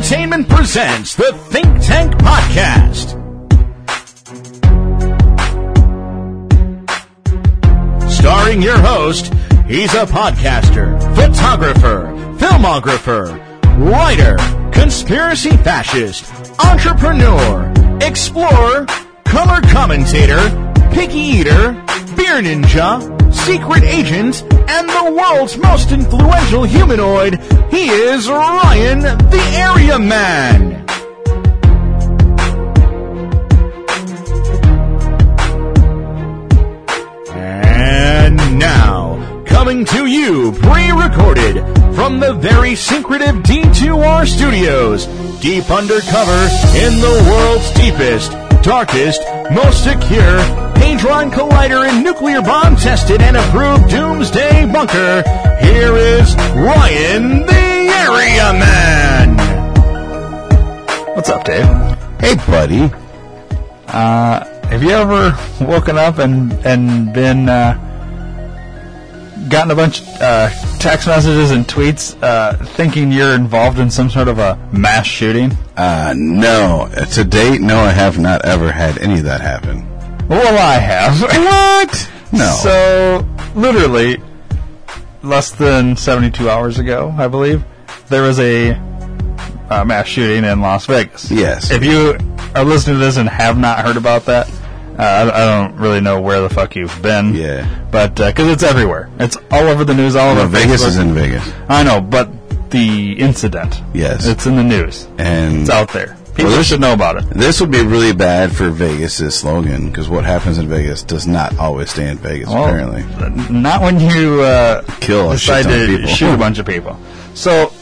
Entertainment presents the Think Tank Podcast. Starring your host, he's a podcaster, photographer, filmographer, writer, conspiracy fascist, entrepreneur, explorer, color commentator, picky eater, beer ninja, secret agent, and the world's most influential humanoid. He is Ryan the Area Man. And now, coming to you pre-recorded from the very secretive D2R studios, deep undercover in the world's deepest, darkest, most secure Hadron Collider and nuclear bomb tested and approved doomsday bunker. Here is Ryan the Area Man. What's up, Dave? Hey, buddy. Uh, have you ever woken up and and been uh, gotten a bunch of uh, text messages and tweets uh, thinking you're involved in some sort of a mass shooting? Uh, no. To date, no, I have not ever had any of that happen. Well, I have. What? No. So, literally, less than 72 hours ago, I believe, there was a uh, mass shooting in Las Vegas. Yes. If you are listening to this and have not heard about that, uh, I, I don't really know where the fuck you've been. Yeah. But, because it's everywhere. It's all over the news, all well, over Vegas Facebook. is in Vegas. I know, but the incident. Yes. It's in the news. And It's out there. People Well, this- should know about it. this would be really bad for Vegas' slogan because what happens in Vegas does not always stay in Vegas, Well, apparently. Not when you uh, Kill a decide shit ton of to people. shoot a bunch of people. So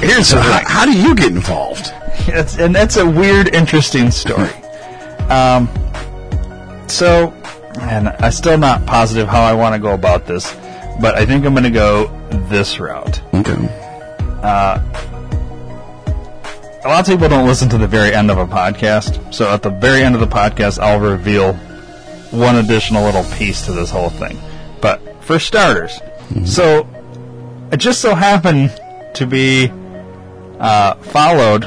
here's So, how, how do you get involved? It's, and that's a weird, interesting story. Um, so, and I'm still not positive how I want to go about this, but I think I'm going to go this route. Okay. A lot of people don't listen to the very end of a podcast, so at the very end of the podcast, I'll reveal one additional little piece to this whole thing. But for starters, so it just so happened to be uh, followed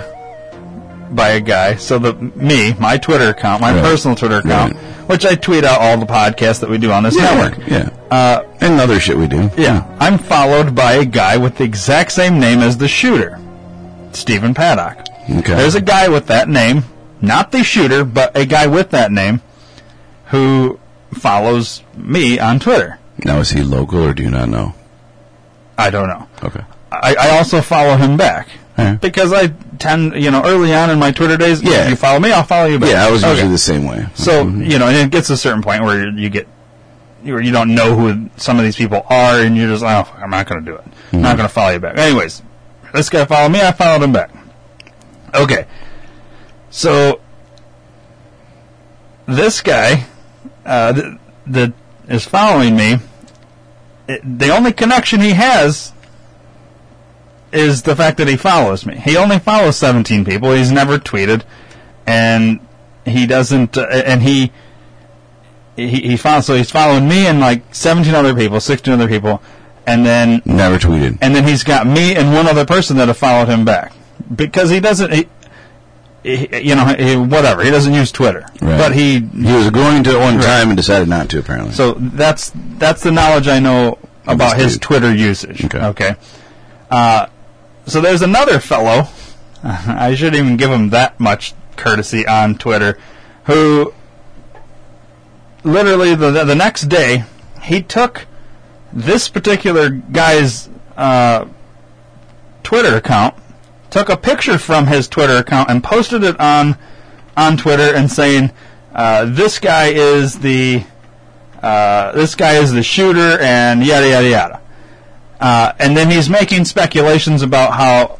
by a guy. So the me, my Twitter account, my Right. personal Twitter account, Right. which I tweet out all the podcasts that we do on this network. Yeah. Uh, and other shit we do. yeah, I'm followed by a guy with the exact same name as the shooter, Stephen Paddock. Okay. There's a guy with that name, not the shooter, but a guy with that name, who follows me on Twitter. Now, is he local or do you not know? I don't know. Okay. I, I also follow him back Yeah. because I tend, you know, early on in my Twitter days, Yeah. if you follow me, I'll follow you back. Yeah, I was Okay. usually the same way. So you know, and it gets to a certain point where you, you get where you don't know who some of these people are, and you're just like, oh, I'm not going to do it. I'm not going to follow you back. Anyways, this guy followed me. I followed him back. Okay, so this guy uh, th- that is following me, it, the only connection he has is the fact that he follows me. He only follows 17 people. He's never tweeted, and he doesn't. Uh, and he he he follows. So he's following me and like 17 other people, 16 other people, and then Never tweeted. and then he's got me and one other person that have followed him back because he doesn't. He, he, you know, he, whatever. He doesn't use Twitter, Right. but he He was going to at one time and decided not to, apparently. so that's that's the knowledge I know about his. Twitter usage. Okay. Okay. Uh, so there's another fellow. I shouldn't even give him that much courtesy on Twitter, who literally the the next day he took this particular guy's uh, Twitter account, took a picture from his Twitter account and posted it on on Twitter and saying, uh, "This guy is the uh, this guy is the shooter," and yada yada yada. Uh, and then he's making speculations about how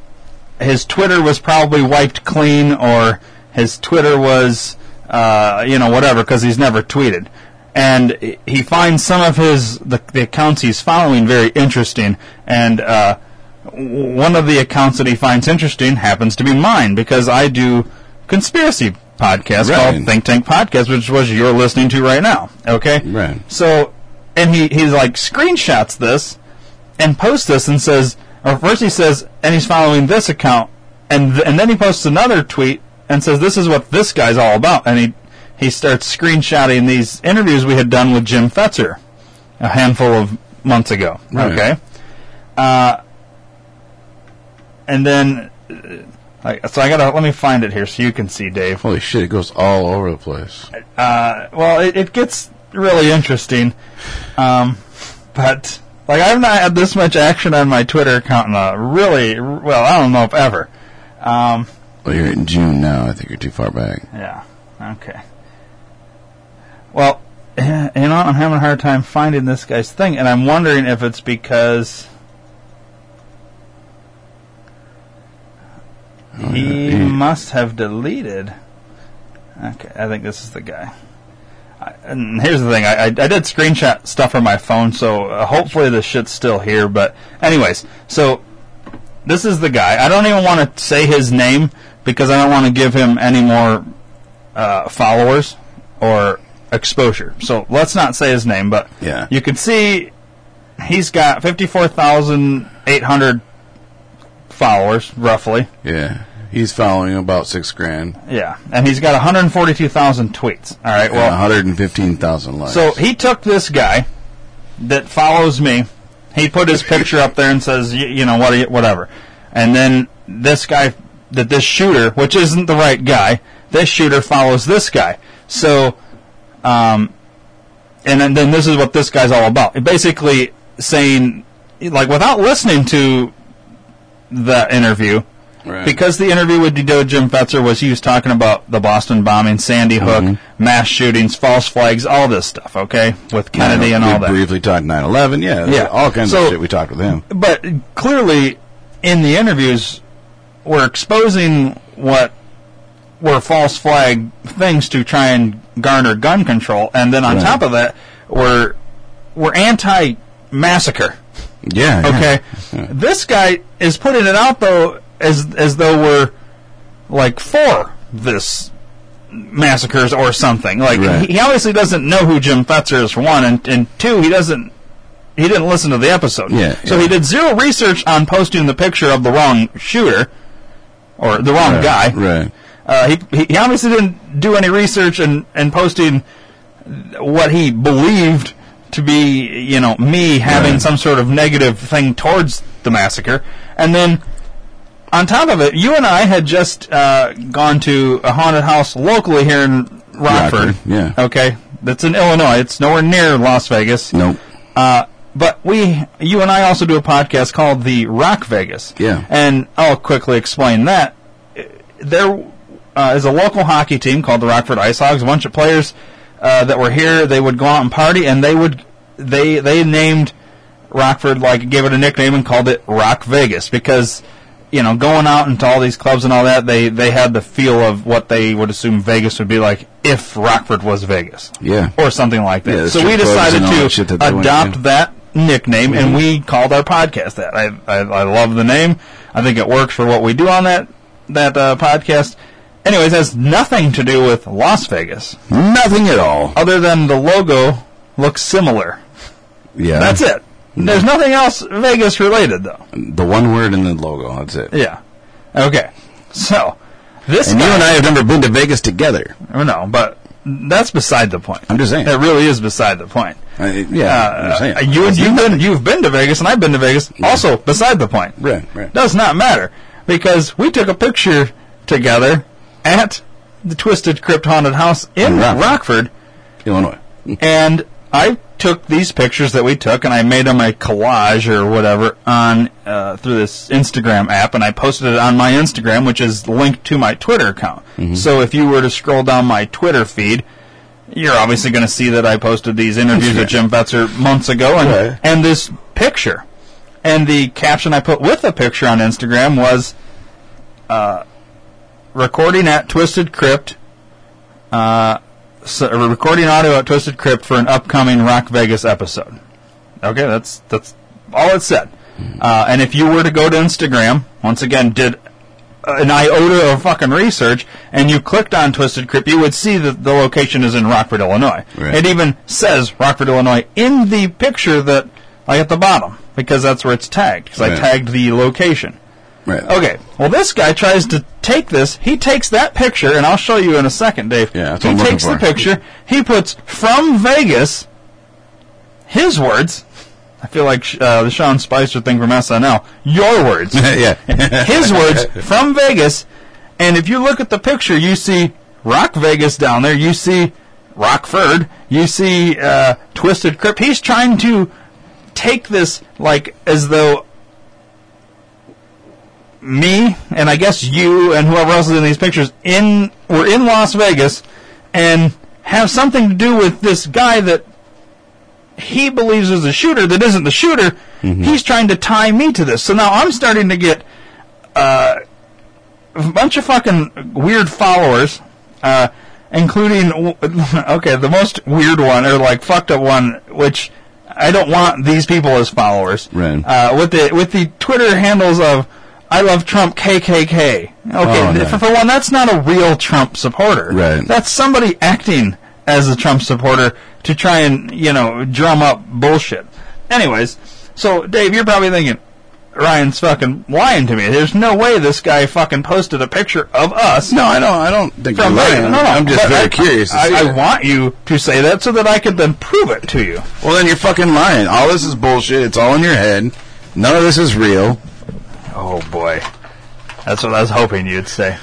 his Twitter was probably wiped clean, or his Twitter was, uh, you know, whatever, because he's never tweeted. And he finds some of his the, the accounts he's following very interesting, and uh, one of the accounts that he finds interesting happens to be mine because I do conspiracy podcast Right. called Think Tank Podcast, which was you're listening to right now. Okay, Right. So, and he he's like screenshots this and posts this and says, or first he says, and he's following this account, and th- and then he posts another tweet and says, "This is what this guy's all about," and he he starts screenshotting these interviews we had done with Jim Fetzer a handful of months ago. Right. Okay, uh, and then. uh, so I gotta let me find it here so you can see, Dave. Holy shit! It goes all over the place. Uh, well, it, it gets really interesting. Um, but like I've not had this much action on my Twitter account in a really well, I don't know if ever. Um, Well, you're in June now. I think you're too far back. yeah. Okay. Well, you know, I'm having a hard time finding this guy's thing, and I'm wondering if it's because he yeah. must have deleted. Okay, I think this is the guy. And here's the thing: I, I, I did screenshot stuff from my phone, so uh, hopefully this shit's still here. But, anyways, so this is the guy. I don't even want to say his name because I don't want to give him any more uh, followers or exposure. So let's not say his name, but Yeah. you can see he's got 54,800 followers, roughly. Yeah, he's following about six grand. Yeah. And he's got 142,000 tweets. All right. Well, Well, 115,000 likes. so he took this guy that follows me. He put his picture up there and says, y- you know, what, whatever. And then this guy, that this shooter, which isn't the right guy, this shooter follows this guy. So, um, and then, then this is what this guy's all about. Basically saying, like, without listening to the interview, Right. because the interview with Dido Jim Fetzer was he was talking about the Boston bombing, Sandy Hook, mm-hmm. mass shootings, false flags, all this stuff, okay, with Kennedy and all that. briefly talked 9/11. Yeah, Yeah. all kinds So- of shit. We talked with him. But clearly, in the interviews, we're exposing what were false flag things to try and garner gun control, and then on Right. top of that, we're we're anti massacre. Yeah. yeah. Okay, this guy is putting it out though as as though we're like for this massacres or something. Like Right. he, obviously doesn't know who Jim Fetzer is for one, and, and two, he doesn't. He didn't listen to the episode. Yeah, So yeah. he did zero research on posting the picture of the wrong shooter or the wrong Right, guy. Right. Uh, he, he obviously didn't do any research and, and posting what he believed to be, you know, me having Right. some sort of negative thing towards the massacre. And then, on top of it, you and I had just uh, gone to a haunted house locally here in Rockford. Rockford, yeah. Okay. That's in Illinois. It's nowhere near Las Vegas. Nope. Uh, but we, you and I also do a podcast called the Rock Vegas. Yeah. And I'll quickly explain that. There uh, is a local hockey team called the Rockford Ice Hogs. A bunch of players uh, that were here. They would go out and party, and they would they they named Rockford like gave it a nickname and called it Rock Vegas because you know going out into all these clubs and all that they they had the feel of what they would assume Vegas would be like if Rockford was Vegas Yeah. or something like that. Yeah, so we decided that to that went adopt that nickname, and we called our podcast that. I, I I love the name. I think it works for what we do on that that uh, podcast. Anyways, it has nothing to do with Las Vegas, Nothing at all. other than the logo looks similar. Yeah. That's it. There's nothing else Vegas related, though. The one word in the logo. That's it. Yeah. Okay. So this And you and I have never been to Vegas together. Oh, no, but that's beside the point. I'm just saying. That really is beside the point. I, yeah. I'm just Uh, saying. you you've been you've been to Vegas and I've been to Vegas. Also beside the point. Right. Right. Does not matter because we took a picture together at the Twisted Crypt Haunted House in In Rockford. Rockford, Illinois. and I took these pictures that we took and I made them a collage or whatever on uh, through this Instagram app and I posted it on my Instagram, which is linked to my Twitter account. Mm-hmm. So if you were to scroll down my Twitter feed, you're obviously going to see that I posted these interviews with Jim Fetzer months ago and Right. and this picture. And the caption I put with the picture on Instagram was uh, recording at Twisted Crypt, uh, so, recording audio at Twisted Crypt for an upcoming Rock Vegas episode. Okay, that's that's all it said. Uh, and if you were to go to Instagram, once again, did an iota of fucking research, and you clicked on Twisted Crypt, you would see that the location is in Rockford, Illinois. Right. It even says Rockford, Illinois in the picture that like at the bottom, because that's where it's tagged. Because I tagged the location. Right. Okay. Well, this guy tries to take this. He takes that picture, and I'll show you in a second, Dave. Yeah, that's he what I'm looking takes the for. picture. He puts from Vegas. His words. I feel like uh, the Sean Spicer thing from SNL. Your words. yeah. His words from Vegas. And if you look at the picture, you see Rock Vegas down there. You see Rockford. You see uh, Twisted Crypt. He's trying to take this like as though me and I guess you and whoever else is in these pictures in were in Las Vegas and have something to do with this guy that he believes is the shooter that isn't the shooter. He's trying to tie me to this. So now I'm starting to get uh, a bunch of fucking weird followers, uh, including okay, the most weird one or like fucked up one, which I don't want these people as followers. Right. Uh, with the with the Twitter handles of I love Trump KKK. Okay, Oh, no. for, for one, that's not a real Trump supporter. Right. That's somebody acting as a Trump supporter to try and you know drum up bullshit. Anyways, so Dave, you're probably thinking. Ryan's fucking lying to me. There's no way this guy fucking posted a picture of us No, I don't. I don't think from you're lying. No, no, I'm just very I, curious. To I, see I want you to say that so that I could then prove it to you. Well, then you're fucking lying. All this is bullshit. It's all in your head. None of this is real. Oh boy, that's what I was hoping you'd say.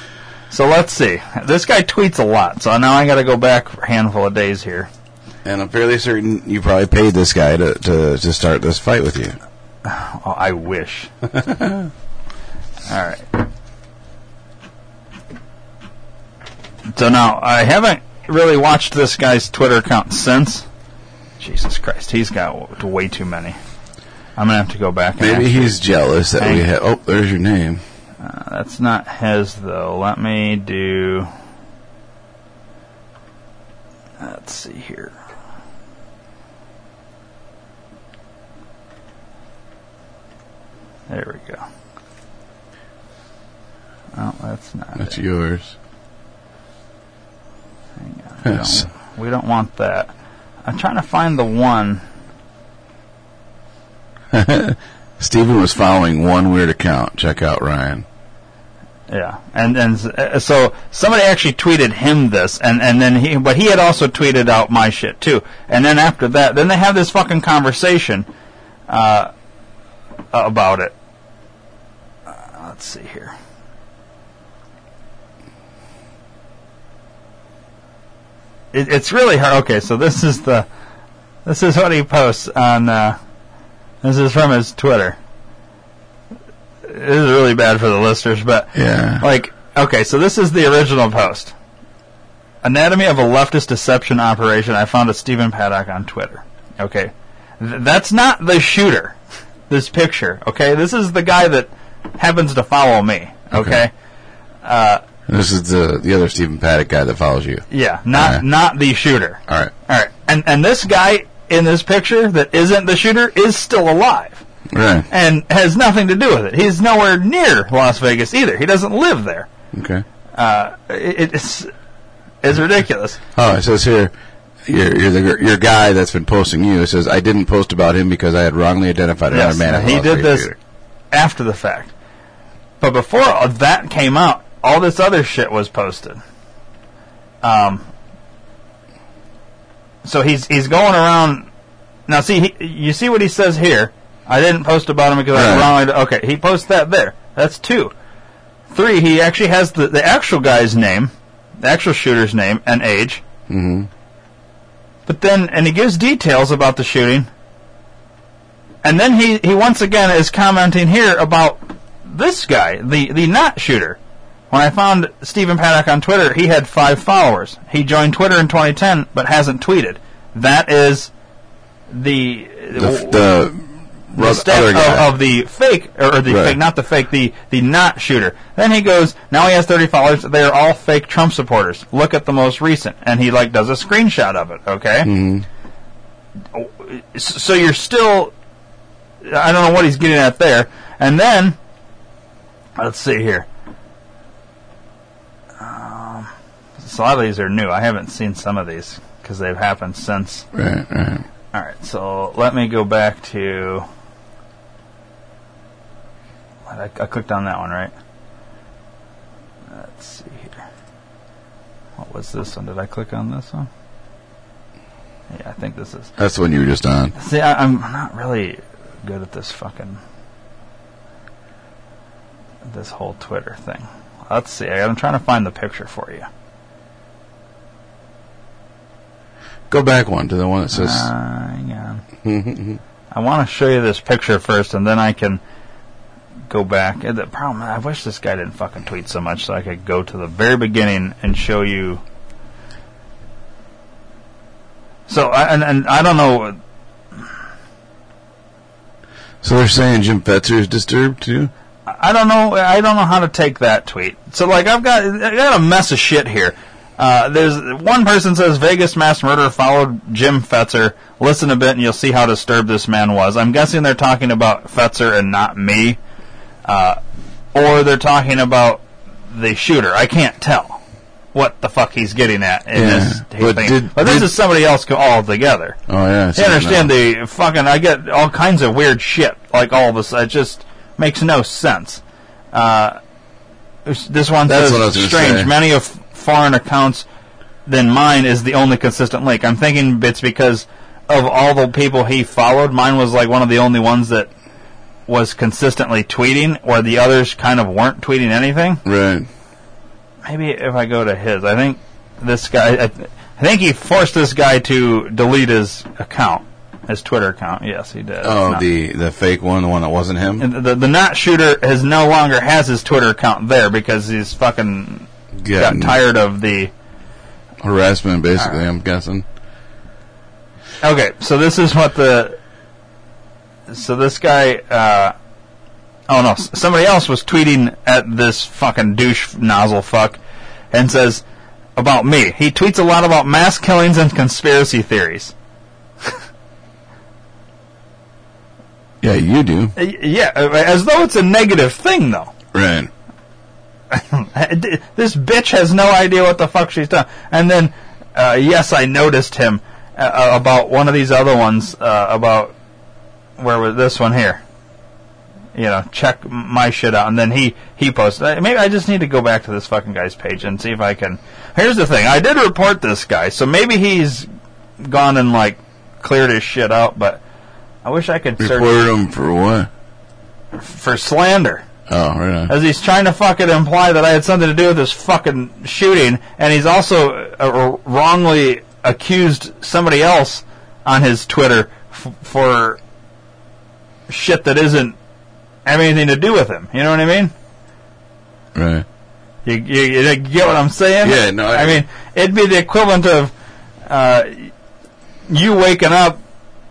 So let's see. This guy tweets a lot, so now I got to go back a handful of days here. And I'm fairly certain you probably paid this guy to, to, to start this fight with you. Oh, I wish. All right. So now I haven't really watched this guy's Twitter account since. Jesus Christ, he's got way too many. I'm gonna have to go back. And Maybe he's jealous that we have. Oh, there's your name. Uh, that's not his though. Let me do. Let's see here. There we go. Oh, that's not That's it. yours. Hang on. We don't, we don't want that. I'm trying to find the one. Stephen was following one weird account. Check out Ryan. Yeah, and and uh, so somebody actually tweeted him this, and and then he, but he had also tweeted out my shit too. And then after that, then they have this fucking conversation uh, about it. Uh, let's see here. It, it's really hard. Okay, so this is the this is what he posts on. Uh, this is from his Twitter. This is really bad for the listeners, but Yeah. like, okay, so this is the original post. Anatomy of a leftist deception operation. I found a Stephen Paddock on Twitter. Okay. Th- that's not the shooter. This picture. Okay. This is the guy that happens to follow me. Okay. uh, This is the the other Stephen Paddock guy that follows you. Yeah. Not, not the shooter. All right. Alright. And, and this guy in this picture that isn't the shooter is still alive. Right. And has nothing to do with it. He's nowhere near Las Vegas either. He doesn't live there. Okay. Uh, it, it's, it's ridiculous. Oh, it says here, you're the your guy that's been posting you. It says I didn't post about him because I had wrongly identified another Yes, man. he did this after the fact. But before that came out, all this other shit was posted. Um. So he's he's going around. Now, see, he, you see what he says here. I didn't post about him because I wrongly. Okay, he posts that there. That's two. Three. He actually has the the actual guy's name, the actual shooter's name and age. Mm-hmm. But then, and he gives details about the shooting. And then he, he once again is commenting here about this guy, the, the not shooter. When I found Stephen Paddock on Twitter, he had five followers. He joined Twitter in 2010, but hasn't tweeted. That is the The, the, the step of, of the fake, or, the Right. fake, not the fake, the the not shooter. Then he goes, now he has 30 followers. They are all fake Trump supporters. Look at the most recent, and he like does a screenshot of it. Okay, Mhm. So you're still, I don't know what he's getting at there. And then, let's see here. Um, so a lot of these are new. I haven't seen some of these because they've happened since. Right, right. All right, so let me go back to. I, I clicked on that one, right? Let's see here. What was this one? Did I click on this one? Yeah, I think this is. That's the one you were just on. See, I, I'm not really good at this fucking. This whole Twitter thing. Let's see. I'm trying to find the picture for you. Go back one to the one that says. Uh, hang on. I want to show you this picture first, and then I can go back. The problem, I wish this guy didn't fucking tweet so much, so I could go to the very beginning and show you. So, I, and and I don't know. so they're saying Jim Fetzer is disturbed too. I don't know. I don't know how to take that tweet. So, like, I've got I got a mess of shit here. Uh, there's one person says Vegas mass murder followed Jim Fetzer. Listen a bit, and you'll see how disturbed this man was. I'm guessing they're talking about Fetzer and not me, uh, or they're talking about the shooter. I can't tell what the fuck he's getting at in Yeah, this but thing. did- but this did- is somebody else altogether. Oh yeah, I understand the fucking. I get all kinds of weird shit. Like all of us, it just makes no sense. Uh, this- one That's says what I was strange. say. Many of foreign accounts than mine is the only consistent link. I'm thinking it's because of all the people he followed. Mine was like one of the only ones that was consistently tweeting, or the others kind of weren't tweeting anything. Right. Maybe if I go to his, I think this guy. I, th- I think he forced this guy to delete his account, his Twitter account. Yes, he did. Oh, the the fake one, the one that wasn't him. And the the not shooter has no longer has his Twitter account there because he's fucking got tired of the. harassment, basically. I'm guessing. Okay, so this is what the. So this guy. Uh, oh no, somebody else was tweeting at this fucking douche nozzle fuck, and says about me. He tweets a lot about mass killings and conspiracy theories. Yeah, you do. Uh, Yeah, uh, as though it's a negative thing though. Right. this bitch has no idea what the fuck she's done. And then, uh, yes, I noticed him uh, uh, about one of these other ones uh, about where was this one here? You know, check my shit out, and then he he posted. Maybe I just need to go back to this fucking guy's page and see if I can. Here's the thing: I did report this guy, so maybe he's gone and like cleared his shit out. But I wish I could search him for what? for slander. Oh, right as he's trying to fucking imply that I had something to do with this fucking shooting, and he's also uh, wrongly accused somebody else on his Twitter f- for shit that isn't have anything to do with him. You know what I mean? Right. You, you, you get what I'm saying? Yeah, no, I- I, mean, it'd be the equivalent of uh, you waking up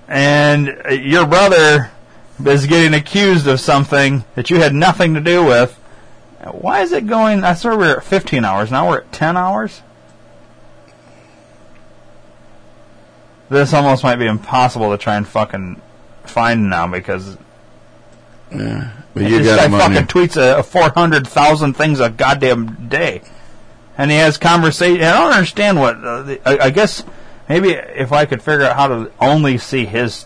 and uh, your brother is getting accused of something that you had nothing to do with. Why is it going? I swear we were at 15 hours. Now we're at 10 hours. This almost might be impossible to try and fucking find now because Yeah. But you this got guy fucking your, tweets a, a 400,000 things a goddamn day. And he has conversation. I don't understand what. Uh, the, I, I guess maybe if I could figure out how to only see his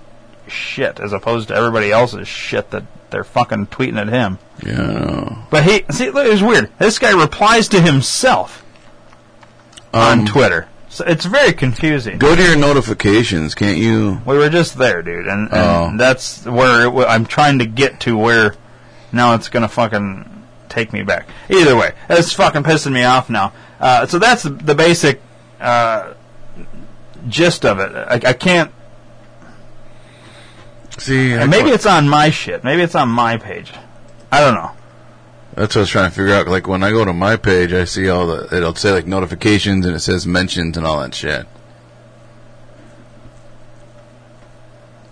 shit as opposed to everybody else's shit that they're fucking tweeting at him. Yeah, But he, see, look, it's weird. This guy replies to himself on Um, Twitter. So it's very confusing. Go to your notifications, can't you? We were just there, dude, and, and Oh. that's where it, I'm trying to get to. Where now it's gonna fucking take me back. Either way, it's fucking pissing me off now. Uh, so that's the, the basic uh, gist of it. I, I can't. See, And maybe it's on my shit. Maybe it's on my page. I don't know. that's what I was trying to figure out. Like when I go to my page, I see all the. It'll say like notifications and it says mentions and all that shit.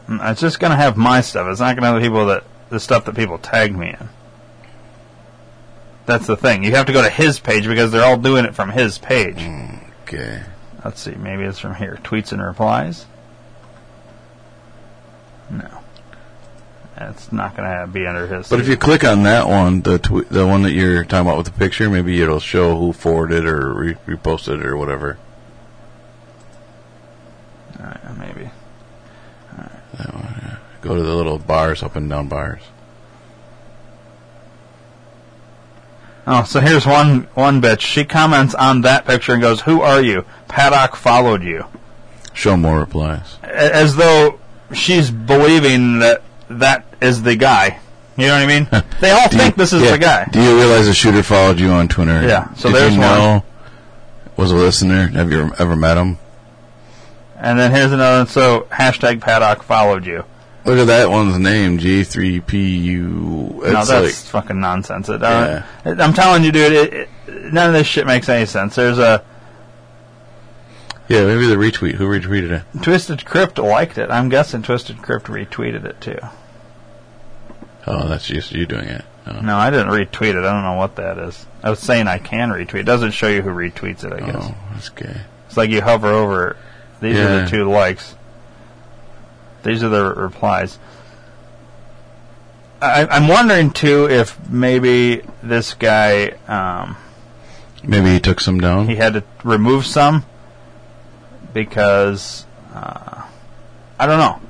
Mm, It's just gonna have my stuff. It's not gonna have the people that the stuff that people tag me in. That's the thing. You have to go to his page because they're all doing it from his page. Okay. Let's see. Maybe it's from here. Tweets and replies. No, it's not going to be under his. But if you click on that one, the tw- the one that you're talking about with the picture, maybe it'll show who forwarded or re- reposted or whatever. Alright, maybe. All right. That one. Go to the little bars, up and down bars. Oh, so here's one one bitch. She comments on that picture and goes, "Who are you? Paddock followed you," Show more replies. A- as though she's believing that that is the guy. You know what I mean? They all Do you- think this is yeah. the guy. Do you realize the shooter followed you on Twitter? Yeah, so Did there's you one. know? Was a listener? Have you ever met him? And then here's another. one. So hashtag Paddock followed you. Look at that one's name, G3PU. no, It's that's like, fucking nonsense. It, uh, I'm telling you, dude. It, it, none of this shit makes any sense. There's a yeah, maybe the retweet. Who retweeted it? Twisted Crypt liked it. I'm guessing Twisted Crypt retweeted it too. Oh, that's just you doing it. Oh. No, I didn't retweet it. I don't know what that is. I was saying I can retweet. It doesn't show you who retweets it, I guess. Oh, that's gay. It's like you hover over. it. These are the two likes. These are the replies. I, I'm wondering too if maybe this guy um, Maybe he took some down. he had to remove some because uh, I don't know.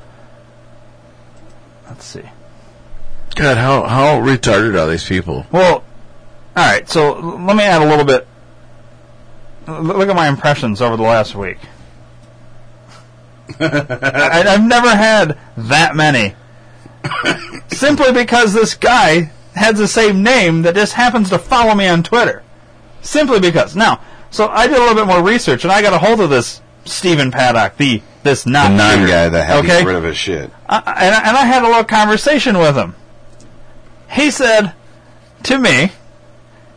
Let's see. God, how how retarded are these people? Well, all right. So let me add a little bit. Look at my impressions over the last week. I, I've never had that many. Simply because this guy has the same name that just happens to follow me on Twitter. Simply because. Now, so I did a little bit more research and I got a hold of this Stephen Paddock, the this The non guy that had to okay? get rid of his shit. I, and, I, and I had a little conversation with him. He said to me,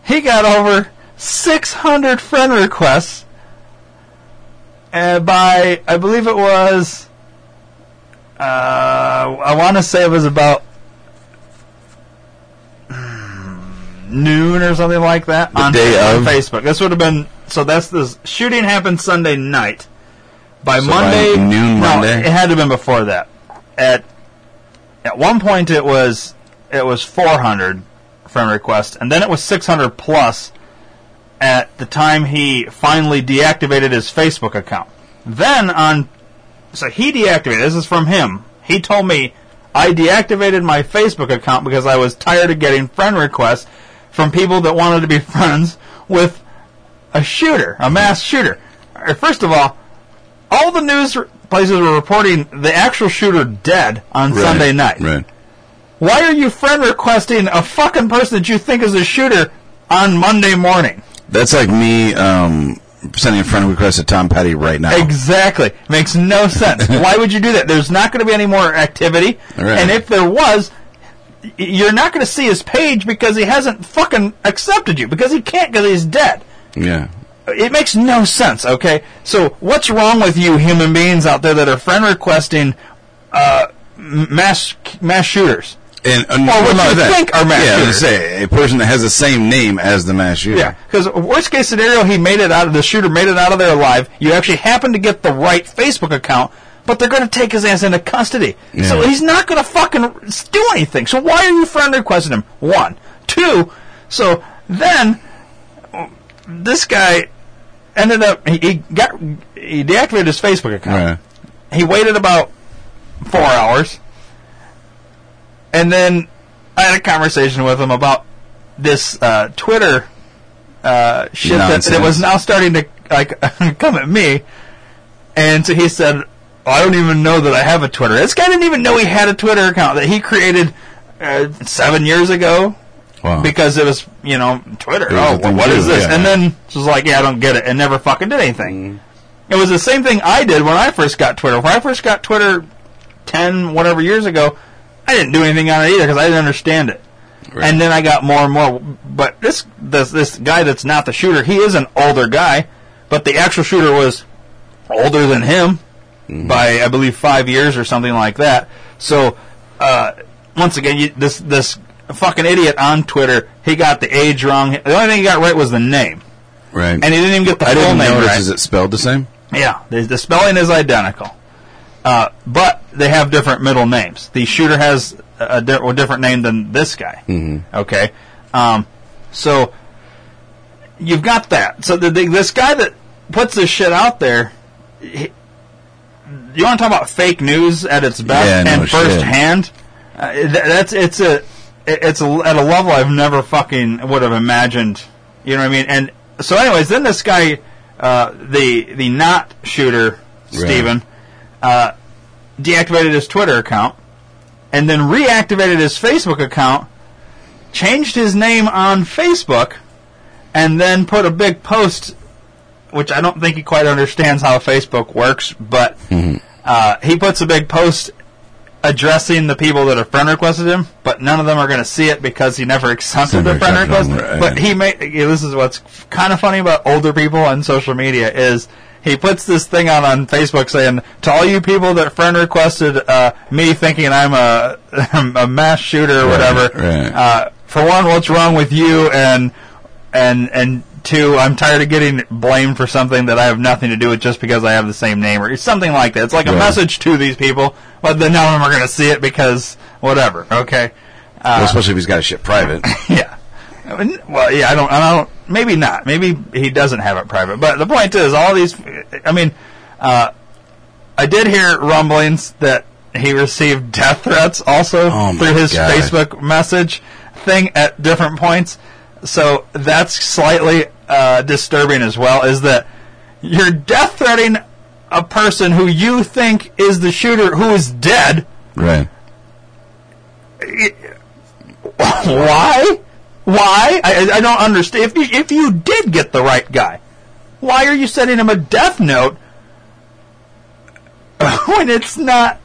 he got over 600 friend requests uh, by, I believe it was, uh, I want to say it was about noon or something like that on, day on of? Facebook. This would have been, so that's the shooting happened Sunday night. By So by Monday, noon no, Monday? it had to have been before that. At at one point, it was it was 400 friend requests, and then it was 600 plus at the time he finally deactivated his Facebook account. Then on, so he deactivated. This is from him. He told me I deactivated my Facebook account because I was tired of getting friend requests from people that wanted to be friends with a shooter, a mass shooter. Uh, First of all, all the news places were reporting the actual shooter dead on Right, Sunday night. Right. Why are you friend requesting a fucking person that you think is a shooter on Monday morning? That's like me um, sending a friend request to Tom Petty right now. Exactly. Makes no sense. Why would you do that? There's not going to be any more activity. Right. And if there was, you're not going to see his page because he hasn't fucking accepted you because he can't because he's dead. yeah. It makes no sense, okay? So what's wrong with you human beings out there that are friend requesting uh, mass mass shooters? And, and Or what you that. think are mass yeah, shooters. say a person that has the same name as the mass shooter. Yeah, because worst case scenario, he made it out of the shooter made it out of there alive. You actually happen to get the right Facebook account, but they're going to take his ass into custody. Yeah. So he's not going to fucking do anything. So why are you friend requesting him? One, two. So then this guy ended up he, he got he deactivated his Facebook account. Right. He waited about four hours, and then I had a conversation with him about this uh, Twitter uh, shit that, that was now starting to like come at me. And so he said, "I don't even know that I have a Twitter." This guy didn't even know he had a Twitter account that he created uh, seven years ago Wow. because it was you know Twitter. Oh, a thing what to is this? yeah. And then it was like, yeah, I don't get it, and never fucking did anything. It was the same thing I did when I first got Twitter. When I first got Twitter, ten whatever years ago, I didn't do anything on it either because I didn't understand it. Right. And then I got more and more. But this this this guy that's not the shooter, he is an older guy, but the actual shooter was older than him by I believe five years or something like that. So uh, once again, you, this this fucking idiot on Twitter, he got the age wrong. The only thing he got right was the name, right. and he didn't even get the I full name notice. right. Is it spelled the same? Yeah, the, the spelling is identical, uh, but they have different middle names. The shooter has a, di- a different name than this guy. Mm-hmm. Okay, um, so you've got that. So the, the, this guy that puts this shit out there, he, you want to talk about fake news at its best Yeah, no and shit. firsthand? Uh, th- that's it's a it's a, at a level I've never fucking would have imagined. You know what I mean? And so, anyways, then this guy, uh, the the not shooter, Stephen, uh, deactivated his Twitter account and then reactivated his Facebook account, changed his name on Facebook, and then put a big post, which I don't think he quite understands how Facebook works, but uh, he puts a big post addressing the people that have friend requested him, but none of them are going to see it because he never accepted the friend request. right. But he made yeah, this is what's kind of funny about older people on social media is he puts this thing on on Facebook saying to all you people that friend requested uh, me thinking I'm a a mass shooter or whatever. right. Uh, for one, what's wrong with you? And and and two, I'm tired of getting blamed for something that I have nothing to do with just because I have the same name or something like that. It's like a Right. message to these people, but then none of them are going to see it because whatever. Okay. well, especially if he's got a shit private. Yeah. Well, yeah, I don't, I don't, maybe not. Maybe he doesn't have it private. But the point is, all these, I mean, uh, I did hear rumblings that he received death threats also Oh through his God. Facebook message thing at different points. So that's slightly uh, disturbing as well, is that you're death threatening a person who you think is the shooter who is dead. right. Why? Why? I, I- don't understand. If you, if you did get the right guy, why are you sending him a death note when it's not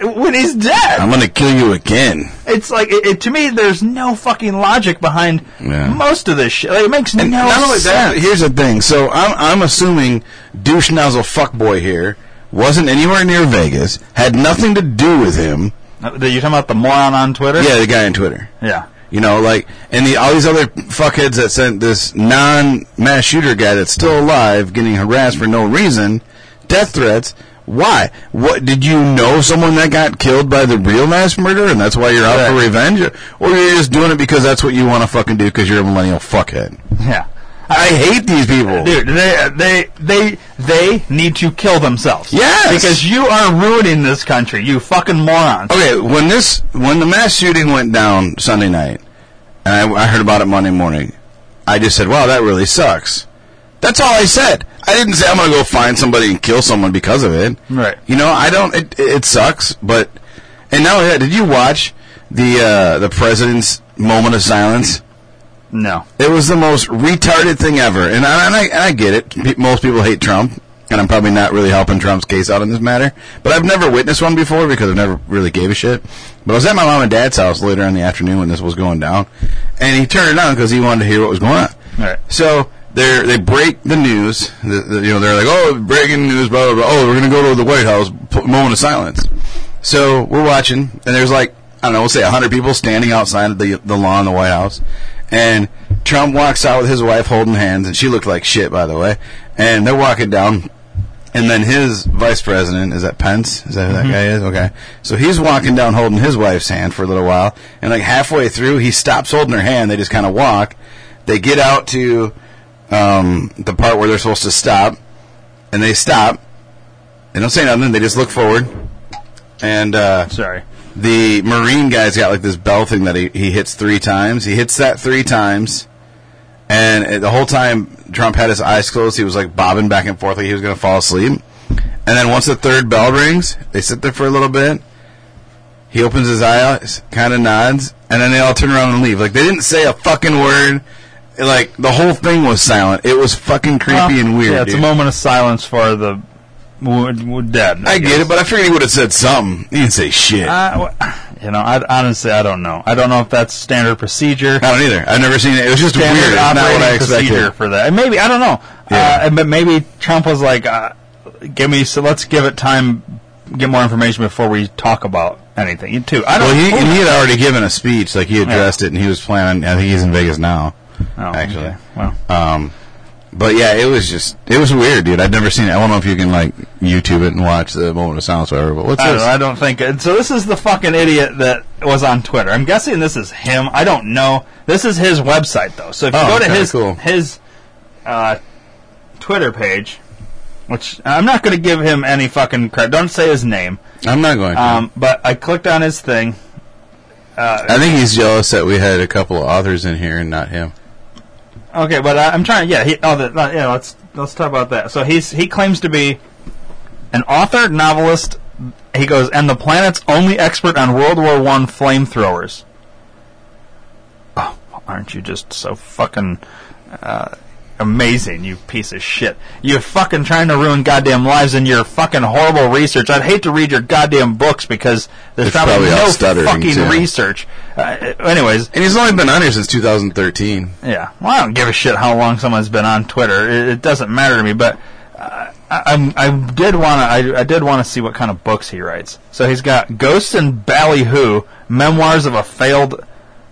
when he's dead? I'm gonna kill you again. it's like it, it- to me. There's no fucking logic behind Yeah. most of this shit. Like, it makes And no not only that, here's the thing. So I'm I'm assuming douche nozzle fuckboy here wasn't anywhere near Vegas, had nothing to do with him. Uh, you talking about the moron on Twitter? Yeah, the guy on Twitter. yeah. You know, like, and the all these other fuckheads that sent this non-mass shooter guy that's still alive getting harassed for no reason, death threats. Why? What did you know someone that got killed by the real mass murderer, and that's why you're out for Right. revenge, or you're just doing it because that's what you want to fucking do because you're a millennial fuckhead? Yeah. I hate these people. Dude, they they they they need to kill themselves. Yes! because you are ruining this country. You fucking morons. Okay, when this when the mass shooting went down Sunday night, and I, I heard about it Monday morning, I just said, "Wow, that really sucks." That's all I said. I didn't say I'm going to go find somebody and kill someone because of it. Right. You know, I don't. It, it sucks, but and now did you watch the uh, the president's moment of silence? No. It was the most retarded thing ever, and I, and I, and I get it. Most people hate Trump, and I'm probably not really helping Trump's case out in this matter. But I've never witnessed one before because I've never really gave a shit. But I was at my mom and dad's house later in the afternoon when this was going down, and he turned it on because he wanted to hear what was going on. Right. So they they break the news. The, the, you know, they're like, "Oh, breaking news!" Blah blah blah. Oh, we're gonna go to the White House. Moment of silence. So we're watching, and there's like I don't know, we'll say hundred people standing outside of the the lawn of the White House, and Trump walks out with his wife holding hands, and she looked like shit, by the way. And they're walking down, and then his vice president is that Pence? Is that who that guy is? Okay, so he's walking down holding his wife's hand for a little while, and like halfway through, he stops holding her hand. They just kind of walk. They get out to um, the part where they're supposed to stop, and they stop. They don't say nothing. They just look forward, and uh, Sorry. The Marine guy's got like this bell thing that he, he hits three times. He hits that three times, and the whole time Trump had his eyes closed. He was like bobbing back and forth like he was going to fall asleep. And then once the third bell rings, they sit there for a little bit. He opens his eyes, kind of nods, and then they all turn around and leave. Like they didn't say a fucking word. Like the whole thing was silent. It was fucking creepy Well, and weird. Yeah, it's dude. a moment of silence for the w- w- dead. I get it, but I figured he would have said something. He didn't say shit. Uh, you know, I honestly I don't know. I don't know if that's standard procedure. I don't either. I've never seen it. It was just standard weird. Not what I procedure expected. for that. And maybe I don't know. Yeah. Uh, but maybe Trump was like, uh, "Give me so let's give it time, get more information before we talk about anything." Too. I don't. Well, he, he had already given a speech, like he addressed it, and he was planning. I think he's in Vegas now. Oh, actually. okay. Well, Um, but yeah, it was just it was weird, dude. I'd never seen it. I don't know if you can like YouTube it and watch the moment of silence, or whatever. But what's I don't, this? I don't think. So this is the fucking idiot that was on Twitter. I'm guessing this is him. I don't know. This is his website though. So if you Oh, go to his cool. his uh, Twitter page, which I'm not going to give him any fucking credit. Don't say his name. I'm not going to. Um, but I clicked on his thing. I think he's jealous that we had a couple of authors in here and not him. Okay, but I, I'm trying. Yeah, he, oh, the, yeah. Let's let's talk about that. So he's he claims to be an author, novelist. He goes, and the planet's only expert on World War One flamethrowers. Oh, aren't you just so fucking uh, amazing, you piece of shit? You're fucking trying to ruin goddamn lives in your fucking horrible research. I'd hate to read your goddamn books because there's It's probably, probably no fucking too. research. Uh, anyways, And he's only been on here since 2013. yeah. Well, I don't give a shit how long someone's been on Twitter. It, it doesn't matter to me. But uh, I, I'm- I did want to. I, I did want to see what kind of books he writes. So he's got Ghosts and Ballyhoo: Memoirs of a Failed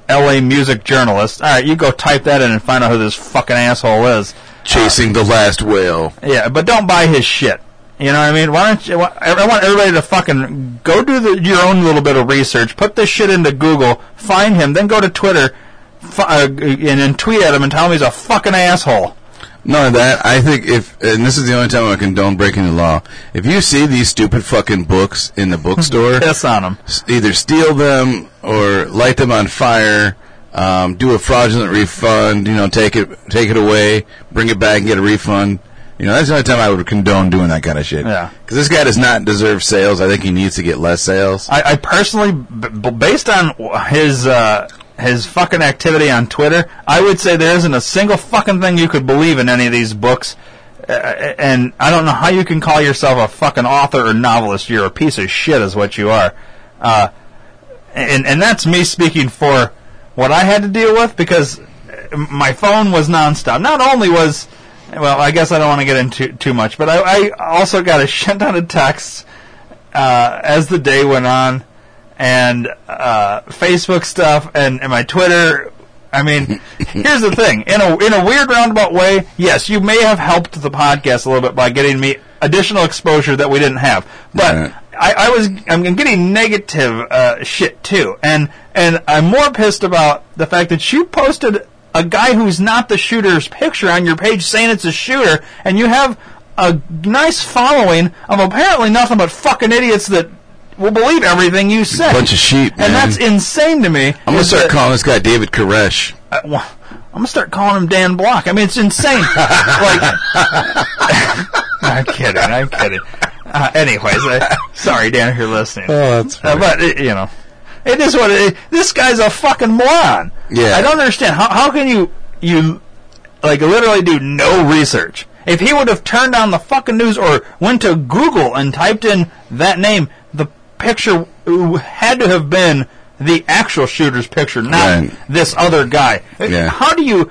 L.A. Music Journalist. All right, you go type that in and find out who this fucking asshole is. Chasing the last whale. Yeah, but don't buy his shit. You know what I mean? Why don't you? I want everybody to fucking go do the, your own little bit of research. Put this shit into Google, find him, then go to Twitter, uh, and then tweet at him and tell him he's a fucking asshole. None of that. I think if, and this is the only time I condone breaking the law. If you see these stupid fucking books in the bookstore, Piss on s- either steal them or light them on fire. Um, do a fraudulent refund. You know, take it, take it away, bring it back, and get a refund. You know, that's the only time I would condone doing that kind of shit. Yeah. Because this guy does not deserve sales. I think he needs to get less sales. I, I personally, b- based on his uh, his fucking activity on Twitter, I would say there isn't a single fucking thing you could believe in any of these books. Uh, and I don't know how you can call yourself a fucking author or novelist. You're a piece of shit, is what you are. Uh, and and that's me speaking for what I had to deal with because my phone was nonstop. Not only was, well, I guess I don't want to get into too much, but I, I also got a shit ton of texts uh, as the day went on, and uh, Facebook stuff, and, and my Twitter. I mean, here's the thing: in a in a weird roundabout way, yes, you may have helped the podcast a little bit by getting me additional exposure that we didn't have, but. Right. I, I was I'm getting negative uh, shit too, and and I'm more pissed about the fact that you posted a guy who's not the shooter's picture on your page saying it's a shooter, and you have a nice following of apparently nothing but fucking idiots that will believe everything you say. Bunch of sheep, man. and that's insane to me. I'm gonna start that- calling this guy David Koresh. uh, well, I'm gonna start calling him Dan Block. I mean, it's insane. like, I'm kidding. I'm kidding. Uh, anyways, I, sorry, Dan, if you're listening. Oh, that's Uh, but it, you know, it is what it is. This guy's a fucking moron. Yeah. I don't understand how how can you you like literally do no research. If he would have turned on the fucking news or went to Google and typed in that name, picture had to have been the actual shooter's picture, not Right. this other guy. Yeah. How do you?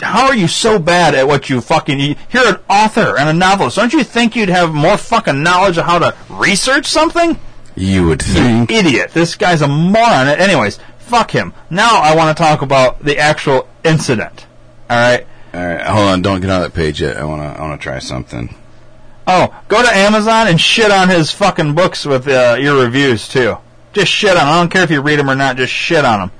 How are you so bad at what you fucking? you- You're an author and a novelist. Don't you think you'd have more fucking knowledge of how to research something? You would think. Idiot. This guy's a moron. Anyways, fuck him. Now I want to talk about the actual incident. All right. All right, hold on. Don't get on that page yet. I wanna, I wanna try something. Oh, go to Amazon and shit on his fucking books with uh, your reviews too. Just shit on 'em. I don't care if you read them or not. Just shit on them.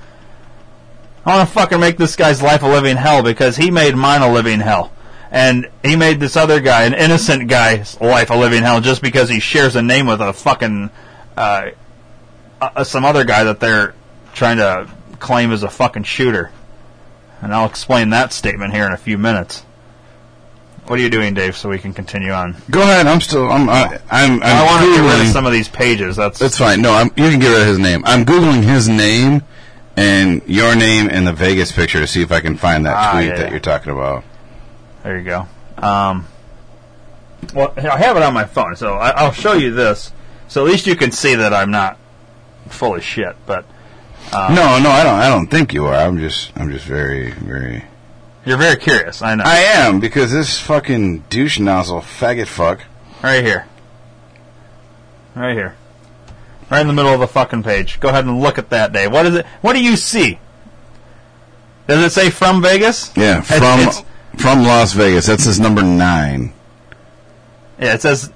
I want to fucking make this guy's life a living hell because he made mine a living hell. And he made this other guy, an innocent guy's life a living hell just because he shares a name with a fucking, uh, uh, some other guy that they're trying to claim as a fucking shooter. And I'll explain that statement here in a few minutes. What are you doing, Dave, so we can continue on? Go ahead. I'm still. I'm. I, I'm. I'm I want to get rid of some of these pages. That's That's fine. No, I'm, you can get rid of his name. I'm googling his name and your name and the Vegas picture to see if I can find that Ah, tweet yeah, that yeah. you're talking about. there you go. Um, well, I have it on my phone, so I, I'll show you this. So at least you can see that I'm not full of shit. But no, no, I don't. I don't think you are. I'm just. I'm just very, very. You're very curious. I know. I am because this fucking douche nozzle faggot fuck. right here. Right here. Right in the middle of the fucking page. Go ahead and look at that, day. What is it? What do you see? Does it say from Vegas? Yeah, from it's- from Las Vegas. That says number nine. Yeah, it says.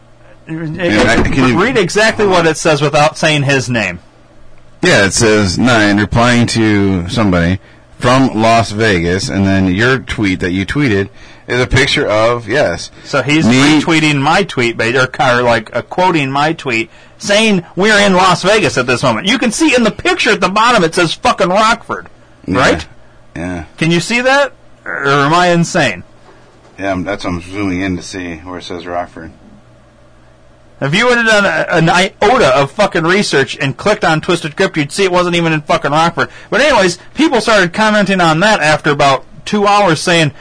I- can you- read exactly what it says without saying his name. Yeah, it says nine replying to somebody from Las Vegas, and then your tweet that you tweeted is a picture of yes. So he's Me- retweeting my tweet, or, or like uh, quoting my tweet, saying we're in Las Vegas at this moment. You can see in the picture at the bottom it says fucking Rockford, right? Yeah, Can you see that, or am I insane? yeah. That's what I'm zooming in to see where it says Rockford. If you would have done a, an iota of fucking research and clicked on Twisted Crypt, you'd see it wasn't even in fucking Rockford. But anyways, people started commenting on that after about two hours, saying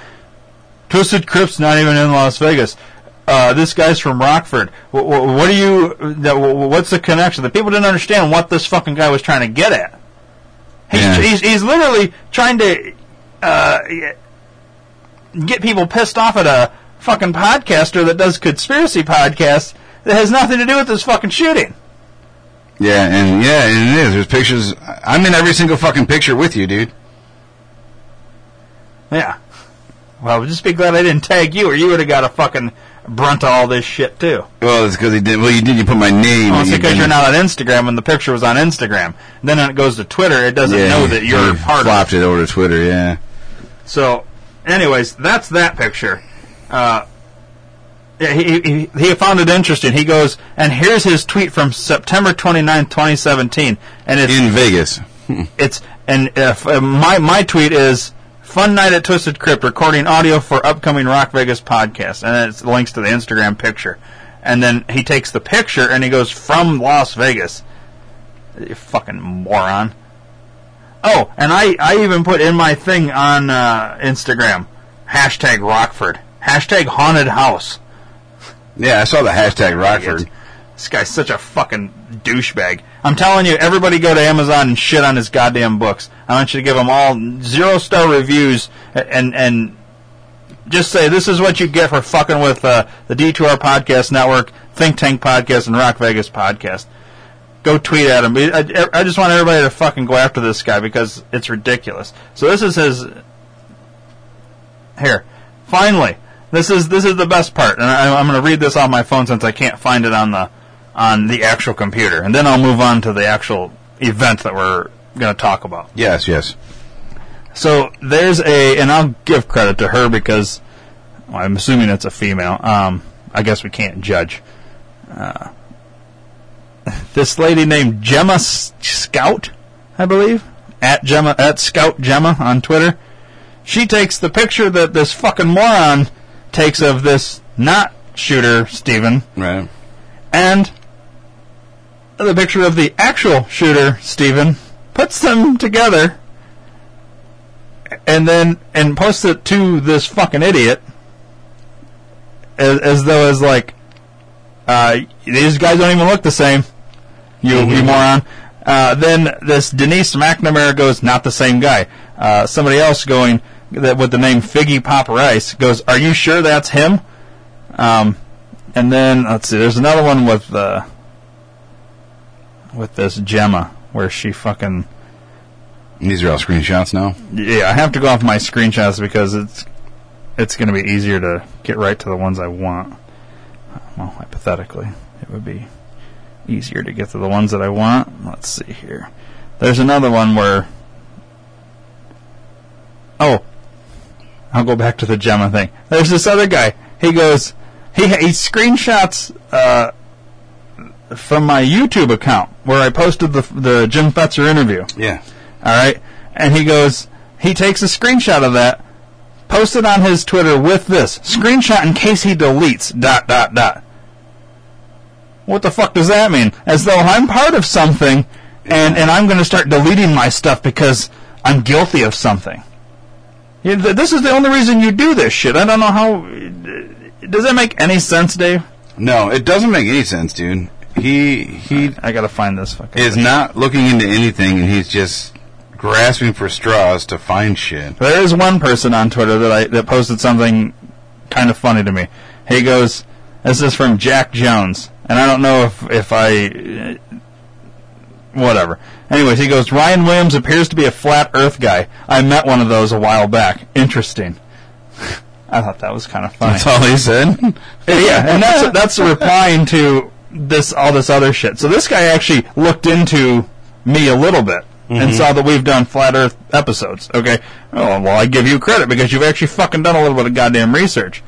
Twisted Crypt's not even in Las Vegas. Uh, this guy's from Rockford. Wh- wh- What do you? What's the connection? The people didn't understand what this fucking guy was trying to get at. He's Yeah. he's, he's literally trying to uh, get people pissed off at a fucking podcaster that does conspiracy podcasts that has nothing to do with this fucking shooting. Yeah, and yeah, and it is. There's pictures. I'm in every single fucking picture with you, dude. Yeah. Well, just be glad I didn't tag you, or you would have got a fucking brunt of all this shit too. Well, it's because he did. Well, you did. You put my name. Well, it's because you're not on Instagram, and the picture was on Instagram. Then when it goes to Twitter, it doesn't Yeah, know that you're you part of it. it over to Twitter. Yeah. So, anyways, that's that picture. Uh, he, he, he found it interesting. He goes, and here's his tweet from September 29, 2017. And it's, In Vegas. it's, and if, uh, my, my tweet is, fun night at Twisted Crypt, recording audio for upcoming Rock Vegas podcast. And it links to the Instagram picture. And then he takes the picture and he goes, from Las Vegas. You fucking moron. Oh, and I, I even put in my thing on uh, Instagram hashtag Rockford, hashtag haunted house. Yeah, I saw the hashtag Rockford. This guy's such a fucking douchebag. I'm telling you, everybody go to Amazon and shit on his goddamn books. I want you to give them all zero star reviews and and just say this is what you get for fucking with uh, the D2R Podcast Network, Think Tank Podcast, and Rock Vegas Podcast. Go tweet at him. I, I just want everybody to fucking go after this guy because it's ridiculous. So this is his. Here, finally, this is this is the best part, and I, I'm going to read this on my phone since I can't find it on the on the actual computer, and then I'll move on to the actual event that we're going to talk about. Yes, yes. So there's a, and I'll give credit to her because well, I'm assuming it's a female. Um, I guess we can't judge. Uh, this lady named Gemma S- Scout, I believe, at Gemma at Scout Gemma on Twitter. She takes the picture that this fucking moron takes of this not shooter Steven Right. and the picture of the actual shooter, Stephen, puts them together and then and posts it to this fucking idiot as, as though as like uh, these guys don't even look the same. You you moron. Uh, then this Denise McNamara goes, not the same guy. Uh, somebody else going that with the name Figgy Pop Rice goes, are you sure that's him? Um, and then let's see, there's another one with uh, with this Gemma where she fucking These are all screenshots now. yeah. I have to go off my screenshots because it's it's going to be easier to get right to the ones I want. Well, hypothetically, it would be easier to get to the ones that I want. Let's see here. There's another one where. Oh, I'll go back to the Gemma thing. There's this other guy. He goes, he he screenshots uh, from my YouTube account where I posted the the Jim Fetzer interview. Yeah. All right, and he goes, he takes a screenshot of that, posts it on his Twitter with this screenshot in case he deletes dot dot dot. What the fuck does that mean? As though I'm part of something, and and I'm going to start deleting my stuff because I'm guilty of something. You th- this is the only reason you do this shit. I don't know how. Does that make any sense, Dave? No, it doesn't make any sense, dude. He he I gotta find this fucking. is not looking into anything, and he's just grasping for straws to find shit. There is one person on Twitter that I that posted something kind of funny to me. He goes, "This is from Jack Jones," and I don't know if if I whatever. Anyways, he goes, "Ryan Williams appears to be a flat Earth guy. I met one of those a while back. Interesting." I thought that was kind of funny. That's all he said. yeah, and that's that's replying to this all this other shit. So this guy actually looked into me a little bit. and saw that we've done flat Earth episodes. Okay, oh well, I give you credit because you've actually fucking done a little bit of goddamn research.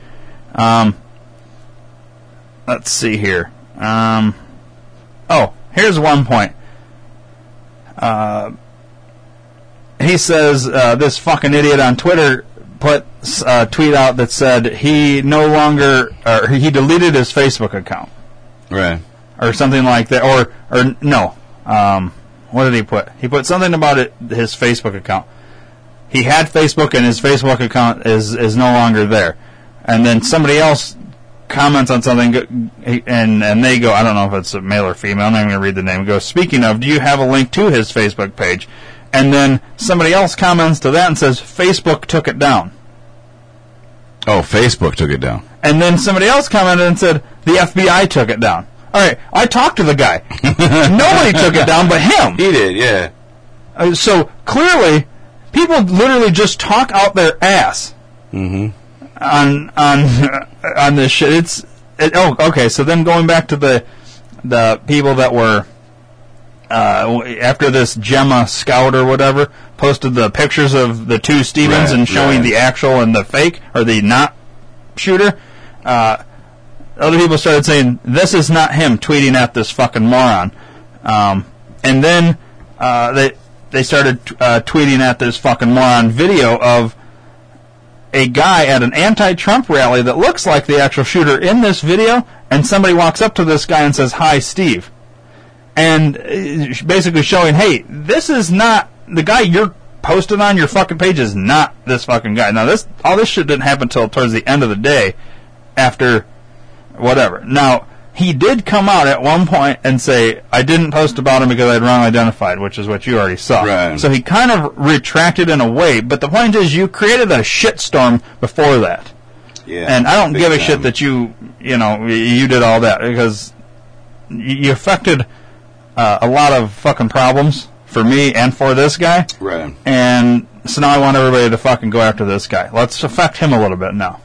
Um, let's see here. Um, oh, here's one point. Uh, he says uh, this fucking idiot on Twitter put a tweet out that said he no longer or he deleted his Facebook account Right. or something like that, or or no. Um, what did he put? He put something about it his Facebook account. He had Facebook, and his Facebook account is is no longer there. And then somebody else comments on something, and and they go, I don't know if it's a male or female. I'm not even going to read the name. Go. Speaking of, do you have a link to his Facebook page? And then somebody else comments to that and says Facebook took it down. Oh, Facebook took it down. And then somebody else commented and said the FBI took it down. All right, I talked to the guy. Nobody took it down but him. He did, yeah. Uh, so clearly, people literally just talk out their ass on on on this shit. It's it, oh okay. So then going back to the the people that were uh, after this Gemma Scout or whatever posted the pictures of the two Stevens Right, and showing right. the actual and the fake or the not shooter. Uh, other people started saying this is not him tweeting at this fucking moron, um, and then uh, they they started uh, tweeting at this fucking moron video of a guy at an anti-Trump rally that looks like the actual shooter in this video, and somebody walks up to this guy and says, "Hi, Steve," and uh, basically showing, "Hey, this is not the guy you're." Posted on your fucking page is not this fucking guy. Now this all this shit didn't happen until towards the end of the day, after whatever. Now, he did come out at one point and say, I didn't post about him because I'd wrong identified, which is what you already saw. Right. So he kind of retracted in a way, but the point is you created a shitstorm before that. Yeah. And I don't give a time. shit that you, you know, you did all that because you affected uh, a lot of fucking problems for me and for this guy. Right. And so now I want everybody to fucking go after this guy. Let's affect him a little bit now.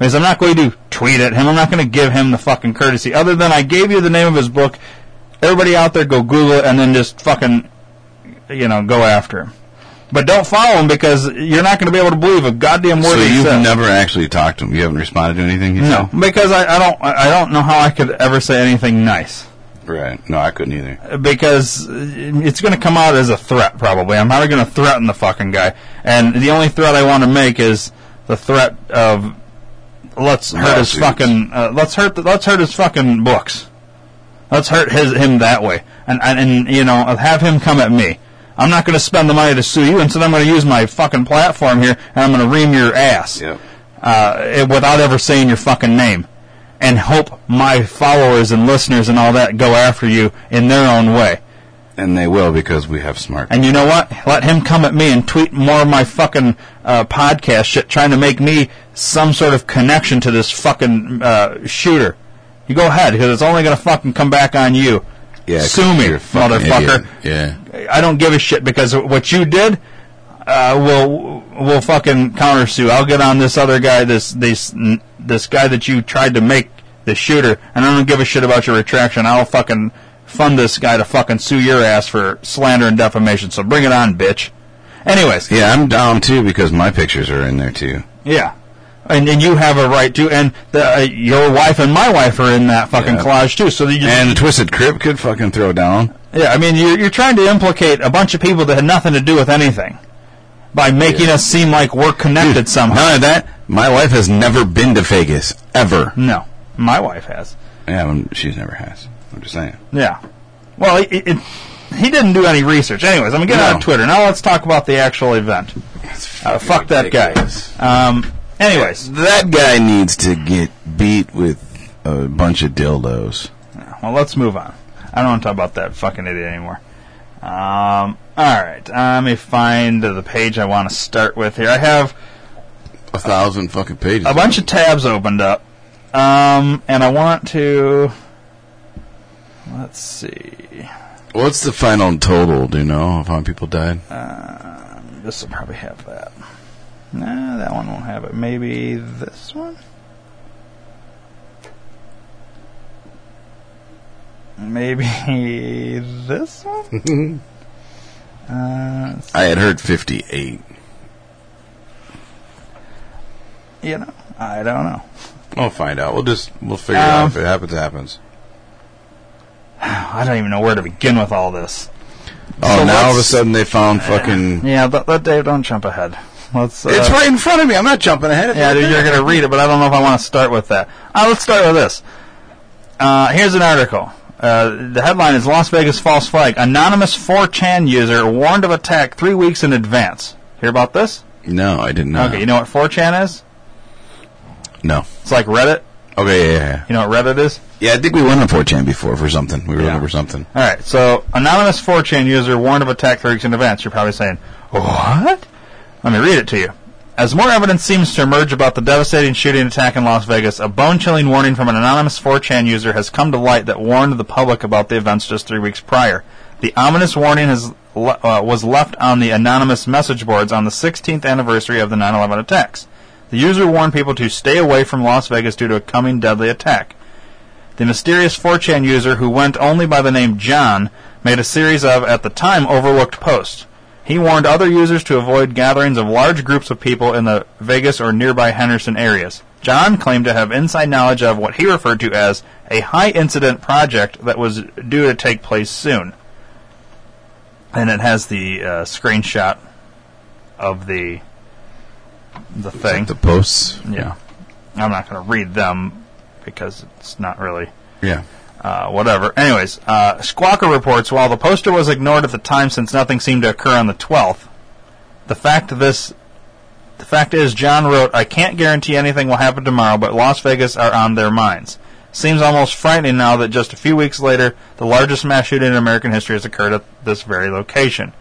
Because I'm not going to tweet at him. I'm not going to give him the fucking courtesy. Other than I gave you the name of his book. Everybody out there go Google it and then just fucking, you know, go after him. But don't follow him because you're not going to be able to believe a goddamn word So you've says. never actually talked to him. You haven't responded to anything he no, said? because I, I don't. I don't know how I could ever say anything nice. Right. No, I couldn't either. because it's going to come out as a threat. Probably, I'm not going to threaten the fucking guy, and the only threat I want to make is the threat of let's hurt his fucking uh, let's hurt the, let's hurt his fucking books. Let's hurt his him that way, and and, and you know have him come at me. I'm not going to spend the money to sue you, instead I'm going to use my fucking platform here, and I'm going to ream your ass uh, without ever saying your fucking name, and hope my followers and listeners and all that go after you in their own way. And they will because we have smart. And you know what? Let him come at me and tweet more of my fucking uh, podcast shit, trying to make me some sort of connection to this fucking uh, shooter. You go ahead, because it's only going to fucking come back on you. yeah, Sue me, you're a fucking motherfucker. idiot. Yeah. I don't give a shit because what you did uh, will will fucking countersue. I'll get on this other guy, this this this guy that you tried to make the shooter, and I don't give a shit about your retraction. I'll fucking fund this guy to fucking sue your ass for slander and defamation. So bring it on, bitch. Anyways, Yeah, I'm down too because my pictures are in there too. yeah. And, and you have a right to, and the, uh, your wife and my wife are in that fucking Yeah. collage too. So you And the Twisted Crypt could fucking throw down. Yeah, I mean, you're, you're trying to implicate a bunch of people that had nothing to do with anything by making Yeah. us seem like we're connected somehow. None of that. My wife has never been to Vegas ever. No, my wife has. Yeah, she's never has. I'm just saying. Yeah. Well, it, it, he didn't do any research. Anyways, I'm gonna get No. on Twitter now. Let's talk about the actual event. Uh, fuck that guy. Um. Anyways, That guy needs to get beat with a bunch of dildos. well, let's move on. I don't want to talk about that fucking idiot anymore. Um. All right. Uh, let me find the page I want to start with here. I have A thousand fucking pages. a bunch of tabs opened up, um, and I want to. Let's see. What's the final total? Do you know of how many people died? This will probably have that. Nah, that one won't have it. Maybe this one. Maybe this one. Uh, I had heard 58. you know, I don't know. We'll find out. We'll just we'll figure it out. Um, If it happens, it happens. I don't even know where to begin with all this. Oh, So now all of a sudden they found fucking. Yeah, but let Dave don't jump ahead. Let's. Uh, It's right in front of me. I'm not jumping ahead. Yeah, dude, you're gonna read it, but I don't know if I want to start with that. Uh, let's start with this. Uh, here's an article. Uh, the headline is Las Vegas false flag. Anonymous 4chan user warned of attack three weeks in advance. Hear about this? No, I didn't know. Okay, you know what 4chan is? No. It's like Reddit. Okay, yeah, yeah, yeah. You know what Reddit is? Yeah, I think we went on 4chan before for something. We were Yeah. looking for something. All right, so anonymous 4chan user warned of attack three weeks in advance. You're probably saying, "What?" Let me read it to you. As more evidence seems to emerge about the devastating shooting attack in Las Vegas, a bone-chilling warning from an anonymous 4chan user has come to light that warned the public about the events just three weeks prior. The ominous warning has le- uh, was left on the anonymous message boards on the 16th anniversary of the 9/11 attacks. The user warned people to stay away from Las Vegas due to a coming deadly attack. The mysterious 4chan user, who went only by the name John, made a series of, at the time, overlooked posts. He warned other users to avoid gatherings of large groups of people in the Vegas or nearby Henderson areas. John claimed to have inside knowledge of what he referred to as a high incident project that was due to take place soon. And it has the uh, screenshot of the the thing. The posts. Yeah. I'm not going to read them because it's not really Yeah. uh, whatever. Anyways, uh, Squawker reports while the poster was ignored at the time since nothing seemed to occur on the 12th, the fact this the fact is John wrote, "I can't guarantee anything will happen tomorrow, but Las Vegas are on their minds." Seems almost frightening now that just a few weeks later, the largest mass shooting in American history has occurred at this very location.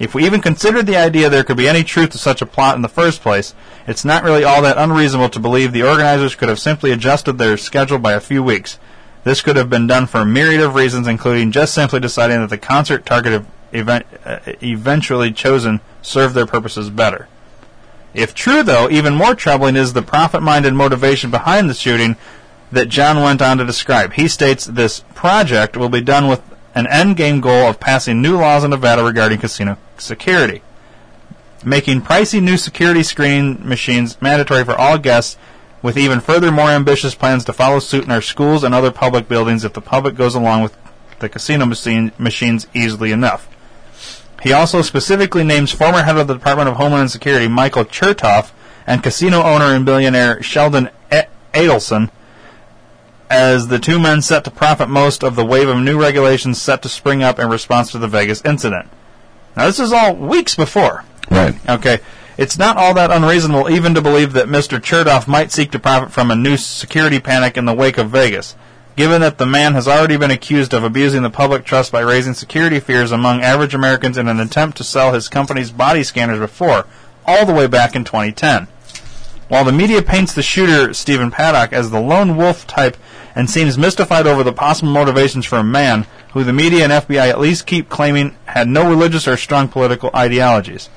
If we even considered the idea there could be any truth to such a plot in the first place, it's not really all that unreasonable to believe the organizers could have simply adjusted their schedule by a few weeks. This could have been done for a myriad of reasons, including just simply deciding that the concert target event, uh, eventually chosen served their purposes better. If true, though, even more troubling is the profit-minded motivation behind the shooting that John went on to describe. He states this project will be done with an end-game goal of passing new laws in Nevada regarding casino security, making pricey new security screening machines mandatory for all guests, with even further more ambitious plans to follow suit in our schools and other public buildings if the public goes along with the casino machine, machines easily enough. He also specifically names former head of the Department of Homeland Security Michael Chertoff and casino owner and billionaire Sheldon Adelson as the two men set to profit most of the wave of new regulations set to spring up in response to the Vegas incident. Now, this is all weeks before. Right. Okay. It's not all that unreasonable even to believe that Mr. Chertoff might seek to profit from a new security panic in the wake of Vegas. Given that the man has already been accused of abusing the public trust by raising security fears among average Americans in an attempt to sell his company's body scanners before, all the way back in 2010. While the media paints the shooter, Stephen Paddock, as the lone wolf type and seems mystified over the possible motivations for a man who the media and FBI at least keep claiming had no religious or strong political ideologies.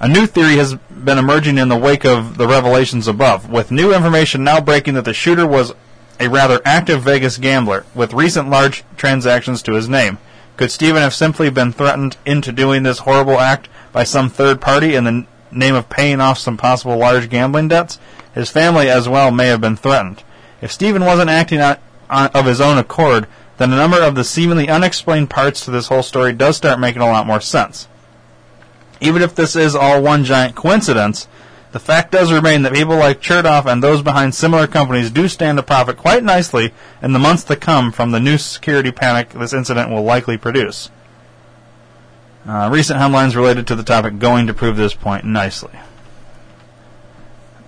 A new theory has been emerging in the wake of the revelations above, with new information now breaking that the shooter was a rather active Vegas gambler with recent large transactions to his name. Could Stephen have simply been threatened into doing this horrible act by some third party in the name of paying off some possible large gambling debts? His family as well may have been threatened. If Stephen wasn't acting on, on, uh, of his own accord, then a number of the seemingly unexplained parts to this whole story does start making a lot more sense. Even if this is all one giant coincidence, the fact does remain that people like Chertoff and those behind similar companies do stand to profit quite nicely in the months to come from the new security panic this incident will likely produce. Uh, recent headlines related to the topic going to prove this point nicely.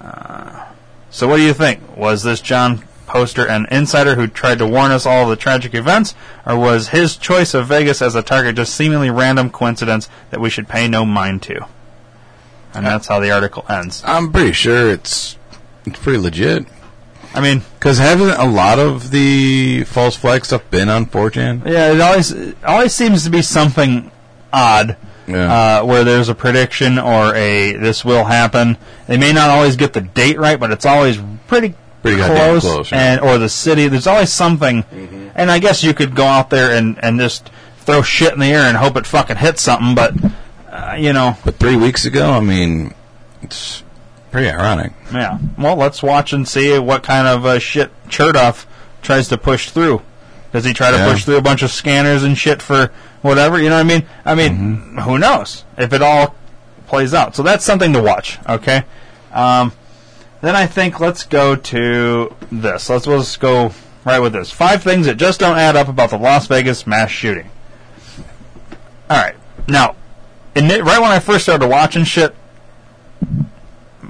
Uh, so, what do you think? Was this John Poster an insider who tried to warn us all of the tragic events, or was his choice of Vegas as a target just seemingly random coincidence that we should pay no mind to? And that's how the article ends. I'm pretty sure it's it's pretty legit. I mean, Because haven't a lot of the false flag stuff been on 4chan? yeah, it always it always seems to be something odd. Yeah. Uh, where there's a prediction or a this will happen. They may not always get the date right, but it's always pretty, Pretty close. close, yeah. and or the city. There's always something. And I guess you could go out there and and just throw shit in the air and hope it fucking hits something. But uh, you know, But three weeks ago, I mean, it's pretty ironic. yeah. Well, let's watch and see what kind of uh, shit Chertoff tries to push through. Does he try to Yeah. push through a bunch of scanners and shit for whatever? You know what I mean? I mean, who knows if it all plays out? So that's something to watch. Okay. Um, then I think let's go to this. Let's let's go right with this. Five things that just don't add up about the Las Vegas mass shooting. All right. Now, right when I first started watching shit,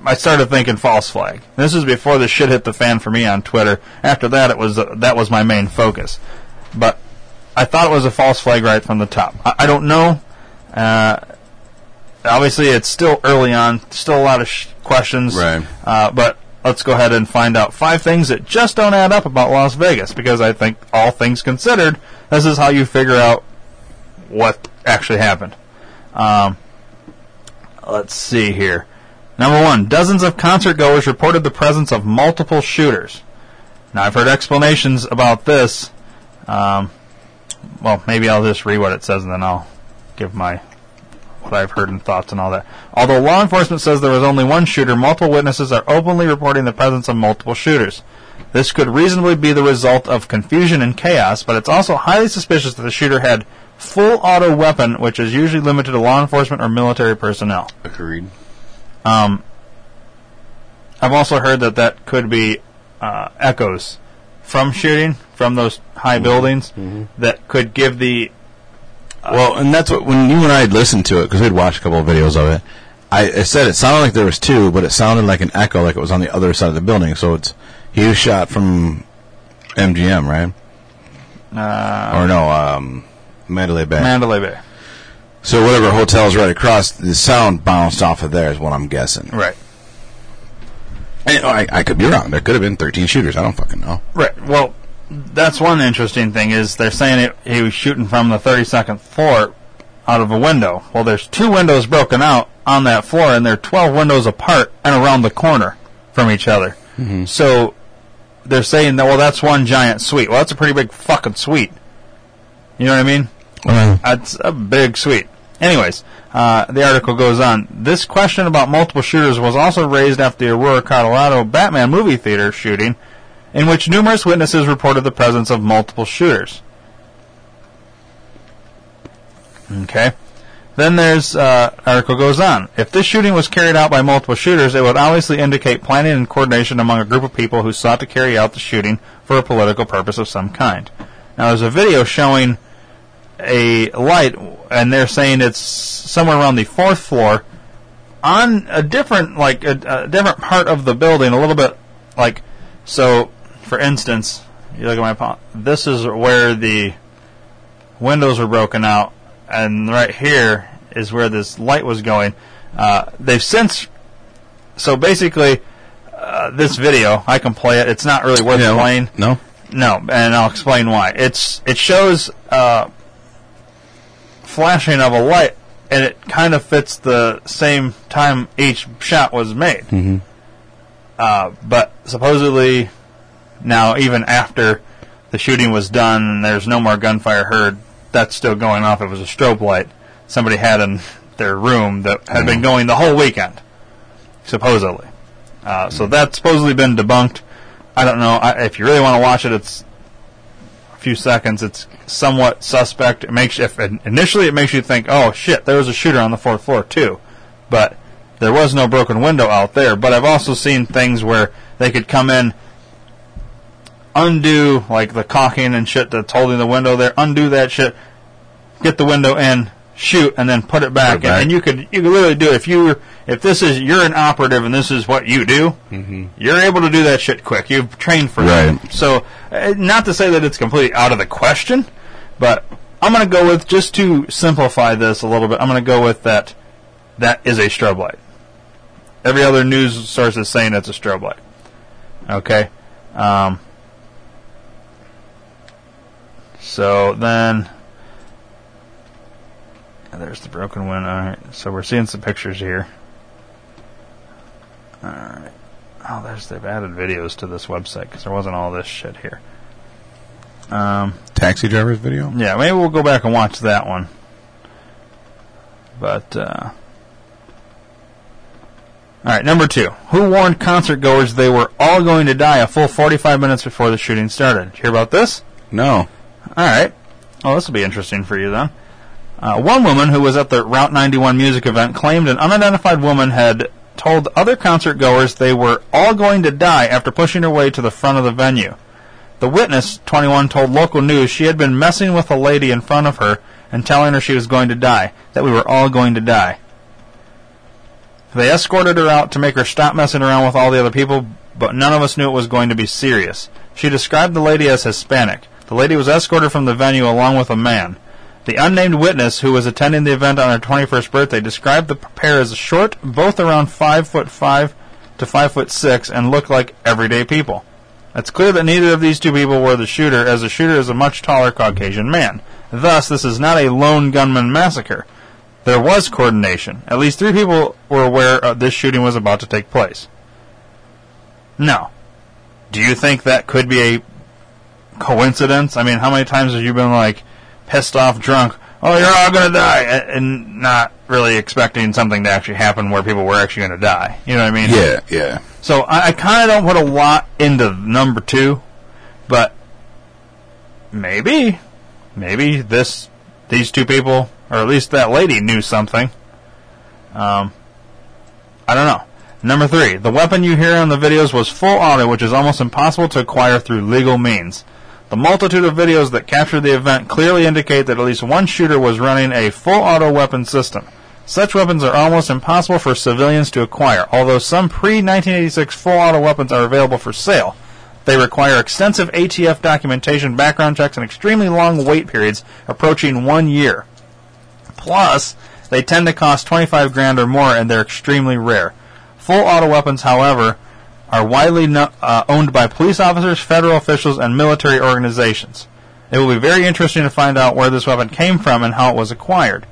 I started thinking false flag. This is before the shit hit the fan for me on Twitter. After that, it was uh, that was my main focus. But I thought it was a false flag right from the top. I, I don't know. Uh, obviously, it's still early on. Still a lot of sh- questions. Right. Uh, but let's go ahead and find out five things that just don't add up about Las Vegas because I think all things considered, this is how you figure out what actually happened. Um, let's see here. Number one, dozens of concert goers reported the presence of multiple shooters. Now, I've heard explanations about this. Um, well, maybe I'll just read what it says and then I'll give my what I've heard and thoughts and all that. Although law enforcement says there was only one shooter, multiple witnesses are openly reporting the presence of multiple shooters. This could reasonably be the result of confusion and chaos, but it's also highly suspicious that the shooter had full auto weapon, which is usually limited to law enforcement or military personnel. Agreed. Um, I've also heard that that could be uh, echoes from shooting from those high buildings that could give the Well, and that's what when you and I had listened to it because we'd watched a couple of videos of it. I, I said it sounded like there was two, but it sounded like an echo, like it was on the other side of the building. So it's he was shot from MGM, right? uh, or no, um, Mandalay Bay. Mandalay Bay. so whatever hotel's right across, the sound bounced off of there is what I'm guessing. Right. And, I, I could be wrong. There could have been 13 shooters. I don't fucking know. Right. Well, that's one interesting thing is they're saying it, he was shooting from the 32nd floor out of a window. Well, there's two windows broken out on that floor, and they're 12 windows apart and around the corner from each other. So they're saying that well, that's one giant suite. Well, that's a pretty big fucking suite. You know what I mean? That's a big suite. Anyways, uh, the article goes on. This question about multiple shooters was also raised after the Aurora, Colorado Batman movie theater shooting, in which numerous witnesses reported the presence of multiple shooters. Okay. Then there's uh, article goes on. If this shooting was carried out by multiple shooters, it would obviously indicate planning and coordination among a group of people who sought to carry out the shooting for a political purpose of some kind. Now, there's a video showing a light, and they're saying it's somewhere around the fourth floor on a different, like a, a different part of the building, a little bit like so. For instance, you look at my palm. This is where the windows were broken out, and right here is where this light was going. Uh, they've since, so basically, uh, this video I can play it. It's not really worth Yeah, playing. No? No, and I'll explain why. It's it shows uh, flashing of a light, and it kind of fits the same time each shot was made. Mm-hmm. Uh, but supposedly, now even after the shooting was done, and there's no more gunfire heard. That's still going off. It was a strobe light somebody had in their room that had been going the whole weekend, supposedly. Uh, so that's supposedly been debunked. I don't know. I, if you really want to watch it, it's a few seconds. It's somewhat suspect. It makes if initially it makes you think, oh shit, there was a shooter on the fourth floor too, but there was no broken window out there. But I've also seen things where they could come in, undo like the caulking and shit that's holding the window there, undo that shit, get the window in, shoot, and then put it back. Put it back. And, and you could you could literally do it if you if this is you're an operative and this is what you do, you're able to do that shit quick. You've trained for Right. it. So, uh, not to say that it's completely out of the question, but I'm going to go with just to simplify this a little bit. I'm going to go with that. That is a strobe light. Every other news source is saying it's a strobe light. Okay. Um, so then, there's the broken window. All right. So we're seeing some pictures here. All right. Oh, there's they've added videos to this website because there wasn't all this shit here. Um, Taxi driver's video. yeah, maybe we'll go back and watch that one. But uh, all right, number two. Who warned concert goers they were all going to die a full 45 minutes before the shooting started? Did you hear about this? No. All right. Well, this will be interesting for you then. Uh, one woman who was at the Route 91 music event claimed an unidentified woman had told other concert goers they were all going to die after pushing her way to the front of the venue. The witness, 21, told local news she had been messing with a lady in front of her and telling her she was going to die, that we were all going to die. They escorted her out to make her stop messing around with all the other people, but none of us knew it was going to be serious. She described the lady as Hispanic. The lady was escorted from the venue along with a man. The unnamed witness, who was attending the event on her 21st birthday, described the pair as short, both around five foot five to five foot six, and looked like everyday people. It's clear that neither of these two people were the shooter, as the shooter is a much taller Caucasian man. Thus, this is not a lone gunman massacre. There was coordination. At least three people were aware uh, this shooting was about to take place. Now, do you think that could be a coincidence? I mean, how many times have you been like pissed off, drunk? Oh, you're all gonna die, and not really expecting something to actually happen where people were actually gonna die. You know what I mean? Yeah, yeah. So I, I kind of don't put a lot into number two, but maybe, maybe this, these two people, or at least that lady, knew something. Um, I don't know. Number three, the weapon you hear on the videos was full auto, which is almost impossible to acquire through legal means. The multitude of videos that captured the event clearly indicate that at least one shooter was running a full auto weapon system. Such weapons are almost impossible for civilians to acquire, although some pre-1986 full auto weapons are available for sale. They require extensive ATF documentation, background checks, and extremely long wait periods approaching one year. Plus, they tend to cost 25 grand or more and they're extremely rare. Full auto weapons, however, are widely no, uh, owned by police officers, federal officials, and military organizations. It will be very interesting to find out where this weapon came from and how it was acquired.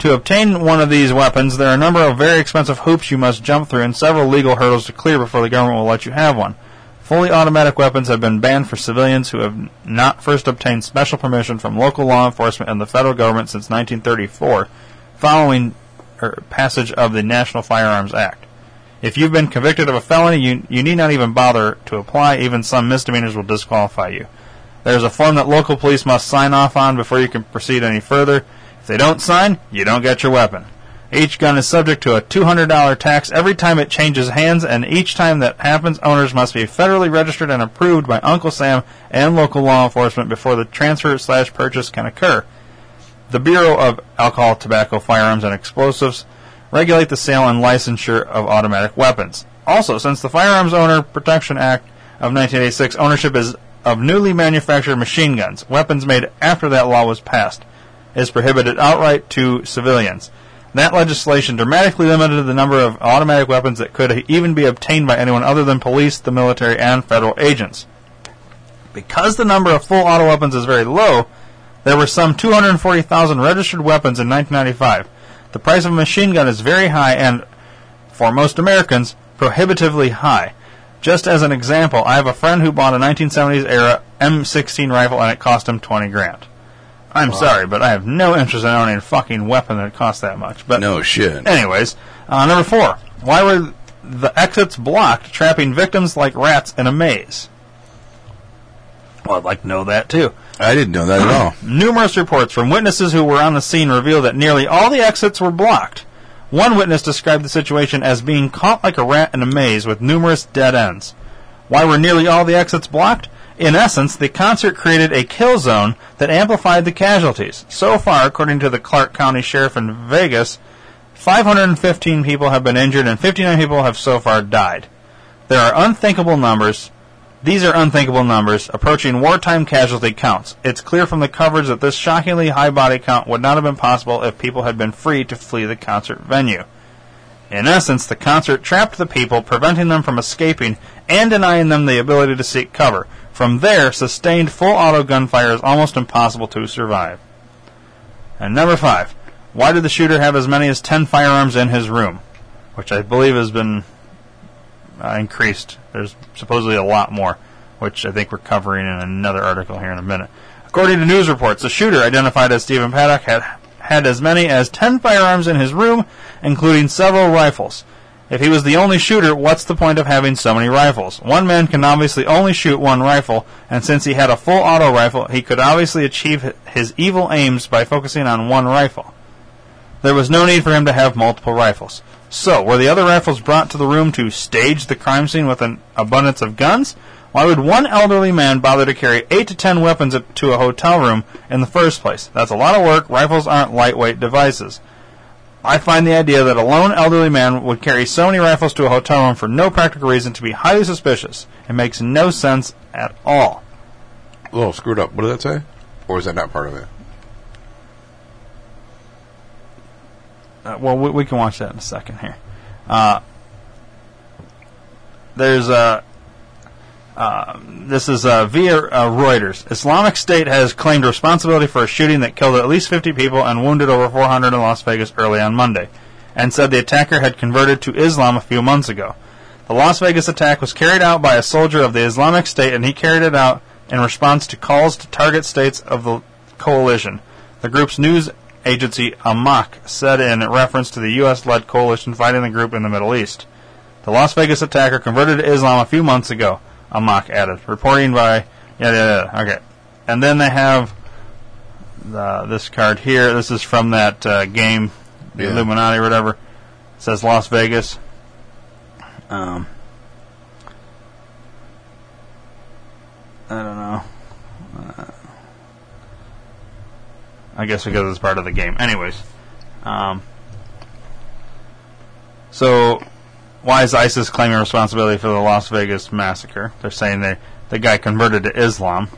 To obtain one of these weapons, there are a number of very expensive hoops you must jump through and several legal hurdles to clear before the government will let you have one. Fully automatic weapons have been banned for civilians who have not first obtained special permission from local law enforcement and the federal government since 1934, following er, passage of the National Firearms Act. If you've been convicted of a felony, you, you need not even bother to apply. Even some misdemeanors will disqualify you. There's a form that local police must sign off on before you can proceed any further. If they don't sign, you don't get your weapon. Each gun is subject to a $200 tax every time it changes hands, and each time that happens, owners must be federally registered and approved by Uncle Sam and local law enforcement before the transfer slash purchase can occur. The Bureau of Alcohol, Tobacco, Firearms, and Explosives regulate the sale and licensure of automatic weapons. Also, since the Firearms Owner Protection Act of 1986, ownership is of newly manufactured machine guns, weapons made after that law was passed, is prohibited outright to civilians. That legislation dramatically limited the number of automatic weapons that could even be obtained by anyone other than police, the military, and federal agents. Because the number of full auto weapons is very low, there were some 240,000 registered weapons in 1995. The price of a machine gun is very high and, for most Americans, prohibitively high. Just as an example, I have a friend who bought a 1970s era M16 rifle and it cost him 20 grand. I'm sorry, but I have no interest in owning a fucking weapon that costs that much. But No shit. Anyways, uh, number four. Why were the exits blocked, trapping victims like rats in a maze? Well, I'd like to know that too. I didn't know that at all. Numerous reports from witnesses who were on the scene reveal that nearly all the exits were blocked. One witness described the situation as being caught like a rat in a maze with numerous dead ends. Why were nearly all the exits blocked? In essence, the concert created a kill zone that amplified the casualties. So far, according to the Clark County Sheriff in Vegas, 515 people have been injured and 59 people have so far died. There are unthinkable numbers. These are unthinkable numbers, approaching wartime casualty counts. It's clear from the coverage that this shockingly high body count would not have been possible if people had been free to flee the concert venue. In essence, the concert trapped the people, preventing them from escaping and denying them the ability to seek cover. From there, sustained full auto gunfire is almost impossible to survive. And number five, why did the shooter have as many as 10 firearms in his room? Which I believe has been uh, increased. There's supposedly a lot more. which I think we're covering in another article here in a minute. According to news reports, the shooter, identified as Stephen Paddock, had had as many as 10 firearms in his room, including several rifles. If he was the only shooter, what's the point of having so many rifles? One man can obviously only shoot one rifle, and since he had a full auto rifle, he could obviously achieve his evil aims by focusing on one rifle. There was no need for him to have multiple rifles. So, were the other rifles brought to the room to stage the crime scene with an abundance of guns? Why would one elderly man bother to carry 8 to 10 weapons to a hotel room in the first place? That's a lot of work. Rifles aren't lightweight devices. I find the idea that a lone elderly man would carry so many rifles to a hotel room for no practical reason to be highly suspicious. It makes no sense at all. A little screwed up. What did that say? Or is that not part of it? Uh, well, we, we can watch that in a second here. Uh, there's a. Uh, this is uh, via uh, Reuters. Islamic State has claimed responsibility for a shooting that killed at least 50 people and wounded over 400 in Las Vegas early on Monday, and said the attacker had converted to Islam a few months ago. The Las Vegas attack was carried out by a soldier of the Islamic State, and he carried it out in response to calls to target states of the coalition. The group's news agency Amaq said in reference to the U.S.-led coalition fighting the group in the Middle East. The Las Vegas attacker converted to Islam a few months ago. Amaq added, reporting by yeah, yeah, yeah okay, and then they have the, this card here. This is from that uh, game, the Yeah. Illuminati or whatever. It says Las Vegas. Um, I don't know. Uh, I guess because it's part of the game. Anyways, um, so why is ISIS claiming responsibility for the Las Vegas massacre? They're saying they the guy converted to Islam.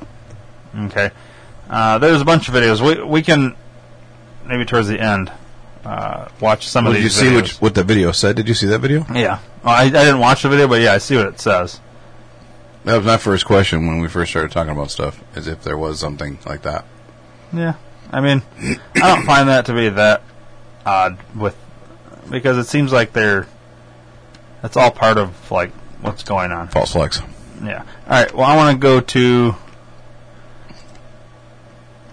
Okay, uh, there's a bunch of videos. We we can maybe towards the end uh, watch some Well, of these. did you these. see videos. what, what the video said? Did you see that video? Yeah, well, I, I didn't watch the video, but yeah, I see what it says. That was my first question when we first started talking about stuff, as if there was something like that. Yeah, I mean, I don't find that to be that odd with because it seems like they're that's all part of like what's going on. False flags. Yeah. All right. Well, I want to go to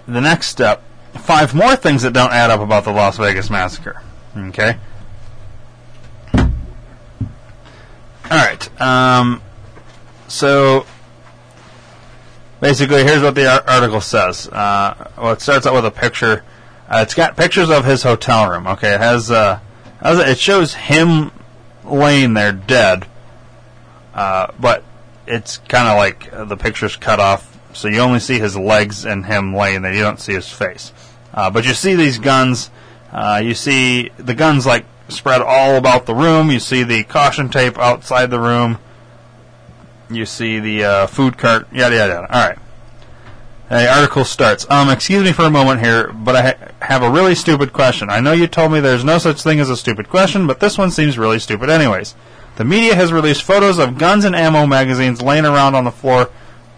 the next step. Five more things that don't add up about the Las Vegas massacre. Okay. All right. Um, so basically, here's what the ar- article says. Uh, well, it starts out with a picture. Uh, it's got pictures of his hotel room. Okay. It has. Uh, has it shows him laying there dead. Uh, but it's kind of like the picture's cut off, so you only see his legs and him laying there. You don't see his face. Uh, but you see these guns. Uh, you see the guns like spread all about the room. You see the caution tape outside the room. You see the uh, food cart. Yada yada yada. All right. The article starts. Um, excuse me for a moment here, but I ha- have a really stupid question. I know you told me there's no such thing as a stupid question, but this one seems really stupid anyways. The media has released photos of guns and ammo magazines laying around on the floor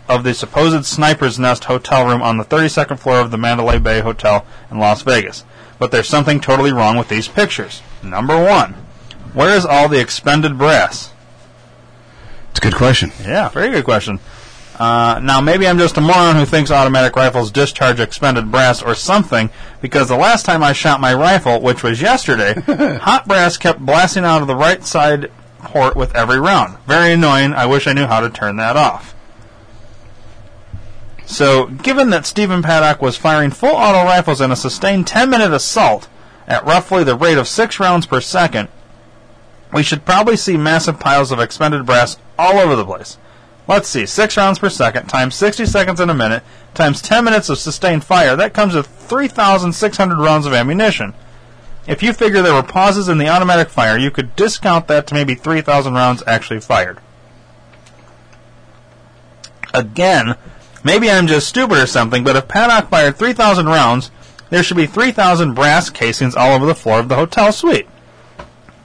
of the supposed sniper's nest hotel room on the 32nd floor of the Mandalay Bay Hotel in Las Vegas. But there's something totally wrong with these pictures. Number one, where is all the expended brass? It's a good question. Yeah, very good question. Uh, now, maybe I'm just a moron who thinks automatic rifles discharge expended brass or something, because the last time I shot my rifle, which was yesterday, hot brass kept blasting out of the right side port with every round. Very annoying. I wish I knew how to turn that off. So, given that Stephen Paddock was firing full auto rifles in a sustained 10 minute assault at roughly the rate of 6 rounds per second, we should probably see massive piles of expended brass all over the place. Let's see, 6 rounds per second times 60 seconds in a minute times 10 minutes of sustained fire, that comes to 3,600 rounds of ammunition. If you figure there were pauses in the automatic fire, you could discount that to maybe 3,000 rounds actually fired. Again, maybe I'm just stupid or something, but if Paddock fired 3,000 rounds, there should be 3,000 brass casings all over the floor of the hotel suite.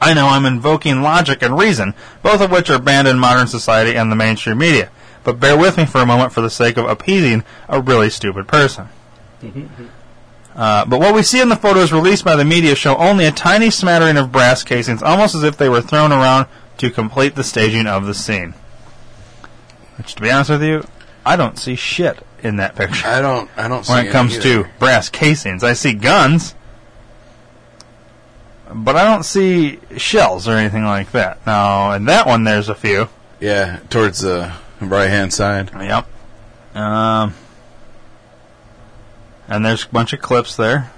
I know I'm invoking logic and reason, both of which are banned in modern society and the mainstream media. But bear with me for a moment for the sake of appeasing a really stupid person. Uh, but what we see in the photos released by the media show only a tiny smattering of brass casings, almost as if they were thrown around to complete the staging of the scene. Which, to be honest with you, I don't see shit in that picture I don't. I don't. see when it comes either. to brass casings. I see guns, but I don't see shells or anything like that. Now, in that one, there's a few. yeah, towards the right hand side. Yep. Um, and there's a bunch of clips there.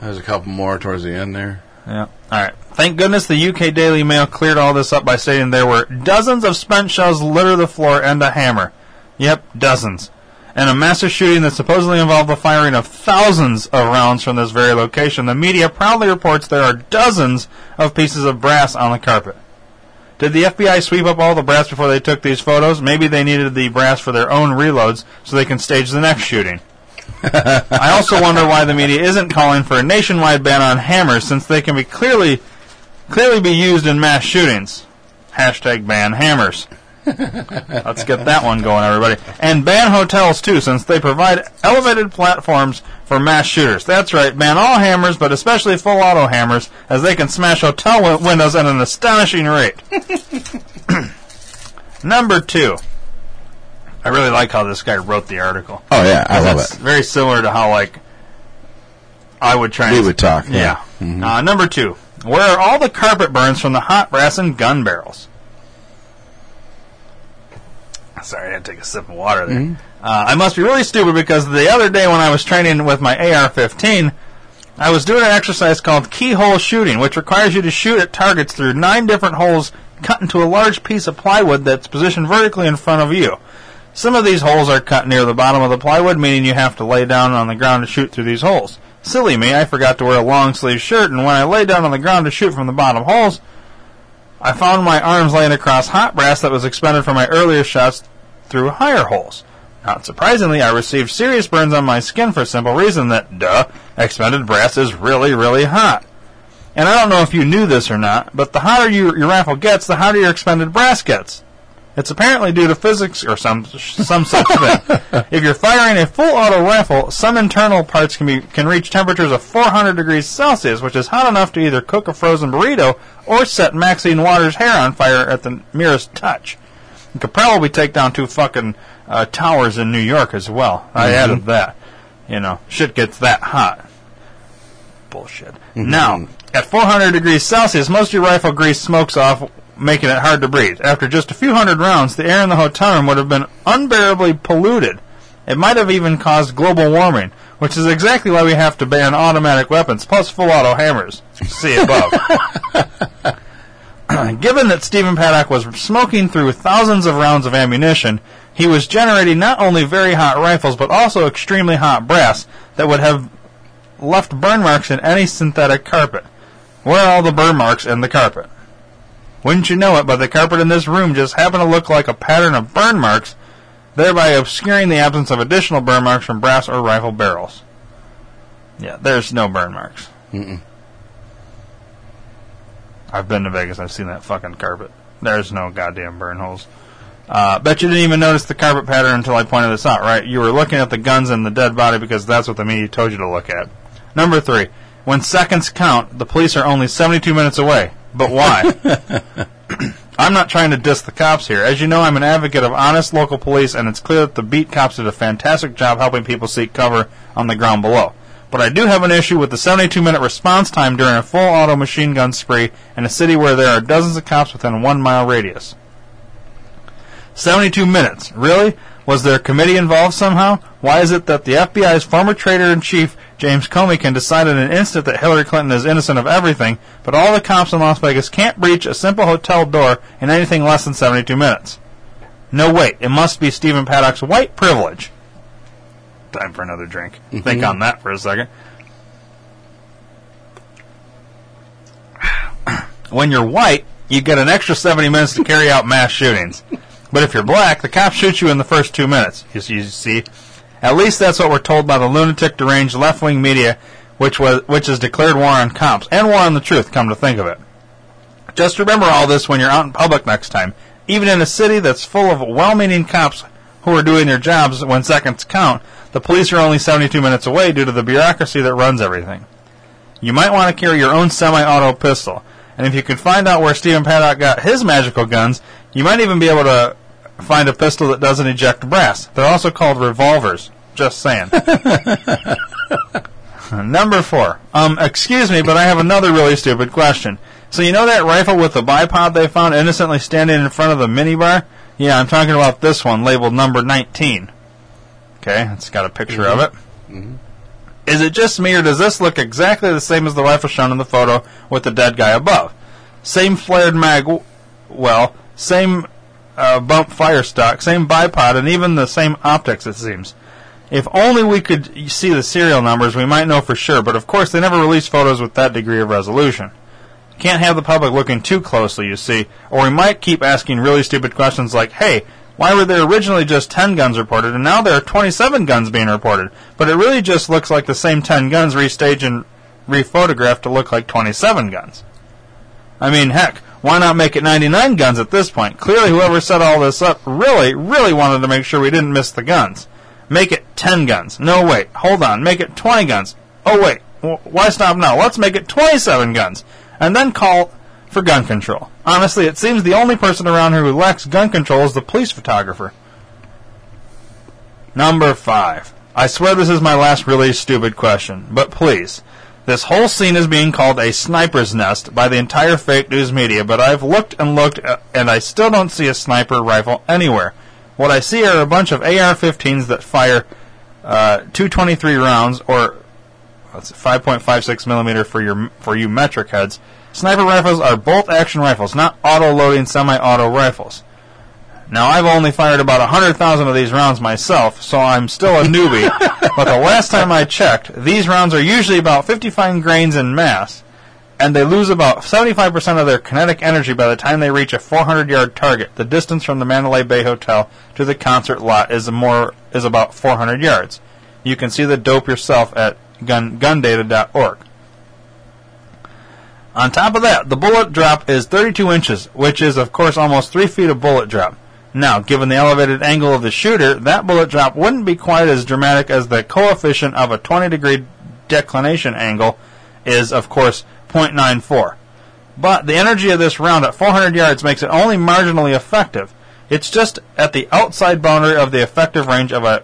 There's a couple more towards the end there. Yeah. All right. Thank goodness the UK Daily Mail cleared all this up by stating there were dozens of spent shells litter the floor and a hammer. Yep, dozens. And a massive shooting that supposedly involved the firing of thousands of rounds from this very location. The media proudly reports there are dozens of pieces of brass on the carpet. Did the FBI sweep up all the brass before they took these photos? Maybe they needed the brass for their own reloads so they can stage the next shooting. I also wonder why the media isn't calling for a nationwide ban on hammers since they can be clearly clearly be used in mass shootings. Hashtag ban hammers. Let's get that one going, everybody. And ban hotels too, since they provide elevated platforms for mass shooters. That's right, ban all hammers, but especially full auto hammers, as they can smash hotel wi- windows at an astonishing rate. Number two. I really like how this guy wrote the article. Oh yeah, I love it. very similar to how like I would try. We and, would talk. Yeah. Yeah. Uh, number two. Where are all the carpet burns from the hot brass and gun barrels? Sorry, I had to take a sip of water there. Mm-hmm. Uh, I must be really stupid because the other day when I was training with my AR-15, I was doing an exercise called keyhole shooting, which requires you to shoot at targets through nine different holes cut into a large piece of plywood that's positioned vertically in front of you. Some of these holes are cut near the bottom of the plywood, meaning you have to lay down on the ground to shoot through these holes. Silly me, I forgot to wear a long sleeve shirt, and when I lay down on the ground to shoot from the bottom holes, I found my arms laying across hot brass that was expended from my earlier shots through higher holes. Not surprisingly, I received serious burns on my skin for a simple reason that, duh, expended brass is really, really hot. And I don't know if you knew this or not, but the hotter you, your rifle gets, the hotter your expended brass gets. It's apparently due to physics or some some such thing. If you're firing a full auto rifle, some internal parts can be can reach temperatures of 400 degrees Celsius, which is hot enough to either cook a frozen burrito or set Maxine Waters' hair on fire at the merest touch. It could probably take down two fucking uh, towers in New York as well. I added that. You know, shit gets that hot. Bullshit. Now, at 400 degrees Celsius, most of your rifle grease smokes off, making it hard to breathe. After just a few hundred rounds, the air in the hotel room would have been unbearably polluted. It might have even caused global warming, which is exactly why we have to ban automatic weapons plus full auto hammers. See above. Given that Stephen Paddock was smoking through thousands of rounds of ammunition, he was generating not only very hot rifles but also extremely hot brass that would have left burn marks in any synthetic carpet. Where are all the burn marks in the carpet? Wouldn't you know it, but the carpet in this room just happened to look like a pattern of burn marks, thereby obscuring the absence of additional burn marks from brass or rifle barrels. Yeah, there's no burn marks. Mm-mm. I've been to Vegas. I've seen that fucking carpet. There's no goddamn burn holes. Uh, bet you didn't even notice the carpet pattern until I pointed this out, right? You were looking at the guns and the dead body because that's what the media told you to look at. Number three. When seconds count, the police are only 72 minutes away. But why? I'm not trying to diss the cops here. As you know, I'm an advocate of honest local police, and it's clear that the beat cops did a fantastic job helping people seek cover on the ground below. But I do have an issue with the 72 minute response time during a full auto machine gun spree in a city where there are dozens of cops within a one mile radius. 72 minutes. Really? Was there a committee involved somehow? Why is it that the FBI's former traitor-in-chief, James Comey, can decide in an instant that Hillary Clinton is innocent of everything, but all the cops in Las Vegas can't breach a simple hotel door in anything less than 72 minutes? No, wait. It must be Stephen Paddock's white privilege. Time for another drink. Mm-hmm. Think on that for a second. when you're white, you get an extra 70 minutes to carry out mass shootings. But if you're black, the cops shoot you in the first two minutes. You, you see, at least that's what we're told by the lunatic, deranged left-wing media, which was which has declared war on cops and war on the truth. Come to think of it, just remember all this when you're out in public next time. Even in a city that's full of well-meaning cops who are doing their jobs when seconds count, the police are only 72 minutes away due to the bureaucracy that runs everything. You might want to carry your own semi-auto pistol. And if you can find out where Stephen Paddock got his magical guns, you might even be able to find a pistol that doesn't eject brass. They're also called revolvers. Just saying. Number four. Um, excuse me, but I have another really stupid question. So you know that rifle with the bipod they found innocently standing in front of the minibar? Yeah, I'm talking about this one labeled number 19. Okay, it's got a picture of it. Is it just me, or does this look exactly the same as the rifle shown in the photo with the dead guy above? Same flared mag, w- well, same uh, bump fire stock, same bipod, and even the same optics, it seems. If only we could see the serial numbers, we might know for sure, but of course they never release photos with that degree of resolution. Can't have the public looking too closely, you see, or we might keep asking really stupid questions like, hey, why were there originally just 10 guns reported and now there are 27 guns being reported? But it really just looks like the same 10 guns restaged and rephotographed to look like 27 guns. I mean, heck, why not make it 99 guns at this point? Clearly, whoever set all this up really, really wanted to make sure we didn't miss the guns. Make it 10 guns. No, wait, hold on. Make it 20 guns. Oh, wait, wh- why stop now? Let's make it 27 guns. And then call for gun control. Honestly, it seems the only person around here who lacks gun control is the police photographer. Number five. I swear this is my last really stupid question, but please. This whole scene is being called a sniper's nest by the entire fake news media, but I've looked and looked, uh, and I still don't see a sniper rifle anywhere. What I see are a bunch of AR-15s that fire uh, 223 rounds, or what's it, 5.56 millimeter for your for you metric heads. Sniper rifles are bolt action rifles, not auto loading semi-auto rifles. Now I've only fired about 100,000 of these rounds myself, so I'm still a newbie. but the last time I checked, these rounds are usually about 55 grains in mass, and they lose about 75% of their kinetic energy by the time they reach a 400-yard target. The distance from the Mandalay Bay Hotel to the concert lot is more is about 400 yards. You can see the dope yourself at gun, gundata.org. On top of that, the bullet drop is 32 inches, which is, of course, almost 3 feet of bullet drop. Now, given the elevated angle of the shooter, that bullet drop wouldn't be quite as dramatic as the coefficient of a 20 degree declination angle is, of course, 0.94. But the energy of this round at 400 yards makes it only marginally effective. It's just at the outside boundary of the effective range of a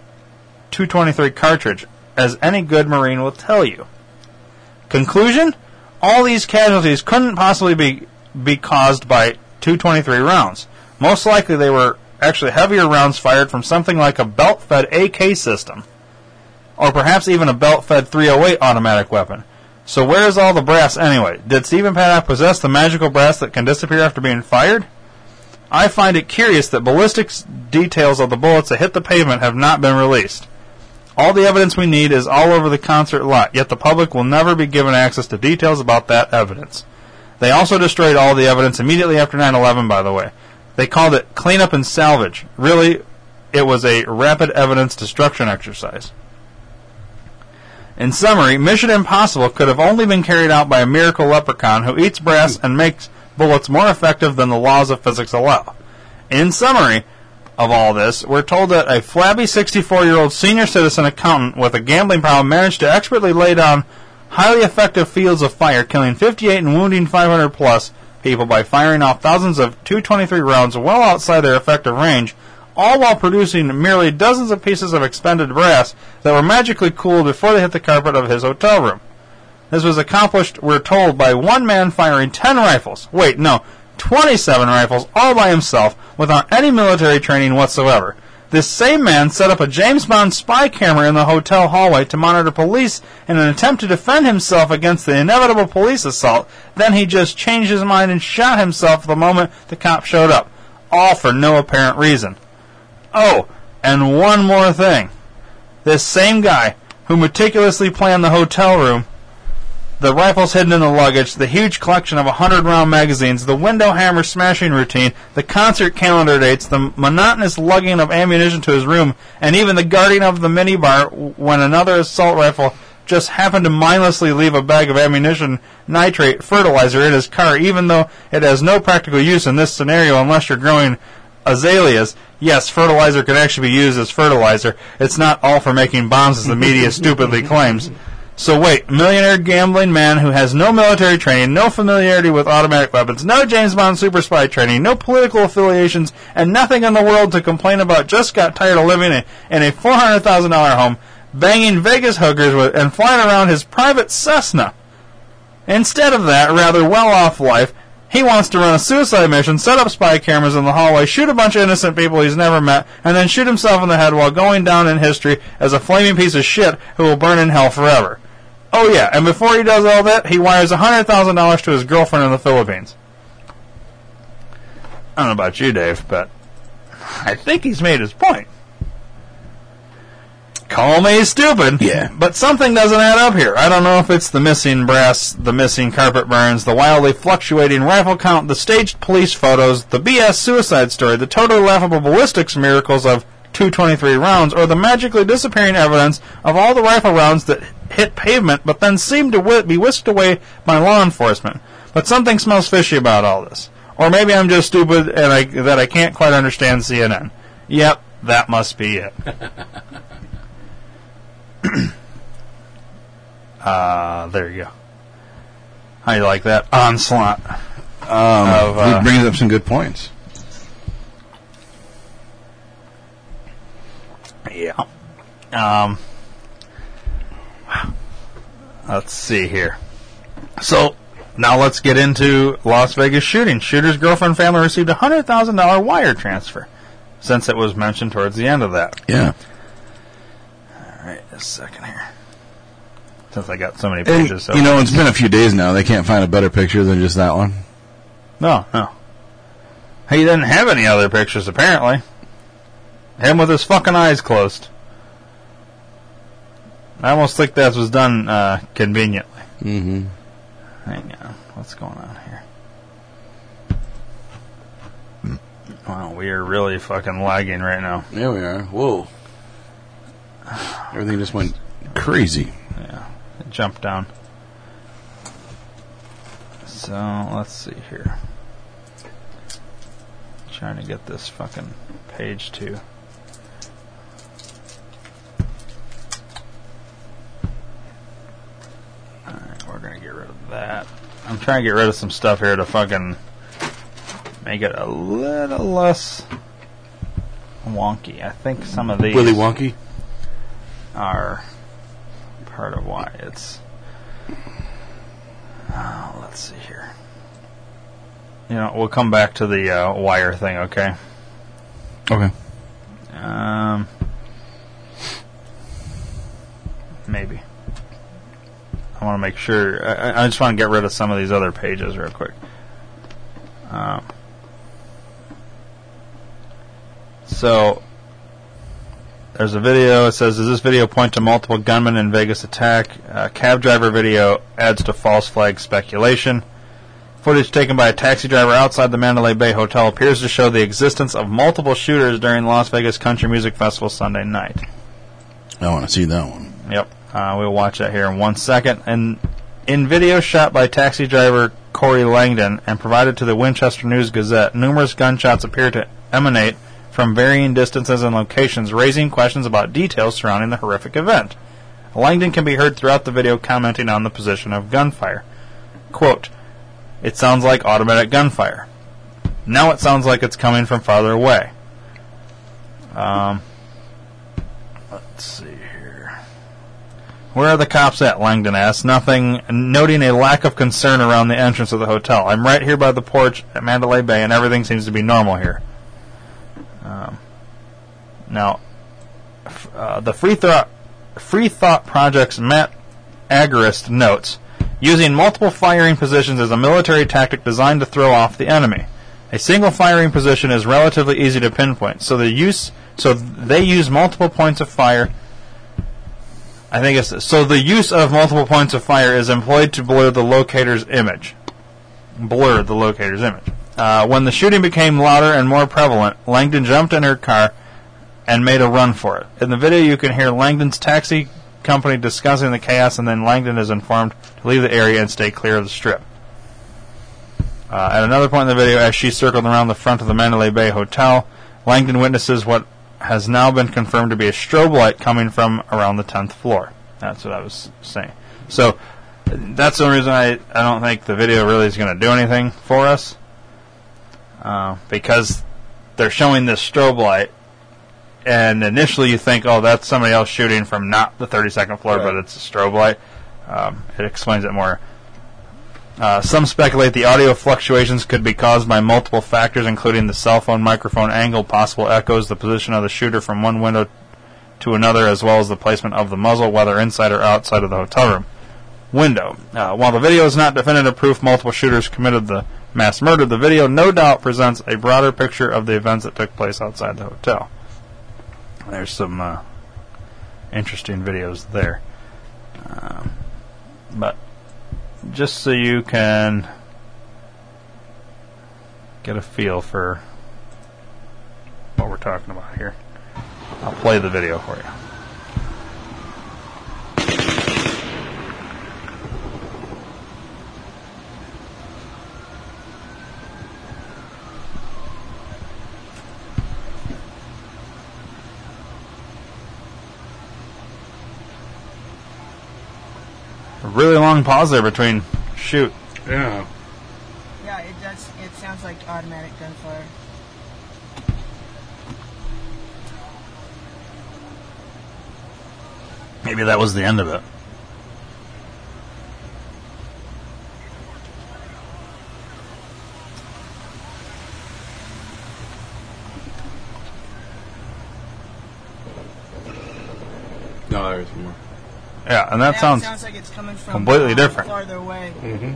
223 cartridge, as any good Marine will tell you. Conclusion? All these casualties couldn't possibly be, be caused by 223 rounds. Most likely they were actually heavier rounds fired from something like a belt-fed AK system. Or perhaps even a belt-fed 308 automatic weapon. So where is all the brass anyway? Did Stephen Paddock possess the magical brass that can disappear after being fired? I find it curious that ballistics details of the bullets that hit the pavement have not been released. All the evidence we need is all over the concert lot, yet the public will never be given access to details about that evidence. They also destroyed all the evidence immediately after 9-11, by the way. They called it cleanup and salvage. Really, it was a rapid evidence destruction exercise. In summary, Mission Impossible could have only been carried out by a miracle leprechaun who eats brass and makes bullets more effective than the laws of physics allow. In summary of all this, we're told that a flabby 64 year old senior citizen accountant with a gambling problem managed to expertly lay down highly effective fields of fire, killing 58 and wounding 500 plus people by firing off thousands of 223 rounds well outside their effective range, all while producing merely dozens of pieces of expended brass that were magically cooled before they hit the carpet of his hotel room. This was accomplished, we're told, by one man firing 10 rifles. Wait, no, 27 rifles all by himself without any military training whatsoever. This same man set up a James Bond spy camera in the hotel hallway to monitor police in an attempt to defend himself against the inevitable police assault. Then he just changed his mind and shot himself the moment the cop showed up. All for no apparent reason. Oh, and one more thing. This same guy who meticulously planned the hotel room the rifles hidden in the luggage, the huge collection of 100 round magazines, the window hammer smashing routine, the concert calendar dates, the monotonous lugging of ammunition to his room, and even the guarding of the minibar when another assault rifle just happened to mindlessly leave a bag of ammunition, nitrate, fertilizer in his car, even though it has no practical use in this scenario unless you're growing azaleas. Yes, fertilizer can actually be used as fertilizer. It's not all for making bombs as the media stupidly claims. So wait, millionaire gambling man who has no military training, no familiarity with automatic weapons, no James Bond super spy training, no political affiliations, and nothing in the world to complain about, just got tired of living in a $400,000 home, banging Vegas hookers with, and flying around his private Cessna. Instead of that rather well-off life, he wants to run a suicide mission, set up spy cameras in the hallway, shoot a bunch of innocent people he's never met, and then shoot himself in the head while going down in history as a flaming piece of shit who will burn in hell forever. Oh yeah, and before he does all that, he wires $100,000 to his girlfriend in the Philippines. I don't know about you, Dave, but I think he's made his point. Call me stupid. Yeah. But something doesn't add up here. I don't know if it's the missing brass, the missing carpet burns, the wildly fluctuating rifle count, the staged police photos, the BS suicide story, the totally laughable ballistics miracles of 223 rounds, or the magically disappearing evidence of all the rifle rounds that hit pavement but then seem to whi- be whisked away by law enforcement. But something smells fishy about all this. Or maybe I'm just stupid and I, that I can't quite understand CNN. Yep, that must be it. uh, there you go. How you like that onslaught? Um, Of, uh, he brings up some good points. Yeah. Um. Let's see here. So now let's get into Las Vegas shooting. Shooter's girlfriend family received a hundred thousand dollar wire transfer, since it was mentioned towards the end of that. Yeah. All right, a second here. Since I got so many And, pages, so you know, it's been a few days now. They can't find a better picture than just that one. no, no. He didn't have any other pictures apparently. Him with his fucking eyes closed. I almost think that was done uh, conveniently. Mm-hmm. Hang on. What's going on here? Wow, we are really fucking lagging right now. There we are. Whoa. Everything just went crazy. Yeah. It jumped down. So, let's see here. Trying to get this fucking page to. Alright, we're gonna get rid of that. I'm trying to get rid of some stuff here to fucking make it a little less wonky. I think some of these Willy Wonky. are part of why it's. Uh, let's see here. You know, we'll come back to the uh, wire thing, okay? Okay. Um, maybe. I want to make sure. I, I- just want to get rid of some of these other pages real quick. Um, so there's a video. It says, "Does this video point to multiple gunmen in Vegas attack?" Uh, cab driver video adds to false flag speculation. Footage taken by a taxi driver outside the Mandalay Bay Hotel appears to show the existence of multiple shooters during Las Vegas Country Music Festival Sunday night. I want to see that one. Yep. Uh, we'll watch that here in one second. And in video shot by taxi driver Cori Langdon and provided to the Winchester News Gazette, numerous gunshots appear to emanate from varying distances and locations, raising questions about details surrounding the horrific event. Langdon can be heard throughout the video commenting on the position of gunfire. Quote, It sounds like automatic gunfire. Now it sounds like it's coming from farther away. Um, let's see. Where are the cops at? Langdon asked, nothing, noting a lack of concern around the entrance of the hotel. I'm right here by the porch at Mandalay Bay, and everything seems to be normal here. Um, now, uh, the Free Thought Free Thought Project's Matt Agorist notes, using multiple firing positions is a military tactic designed to throw off the enemy. A single firing position is relatively easy to pinpoint, so the use so they use multiple points of fire. I think it's so the use of multiple points of fire is employed to blur the locator's image. Blur the locator's image. Uh, when the shooting became louder and more prevalent, Langdon jumped in her car and made a run for it. In the video, you can hear Langdon's taxi company discussing the chaos, and then Langdon is informed to leave the area and stay clear of the strip. Uh, at another point in the video, as she circled around the front of the Mandalay Bay Hotel, Langdon witnesses what has now been confirmed to be a strobe light coming from around the 10th floor. That's what I was saying. So that's the reason I, I don't think the video really is going to do anything for us. Uh, because they're showing this strobe light, and initially you think, oh, that's somebody else shooting from not the 32nd floor, but it's a strobe light. Um, it explains it more. Uh, some speculate the audio fluctuations could be caused by multiple factors, including the cell phone microphone angle, possible echoes, the position of the shooter from one window to another, as well as the placement of the muzzle, whether inside or outside of the hotel room window. Uh, while the video is not definitive proof multiple shooters committed the mass murder, the video no doubt presents a broader picture of the events that took place outside the hotel. There's some uh, interesting videos there. Um, but just so you can get a feel for what we're talking about here, I'll play the video for you. A really long pause there between shoot. Yeah. Yeah, it does. It sounds like automatic gunfire. Maybe that was the end of it. No, there's more. Yeah, and that Now sounds sounds like it's coming from completely different. farther away. Mm-hmm.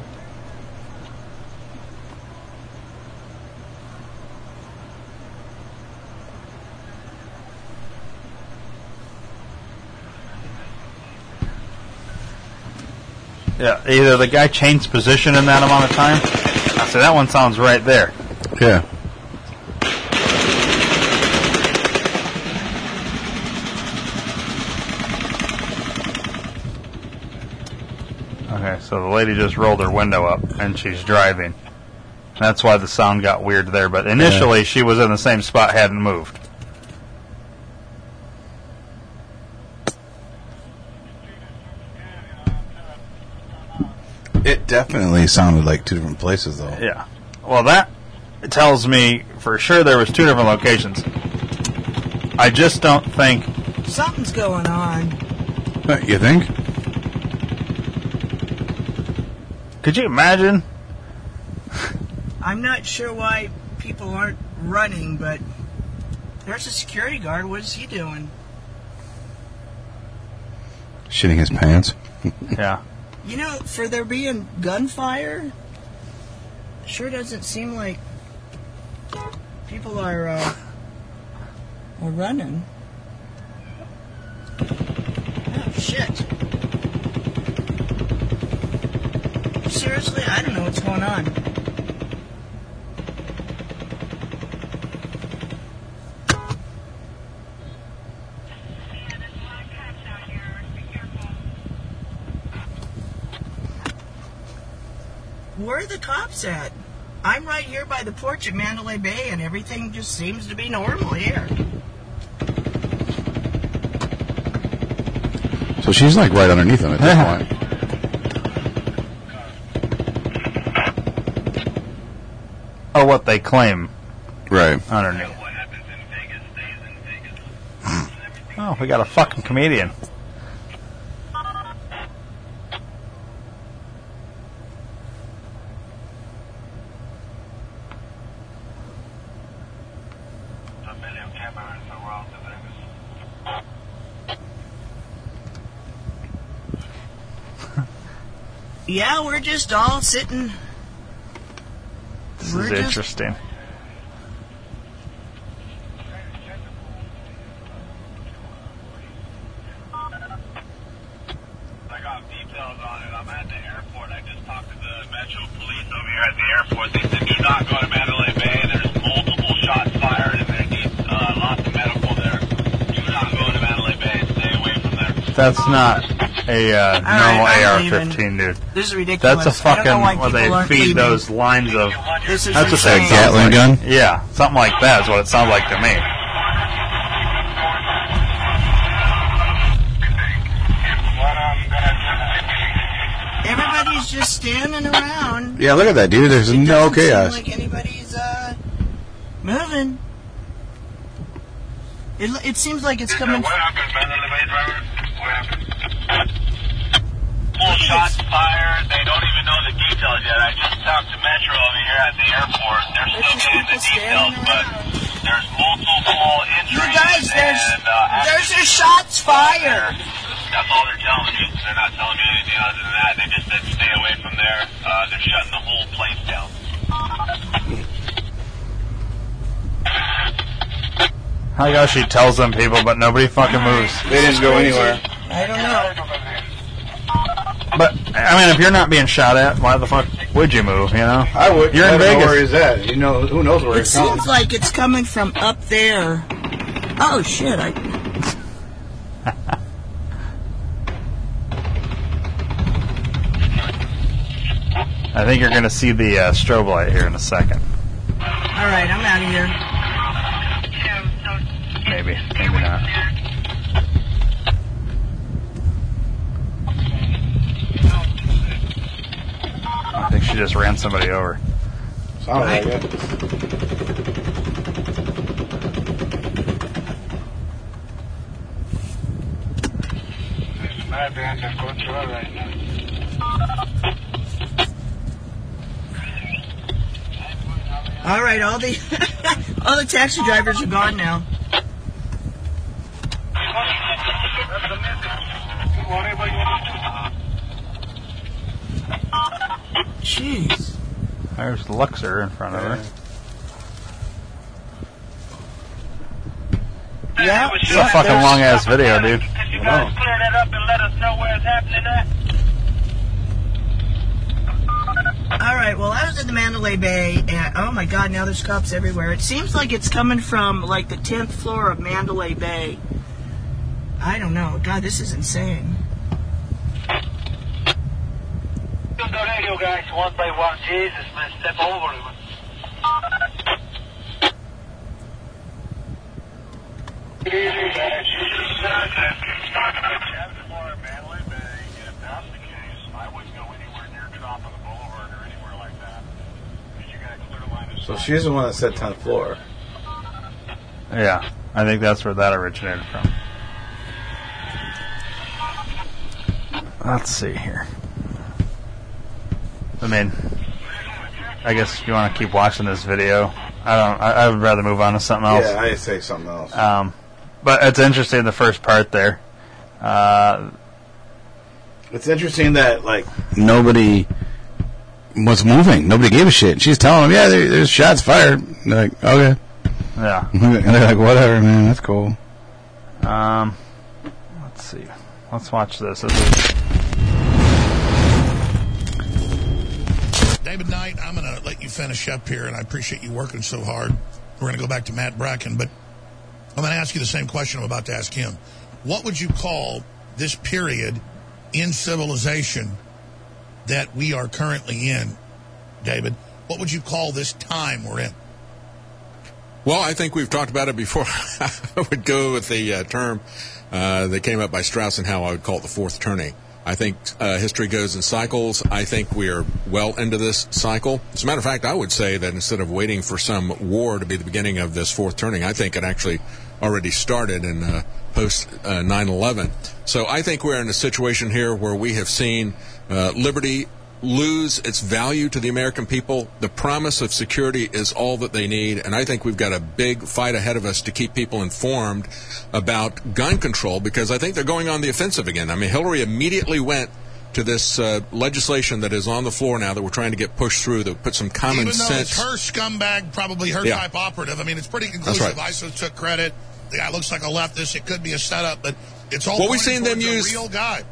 yeah. Either the guy changed position in that amount of time. I said that one sounds right there. Yeah. Okay, so the lady just rolled her window up and she's driving. That's why the sound got weird there. But initially, she was in the same spot, hadn't moved. It definitely sounded like two different places, though. Yeah. Well, that tells me for sure there was two different locations. I just don't think. Something's going on. You think? Could you imagine? I'm not sure why people aren't running, but there's a security guard. What is he doing? Shitting his pants. Yeah. You know, for there being gunfire, sure doesn't seem like people are uh, are running. Oh shit! Seriously, I don't know what's going on. Where are the cops at? I'm right here by the porch at Mandalay Bay, and everything just seems to be normal here. So she's like right underneath him at this point. Or what they claim Right. underneath. Oh, we got a fucking comedian. Yeah, we're just all sitting. This We're is interesting. I got details on it. I'm at the airport. I just talked to the Metro Police over here at the airport. They said do not go to Mandalay Bay. There's multiple shots fired, and there needs uh, lots of medical there. Do not go to Mandalay Bay. Stay away from there. That's not a uh, normal I'm AR-15, dude. This is ridiculous. That's a I don't know why fucking where they feed leaving. those lines of. This is That's what that Gatling like, gun? Yeah, something like that is what it sounds like to me. Everybody's just standing around. Yeah, look at that, dude. There's it no chaos. like anybody's uh, moving. It, it seems like it's coming. Here at airport. They're still just getting the details, but there's multiple You injuries. guys, there's and, uh, there's active a shots fired. That's all they're telling you. They're not telling me anything other than that. They just said stay away from there. Uh, they're shutting the whole place down. I like how she tells them people, but nobody fucking moves. They didn't go anywhere. I don't know. But I mean, if you're not being shot at, why the fuck would you move? You know? I would. You're in I don't Vegas. where he's at. You know, who knows where It he's coming. seems like it's coming from up there. Oh shit! I I think you're gonna see the uh, strobe light here in a second. all right. I'm out of here. Maybe, maybe not. I think she just ran somebody over. Sounds like it. Might be under control right now. All right. All the all the taxi drivers are gone now. Jeez. There's Luxor in front of her. Yeah. It's a fucking long ass video, dude. Could you guys clear that up and let us know where it's happening at? All right. Well, I was in the Mandalay Bay, and oh my God, now there's cops everywhere. It seems like it's coming from like the tenth floor of Mandalay Bay. I don't know. God, this is insane. The radio guys, one by one. Jesus, man, step over it. Easy, guys. Mandalay Bay, if that's the case, I wouldn't go anywhere near Tropical Boulevard or anywhere like that. Because you got a clear line of So sight. she's the one that said 10th floor. Yeah, I think that's where that originated from. Let's see here. I mean, I guess if you want to keep watching this video, I don't. I, I would rather move on to something else. Yeah, I say something else. Um, but it's interesting the first part there. Uh, It's interesting that like nobody was moving. Nobody gave a shit. She's telling them, "Yeah, there, there's shots fired." They're like, "Okay," yeah. and they're like, "Whatever, man. That's cool." Um, let's see. Let's watch this. This is David Knight, I'm going to let you finish up here, and I appreciate you working so hard. We're going to go back to Matt Bracken, but I'm going to ask you the same question I'm about to ask him. What would you call this period in civilization that we are currently in, David? What would you call this time we're in? Well, I think we've talked about it before. I would go with the uh, term uh, that came up by Strauss and Howe I would call it the fourth turning. I think uh, history goes in cycles. I think we are well into this cycle. As a matter of fact, I would say that instead of waiting for some war to be the beginning of this fourth turning, I think it actually already started in uh, post uh, 9/11. So I think we're in a situation here where we have seen uh, liberty lose its value to the American people. The promise of security is all that they need, and I think we've got a big fight ahead of us to keep people informed about gun control because I think they're going on the offensive again. I mean, Hillary immediately went to this uh, legislation that is on the floor now that we're trying to get pushed through that put some common Even though sense. it's her scumbag, probably her Yeah. type operative. I mean, it's pretty conclusive. right. ISIS took credit. The guy looks like a leftist. It could be a setup, but it's all. Well, we've seen them use- real guy.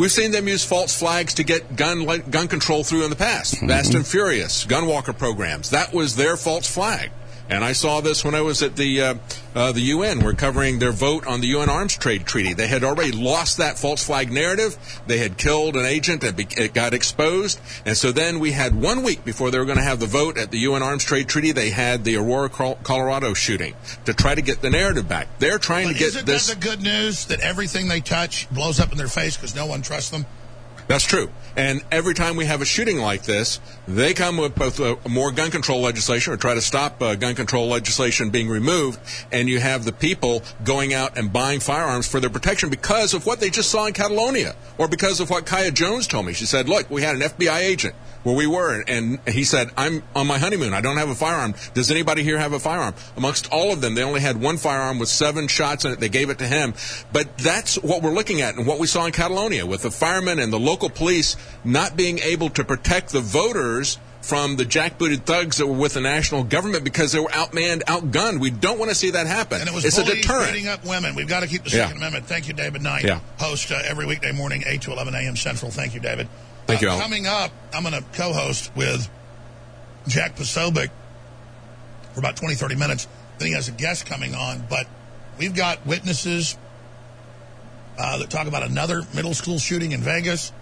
We've seen them use false flags to get gun gun control through in the past. Fast and mm-hmm. Furious, Gunwalker programs. That was their false flag. And I saw this when I was at the uh, uh, the UN. We're covering their vote on the UN Arms Trade Treaty. They had already lost that false flag narrative. They had killed an agent and it got exposed. And so then we had one week before they were going to have the vote at the UN Arms Trade Treaty. They had the Aurora, Colorado shooting to try to get the narrative back. They're trying But to get isn't this. that the good news that everything they touch blows up in their face because no one trusts them? That's true. And every time we have a shooting like this, they come with both uh, more gun control legislation or try to stop uh, gun control legislation being removed, and you have the people going out and buying firearms for their protection because of what they just saw in Catalonia, or because of what Kaya Jones told me. She said, "Look, we had an FBI agent where we were, and he said, I'm on my honeymoon. I don't have a firearm. Does anybody here have a firearm? Amongst all of them, they only had one firearm with seven shots in it. They gave it to him. But that's what we're looking at and what we saw in Catalonia with the firemen and the local police not being able to protect the voters from the jackbooted thugs that were with the national government because they were outmanned, outgunned. We don't want to see that happen. And it was it's a deterrent. beating up women. We've got to keep the Yeah. Second Amendment. Thank you, David Knight. Yeah. Host uh, every weekday morning, 8 to 11 a.m. Central. Thank you, David. Thank Uh, you, Alan. Coming up, I'm going to co-host with Jack Posobiec for about 20, 30 minutes. Then he has a guest coming on. But we've got witnesses uh, that talk about another middle school shooting in Vegas.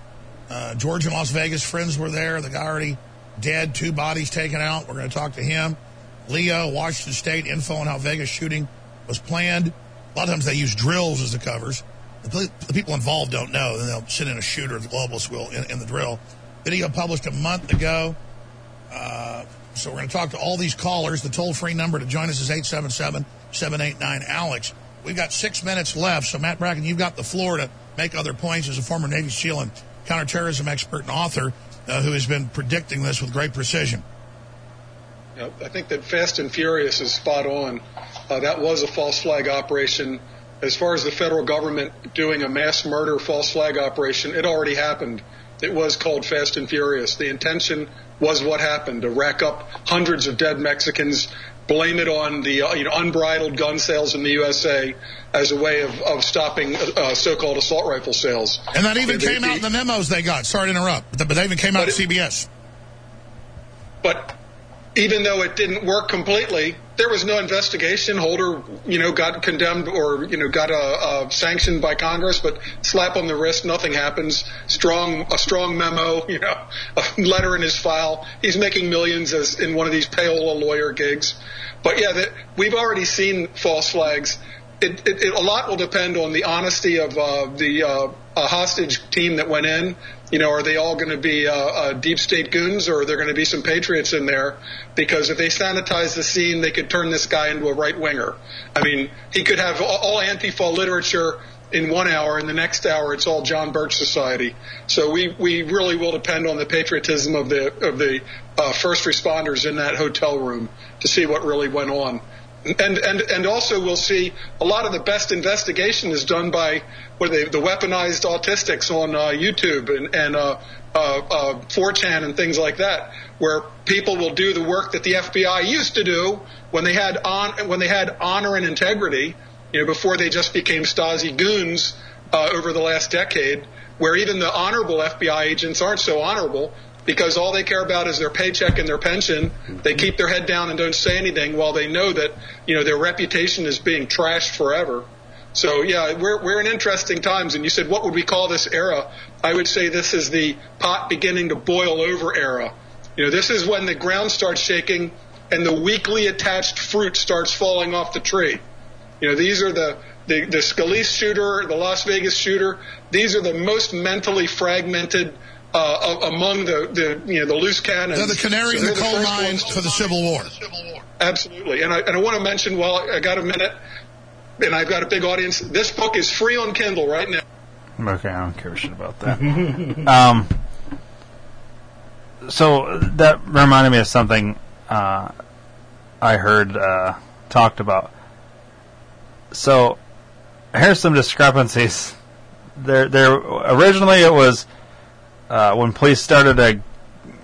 Uh, George and Las Vegas friends were there. The guy already dead, two bodies taken out. We're going to talk to him. Leo, Washington State, info on how Vegas shooting was planned. A lot of times they use drills as the covers. The, the people involved don't know. Then they'll send in a shooter, the globalists will, in, in the drill. Video published a month ago. Uh, so we're going to talk to all these callers. The toll free number to join us is 877 789 Alex. We've got six minutes left. So, Matt Bracken, you've got the floor to make other points as a former Navy SEAL and counterterrorism expert and author uh, who has been predicting this with great precision. I think that Fast and Furious is spot on. Uh, that was a false flag operation. As far as the federal government doing a mass murder false flag operation, it already happened. It was called Fast and Furious. The intention was what happened to rack up hundreds of dead Mexicans, blame it on the uh, you know unbridled gun sales in the USA as a way of, of stopping uh, so-called assault rifle sales. And that even came out in the memos they got. Sorry to interrupt, but that even came out at CBS. But even though it didn't work completely, there was no investigation. Holder, you know, got condemned or you know got a, a sanctioned by Congress, but slap on the wrist, nothing happens. Strong, a strong memo, you know, a letter in his file. He's making millions as in one of these payola lawyer gigs. But yeah, that, we've already seen false flags. It, it, it, a lot will depend on the honesty of uh, the uh, uh, hostage team that went in. You know, are they all going to be uh, uh, deep state goons, or are there going to be some patriots in there? Because if they sanitize the scene, they could turn this guy into a right winger. I mean, he could have all, all Antifa literature in one hour, and the next hour it's all John Birch Society. So we, we really will depend on the patriotism of the of the uh, first responders in that hotel room to see what really went on. And and and also we'll see a lot of the best investigation is done by what they the weaponized autistics on uh, YouTube and and uh, uh, uh, 4chan and things like that, where people will do the work that the FBI used to do when they had on when they had honor and integrity, you know, before they just became Stasi goons uh, over the last decade, where even the honorable FBI agents aren't so honorable because all they care about is their paycheck and their pension. They keep their head down and don't say anything while they know that you know their reputation is being trashed forever. So yeah, we're we're in interesting times. And you said, what would we call this era? I would say this is the pot beginning to boil over era. You know, this is when the ground starts shaking and the weakly attached fruit starts falling off the tree. You know, these are the the, the Scalise shooter, the Las Vegas shooter. These are the most mentally fragmented uh, among the, the you know the loose cannons. They're the canary in the coal first mine for the Civil War. Absolutely, and I and I want to mention while I got a minute, and I've got a big audience. This book is free on Kindle right now. Okay, I don't care shit about that. um, so that reminded me of something uh, I heard uh, talked about. So here's some discrepancies. There, there. Originally, it was uh, when police started a,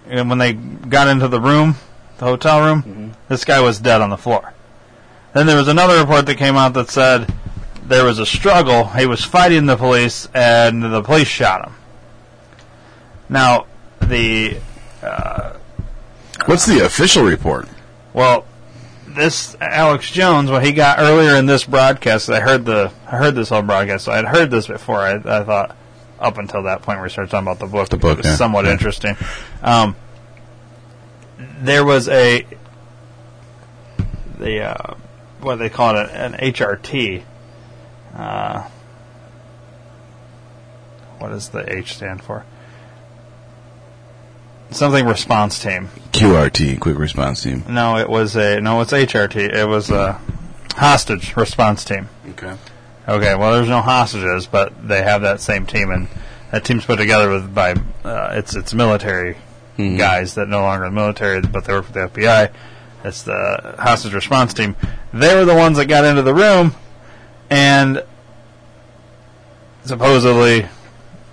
and when they got into the room, the hotel room. This guy was dead on the floor. Then there was another report that came out that said there was a struggle. He was fighting the police, and the police shot him. Now, the What's the official report? well, this Alex Jones, what he got earlier in this broadcast, I heard the I heard this whole broadcast. So I had heard this before. I, I thought up until that point where we started talking about the book, The book, was yeah. somewhat Yeah. interesting. Um, there was a the uh, what do they call it an HRT. Uh, what does the H stand for? something response team. QRT, quick response team. No, it was a no. It's HRT. It was a hostage response team. Okay. Okay, well, there's no hostages, but they have that same team, and that team's put together with by uh, it's it's military guys that no longer in the military, but they work for the FBI. It's the hostage response team. They were the ones that got into the room, and supposedly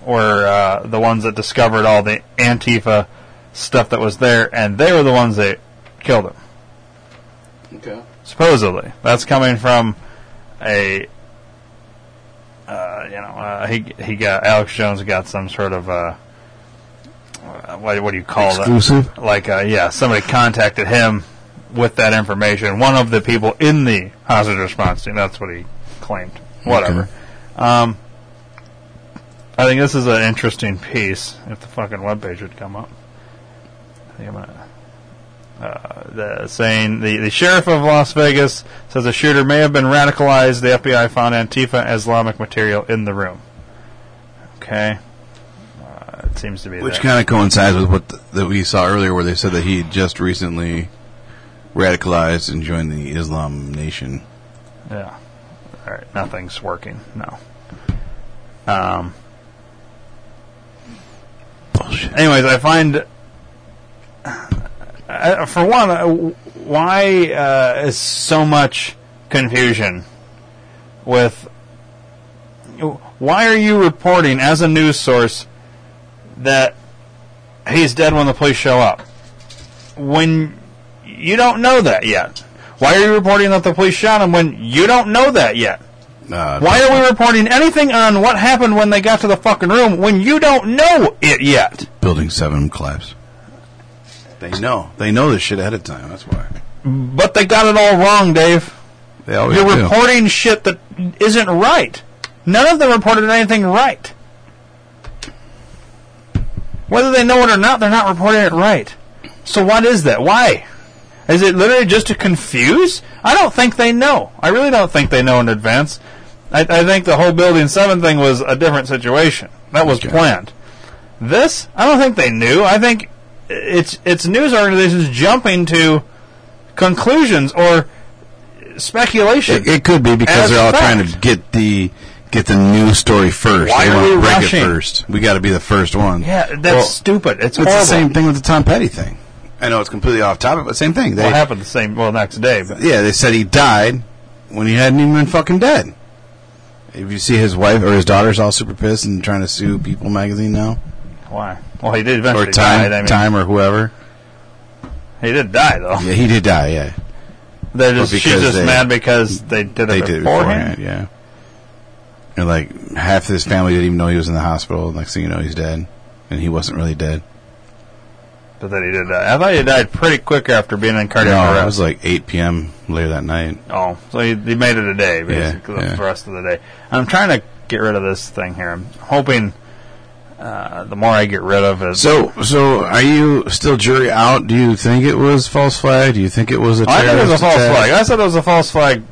were uh, the ones that discovered all the Antifa stuff that was there, and they were the ones that killed him. Okay. Supposedly, that's coming from a. Uh, you know, uh, he he got Alex Jones got some sort of uh, uh, what what do you call Exclusive? that? Like, uh, yeah, somebody contacted him with that information. One of the people in the hostage response team. That's what he claimed. Whatever. Um, I think this is an interesting piece. If the fucking webpage would come up, I think I'm gonna uh, the, saying the, the sheriff of Las Vegas says the shooter may have been radicalized. The FBI found Antifa Islamic material in the room. Okay, uh, it seems to be Which kind of coincides with what th- that we saw earlier, where they said that he just recently radicalized and joined the Islam Nation. Yeah. All right. Nothing's working. No. Um. Bullshit. Anyways, I find, uh, for one, uh, why uh, is so much confusion with? Why are you reporting as a news source that he's dead when the police show up when you don't know that yet? Why are you reporting that the police shot him when you don't know that yet? Why are we reporting anything on what happened when they got to the fucking room when you don't know it yet? Building seven collapsed. They know. They know this shit ahead of time. That's why. But they got it all wrong, Dave. They always You're do. reporting shit that isn't right. None of them reported anything right. Whether they know it or not, they're not reporting it right. So what is that? Why? Is it literally just to confuse? I don't think they know. I really don't think they know in advance. I, I think the whole Building 7 thing was a different situation. That was Okay. planned. This, I don't think they knew. I think it's it's news organizations jumping to conclusions or speculation. It, it could be because they're all fact. trying to get the get the news story first. Why they want we to break rushing? it first. We got to be the first one. yeah, that's Well, stupid. It's It's horrible. the same thing with the Tom Petty thing. I know it's completely off topic, but same thing. They, Well, happened the same well next day, but yeah, they said he died when he hadn't even been fucking dead. If you see his wife or his daughter's all super pissed and trying to sue People magazine now, why? Well, he did or eventually Time, die. I mean, Time or whoever. he did die though. Yeah, he did die. Yeah, They're just, she's just they- mad because they did it they did it beforehand. beforehand. Yeah, and like half his family didn't even know he was in the hospital. Next thing you know, he's dead, and he wasn't really dead. But then he did die. I thought he died pretty quick after being in cardiac No, it was like 8 p.m. later that night. Oh, so he, he made it a day, basically, yeah. the rest of the day. I'm trying to get rid of this thing here. I'm hoping uh, the more I get rid of it. So, so are you still jury out? Do you think it was false flag? Do you think it was a I think it was a false attack? flag. I said it was a false flag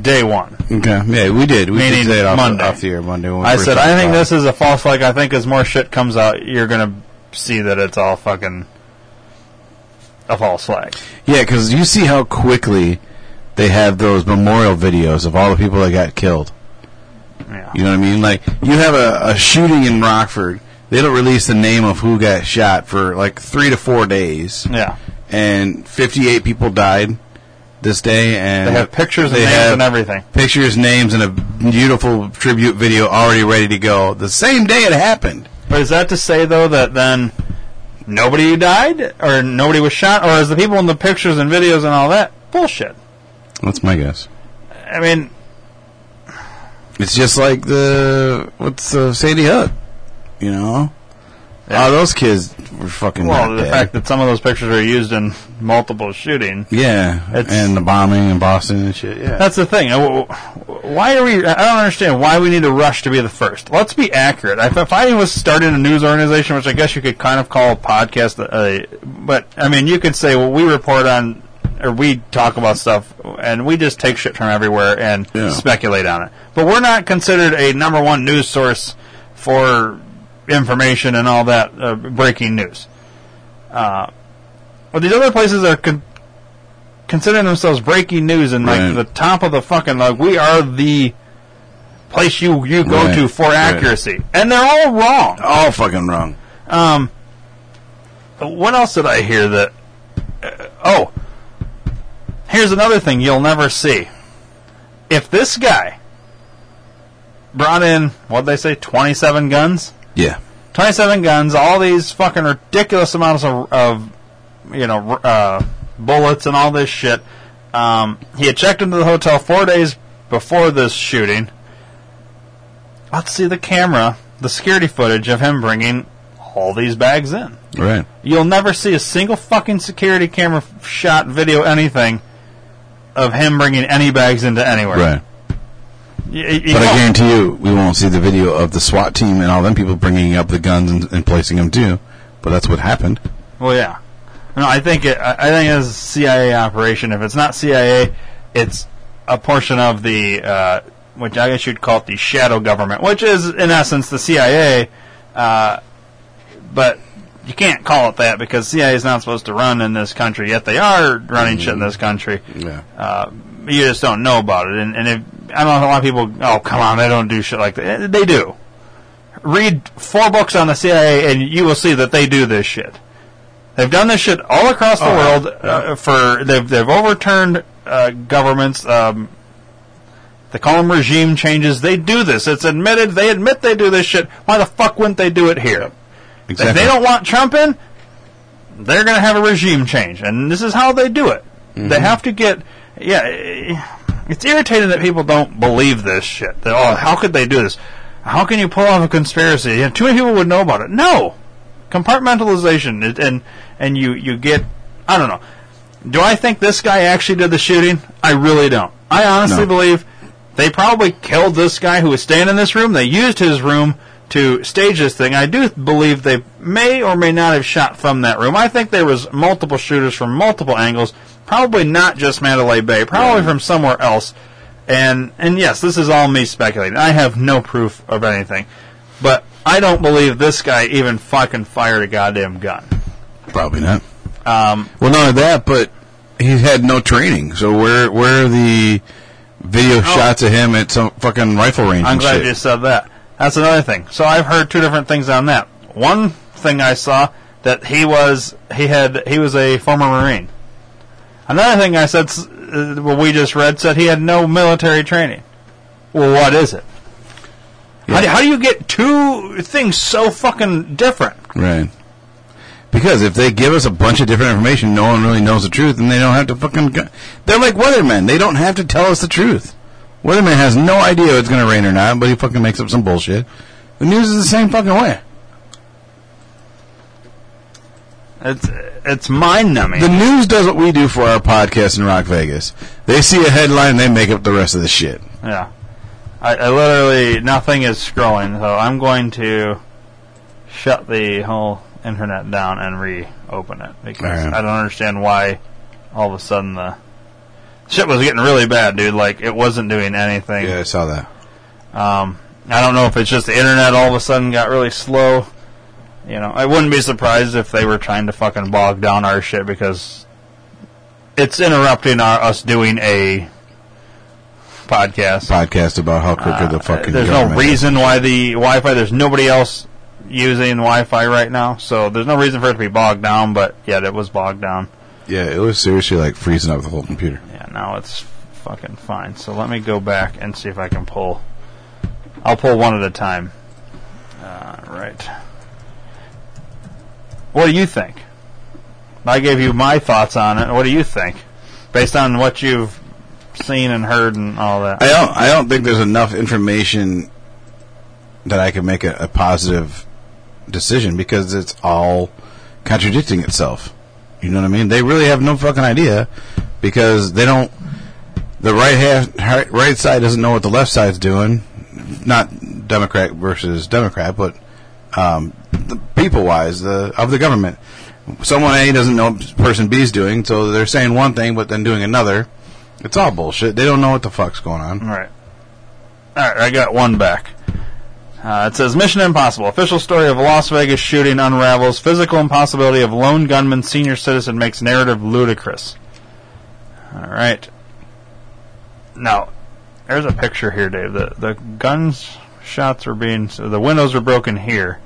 day one. Okay, yeah, we did. We Meaning did say it off, Monday. off the air Monday. I said, I think this is a false flag. I think as more shit comes out, you're going to see that it's all fucking a false flag. Yeah, because you see how quickly they have those memorial videos of all the people that got killed. Yeah. You know what I mean? Like you have a, a shooting in Rockford. They don't release the name of who got shot for like three to four days, Yeah. and 58 people died this day. And They have pictures and they names have and everything. pictures, names, and a beautiful tribute video already ready to go. The same day it happened. But is that to say, though, that then nobody died? Or nobody was shot? Or is the people in the pictures and videos and all that bullshit? That's my guess. I mean, It's just like the what's the Sandy Hook, you know? Yeah. Oh, those kids were fucking well, the dead. fact that some of those pictures are used in multiple shootings. yeah, It's- and the bombing in Boston and shit. Yeah, That's the thing. Uh, Why are we? I don't understand why we need to rush to be the first. Let's be accurate. If, if I was starting a news organization, which I guess you could kind of call a podcast, uh, but I mean, you could say, well, we report on or we talk about stuff and we just take shit from everywhere and Yeah. speculate on it. But we're not considered a number one news source for information and all that uh, breaking news. Uh, but these other places are con- considering themselves breaking news and like Right. the top of the fucking like we are the place you you go Right. to for Right. accuracy, and they're all wrong. All fucking wrong. Um, what else did I hear that? Uh, oh, here's another thing you'll never see. If this guy brought in what they say, twenty-seven guns, Yeah. twenty-seven guns, all these fucking ridiculous amounts of, of you know, uh, bullets and all this shit. Um, he had checked into the hotel four days before this shooting. Let's see the camera, the security footage of him bringing all these bags in. Right. You'll never see a single fucking security camera shot, video, anything of him bringing any bags into anywhere. Right. But I won't. guarantee you, we won't see the video of the SWAT team and all them people bringing up the guns and, and placing them too. But that's what happened. Well, yeah. No, I think it. I I think it's a CIA operation. If it's not CIA, it's a portion of the, uh, which I guess you'd call it the shadow government, which is in essence the CIA. Uh, but you can't call it that because CIA is not supposed to run in this country. Yet they are running shit in this country. Yeah. Uh, you just don't know about it. And, and if, I don't know a lot of people. Oh, come on, they don't do shit like that. They do. Read four books on the CIA, and you will see that they do this shit. They've done this shit all across the Oh, world uh, for they've they've overturned uh, governments. Um, they call them regime changes. They do this. It's admitted. They admit they do this shit. Why the fuck wouldn't they do it here? Exactly. If they don't want Trump in, they're going to have a regime change, and this is how they do it. They have to get. Yeah, it's irritating that people don't believe this shit. That, oh, how could they do this? How can you pull off a conspiracy? Yeah, too many people would know about it. No, compartmentalization, and and you you get. I don't know. Do I think this guy actually did the shooting? I really don't. I honestly No. believe they probably killed this guy who was staying in this room. They used his room to stage this thing. I do believe they may or may not have shot from that room. I think there was multiple shooters from multiple angles, probably not just Mandalay Bay, probably from somewhere else. And and yes, this is all me speculating. I have no proof of anything. But I don't believe this guy even fucking fired a goddamn gun. Probably not. Um, Well, not only that, but he had no training. So where where are the video shots of him at some fucking rifle range? I'm glad shit? you said that. That's another thing. So I've heard two different things on that. One thing I saw that he was he had he was a former Marine. Another thing I said, uh, what we just read, said he had no military training. Well, what is it? How, do, how do you get two things so fucking different? Right. Because if they give us a bunch of different information, no one really knows the truth, and they don't have to fucking. Go- They're like weathermen. They don't have to tell us the truth. Weatherman has no idea if it's going to rain or not, but he fucking makes up some bullshit. The news is the same fucking way. It's it's mind numbing. The news does what we do for our podcast in Rock Vegas. They see a headline, and they make up the rest of the shit. Yeah. I, I literally, nothing is scrolling, so I'm going to shut the whole internet down and reopen it because Alright. I don't understand why all of a sudden the shit was getting really bad, dude. Like, it wasn't doing anything. Yeah, I saw that. Um, I don't know if it's just the internet all of a sudden got really slow. You know, I wouldn't be surprised if they were trying to fucking bog down our shit because it's interrupting our, us doing a podcast. Podcast about how crooked the Uh, fucking. there's no government is. reason why the Wi-Fi. There's nobody else using Wi-Fi right now, so there's no reason for it to be bogged down. But yet it was bogged down. Yeah, it was seriously like freezing up the whole computer. Yeah, now it's fucking fine. So let me go back and see if I can pull. I'll pull one at a time. Uh, right. What do you think? I gave you my thoughts on it. What do you think, based on what you've seen and heard and all that? I don't. I don't think there's enough information that I can make a, a positive decision because it's all contradicting itself. You know what I mean? They really have no fucking idea because they don't. The right half, right- right side doesn't know what the left side's doing. Not Democrat versus Democrat, but um, people wise, the of the government. Someone A doesn't know what person B is doing, so they're saying one thing but then doing another. It's all bullshit. They don't know what the fuck's going on. All right. All right, I got one back. Uh, it says Mission Impossible. Official story of Las Vegas shooting unravels. Physical impossibility of lone gunman senior citizen makes narrative ludicrous. All right. Now, there's a picture here, Dave. The the guns shots were being so the windows were broken here,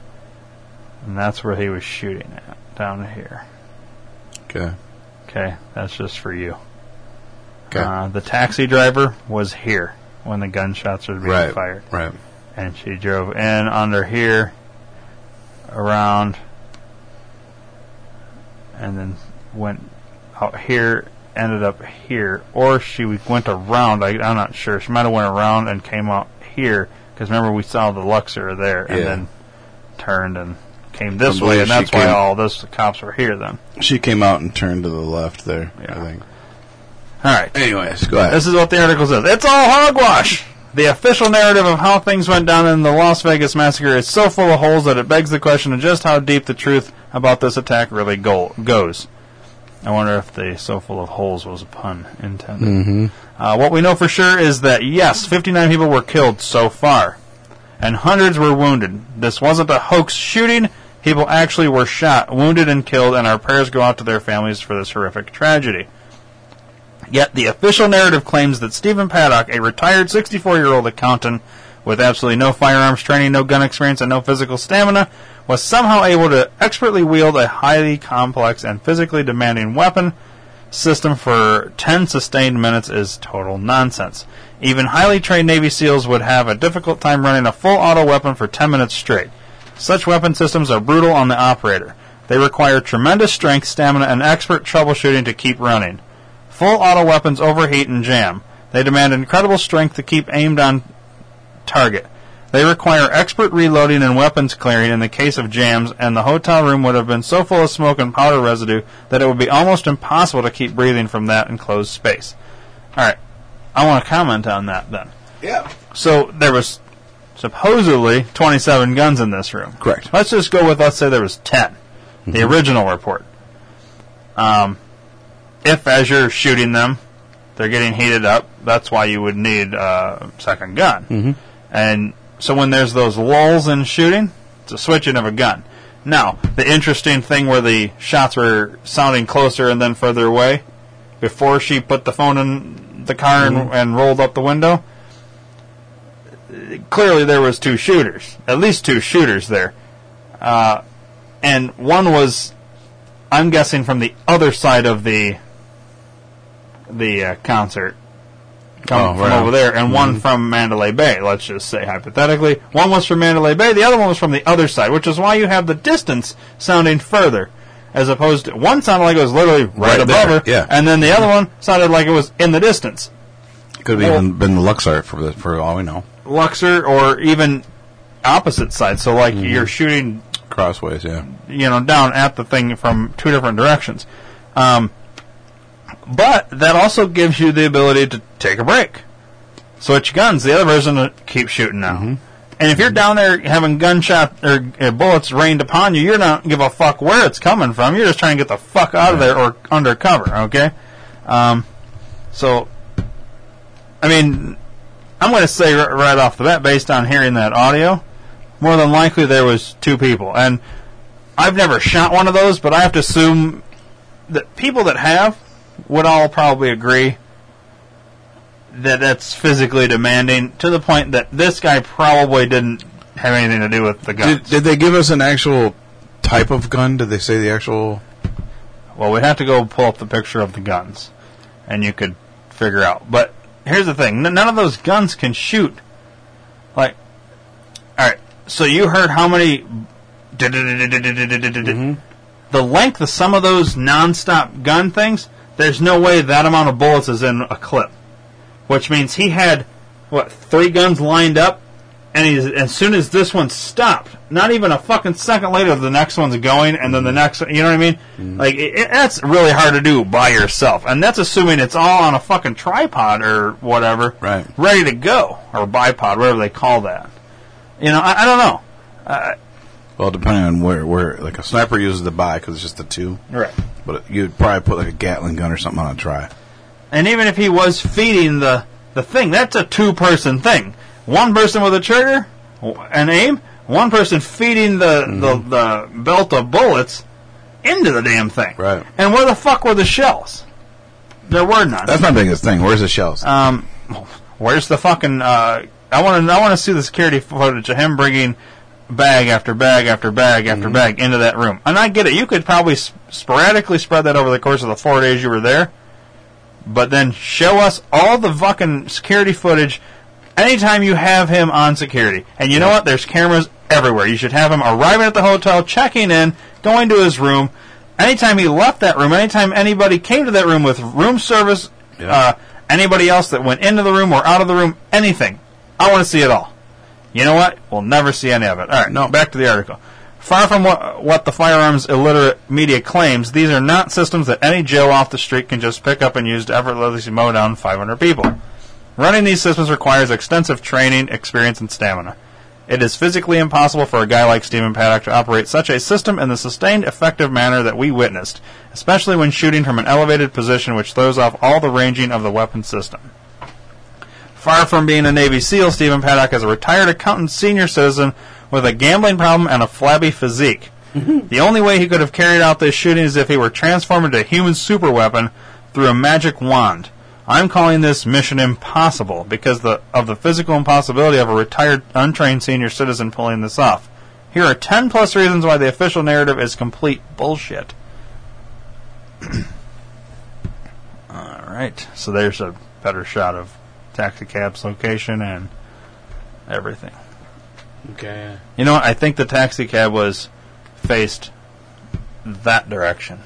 and that's where he was shooting at down here. Okay. Okay, that's just for you. Okay. Uh, the taxi driver was here when the gunshots were being right. fired. Right. and she drove in under here around and then went out here ended up here or she went around I, i'm not sure she might have went around and came out here because remember we saw the Luxor there and Yeah. then turned and came this way and that's why came- all this the cops were here then She came out and turned to the left there. I think. all right Anyways, go ahead. This is what the article says. It's all hogwash. The official narrative of how things went down in the Las Vegas massacre is so full of holes that it begs the question of just how deep the truth about this attack really go- goes. I wonder if the so full of holes was a pun intended. Mm-hmm. Uh, what we know for sure is that yes, 59 people were killed so far, and hundreds were wounded. This wasn't a hoax shooting. People actually were shot, wounded, and killed, and our prayers go out to their families for this horrific tragedy. Yet the official narrative claims that Stephen Paddock, a retired 64 year old accountant with absolutely no firearms training, no gun experience, and no physical stamina, was somehow able to expertly wield a highly complex and physically demanding weapon system for 10 sustained minutes is total nonsense. Even highly trained Navy SEALs would have a difficult time running a full auto weapon for 10 minutes straight. Such weapon systems are brutal on the operator. They require tremendous strength, stamina, and expert troubleshooting to keep running. Full auto weapons overheat and jam. They demand incredible strength to keep aimed on target. They require expert reloading and weapons clearing in the case of jams, and the hotel room would have been so full of smoke and powder residue that it would be almost impossible to keep breathing from that enclosed space. Alright, I want to comment on that then. Yeah. So there was supposedly 27 guns in this room. Correct. Let's just go with let's say there was 10. The original report. Um, if as you're shooting them, they're getting heated up, that's why you would need a second gun. Mm-hmm. And so when there's those lulls in shooting, it's a switching of a gun. Now, the interesting thing where the shots were sounding closer and then further away, before she put the phone in the car and, and rolled up the window, clearly there was two shooters, at least two shooters there, uh, and one was, I'm guessing, from the other side of the the uh, concert, coming Oh, from right. over there, and one from Mandalay Bay. Let's just say hypothetically, one was from Mandalay Bay, the other one was from the other side, which is why you have the distance sounding further. As opposed to one sounded like it was literally right, Right above her, yeah. and then the other one sounded like it was in the distance. Could have even been the Luxor for the, for all we know. Luxor or even opposite side. So like you're shooting, Crossways, yeah. you know, down at the thing from two different directions. Um, but that also gives you the ability to take a break, switch guns. The other person to keep shooting now. And if you're down there having gunshot or uh, bullets rained upon you, you're not give a fuck where it's coming from. You're just trying to get the fuck out of there or under cover. Okay. Um, so, I mean, I'm going to say r- right off the bat, based on hearing that audio, more than likely there was two people. And I've never shot one of those, but I have to assume that people that have would all probably agree that that's physically demanding to the point that this guy probably didn't have anything to do with the Did, did they give us an actual type of gun? Did they say the actual? Well, we'd have to go pull up the picture of the guns, and you could figure out. But here's the thing: n- none of those guns can shoot. Like, all right. So you heard how many? Mm-hmm. The length of some of those non-stop gun things. There's no way that amount of bullets is in a clip. Which means he had what three guns lined up, and he's, as soon as this one stopped, not even a fucking second later, the next one's going, and then the next, you know what I mean? Mm. Like it, it, that's really hard to do by yourself, and that's assuming it's all on a fucking tripod or whatever, Right. Ready to go or bipod, whatever they call that. You know, I, I don't know. Uh, well, depending on where, where like a sniper uses the buy because it's just the two. Right. But you'd probably put like a Gatling gun or something on a try. And even if he was feeding the the thing, that's a two person thing. One person with a trigger, and aim. One person feeding the, Mm-hmm. the, the belt of bullets into the damn thing. Right. And where the fuck were the shells? There were none. That's my biggest thing. Where's the shells? Um, where's the fucking? Uh, I want to. I want to see the security footage of him bringing bag after bag after bag after Mm-hmm. bag into that room. And I get it. You could probably s- sporadically spread that over the course of the four days you were there, but then show us all the fucking security footage anytime you have him on security. And you know what? There's cameras everywhere. You should have him arriving at the hotel, checking in, going to his room. Anytime he left that room, anytime anybody came to that room with room service, uh, anybody else that went into the room or out of the room, anything. I want to see it all. You know what? We'll never see any of it. All right, no, back to the article. Far from what, what the firearms illiterate media claims, these are not systems that any Joe off the street can just pick up and use to effortlessly mow down 500 people. Running these systems requires extensive training, experience, and stamina. It is physically impossible for a guy like Stephen Paddock to operate such a system in the sustained, effective manner that we witnessed, especially when shooting from an elevated position which throws off all the ranging of the weapon system. Far from being a Navy SEAL, Stephen Paddock is a retired accountant senior citizen with a gambling problem and a flabby physique. Mm-hmm. the only way he could have carried out this shooting is if he were transformed into a human superweapon through a magic wand. I'm calling this mission impossible because the, of the physical impossibility of a retired, untrained senior citizen pulling this off. Here are 10 plus reasons why the official narrative is complete bullshit. Alright, so there's a better shot of taxicab's location and everything. Okay. You know what? I think the taxi cab was faced that direction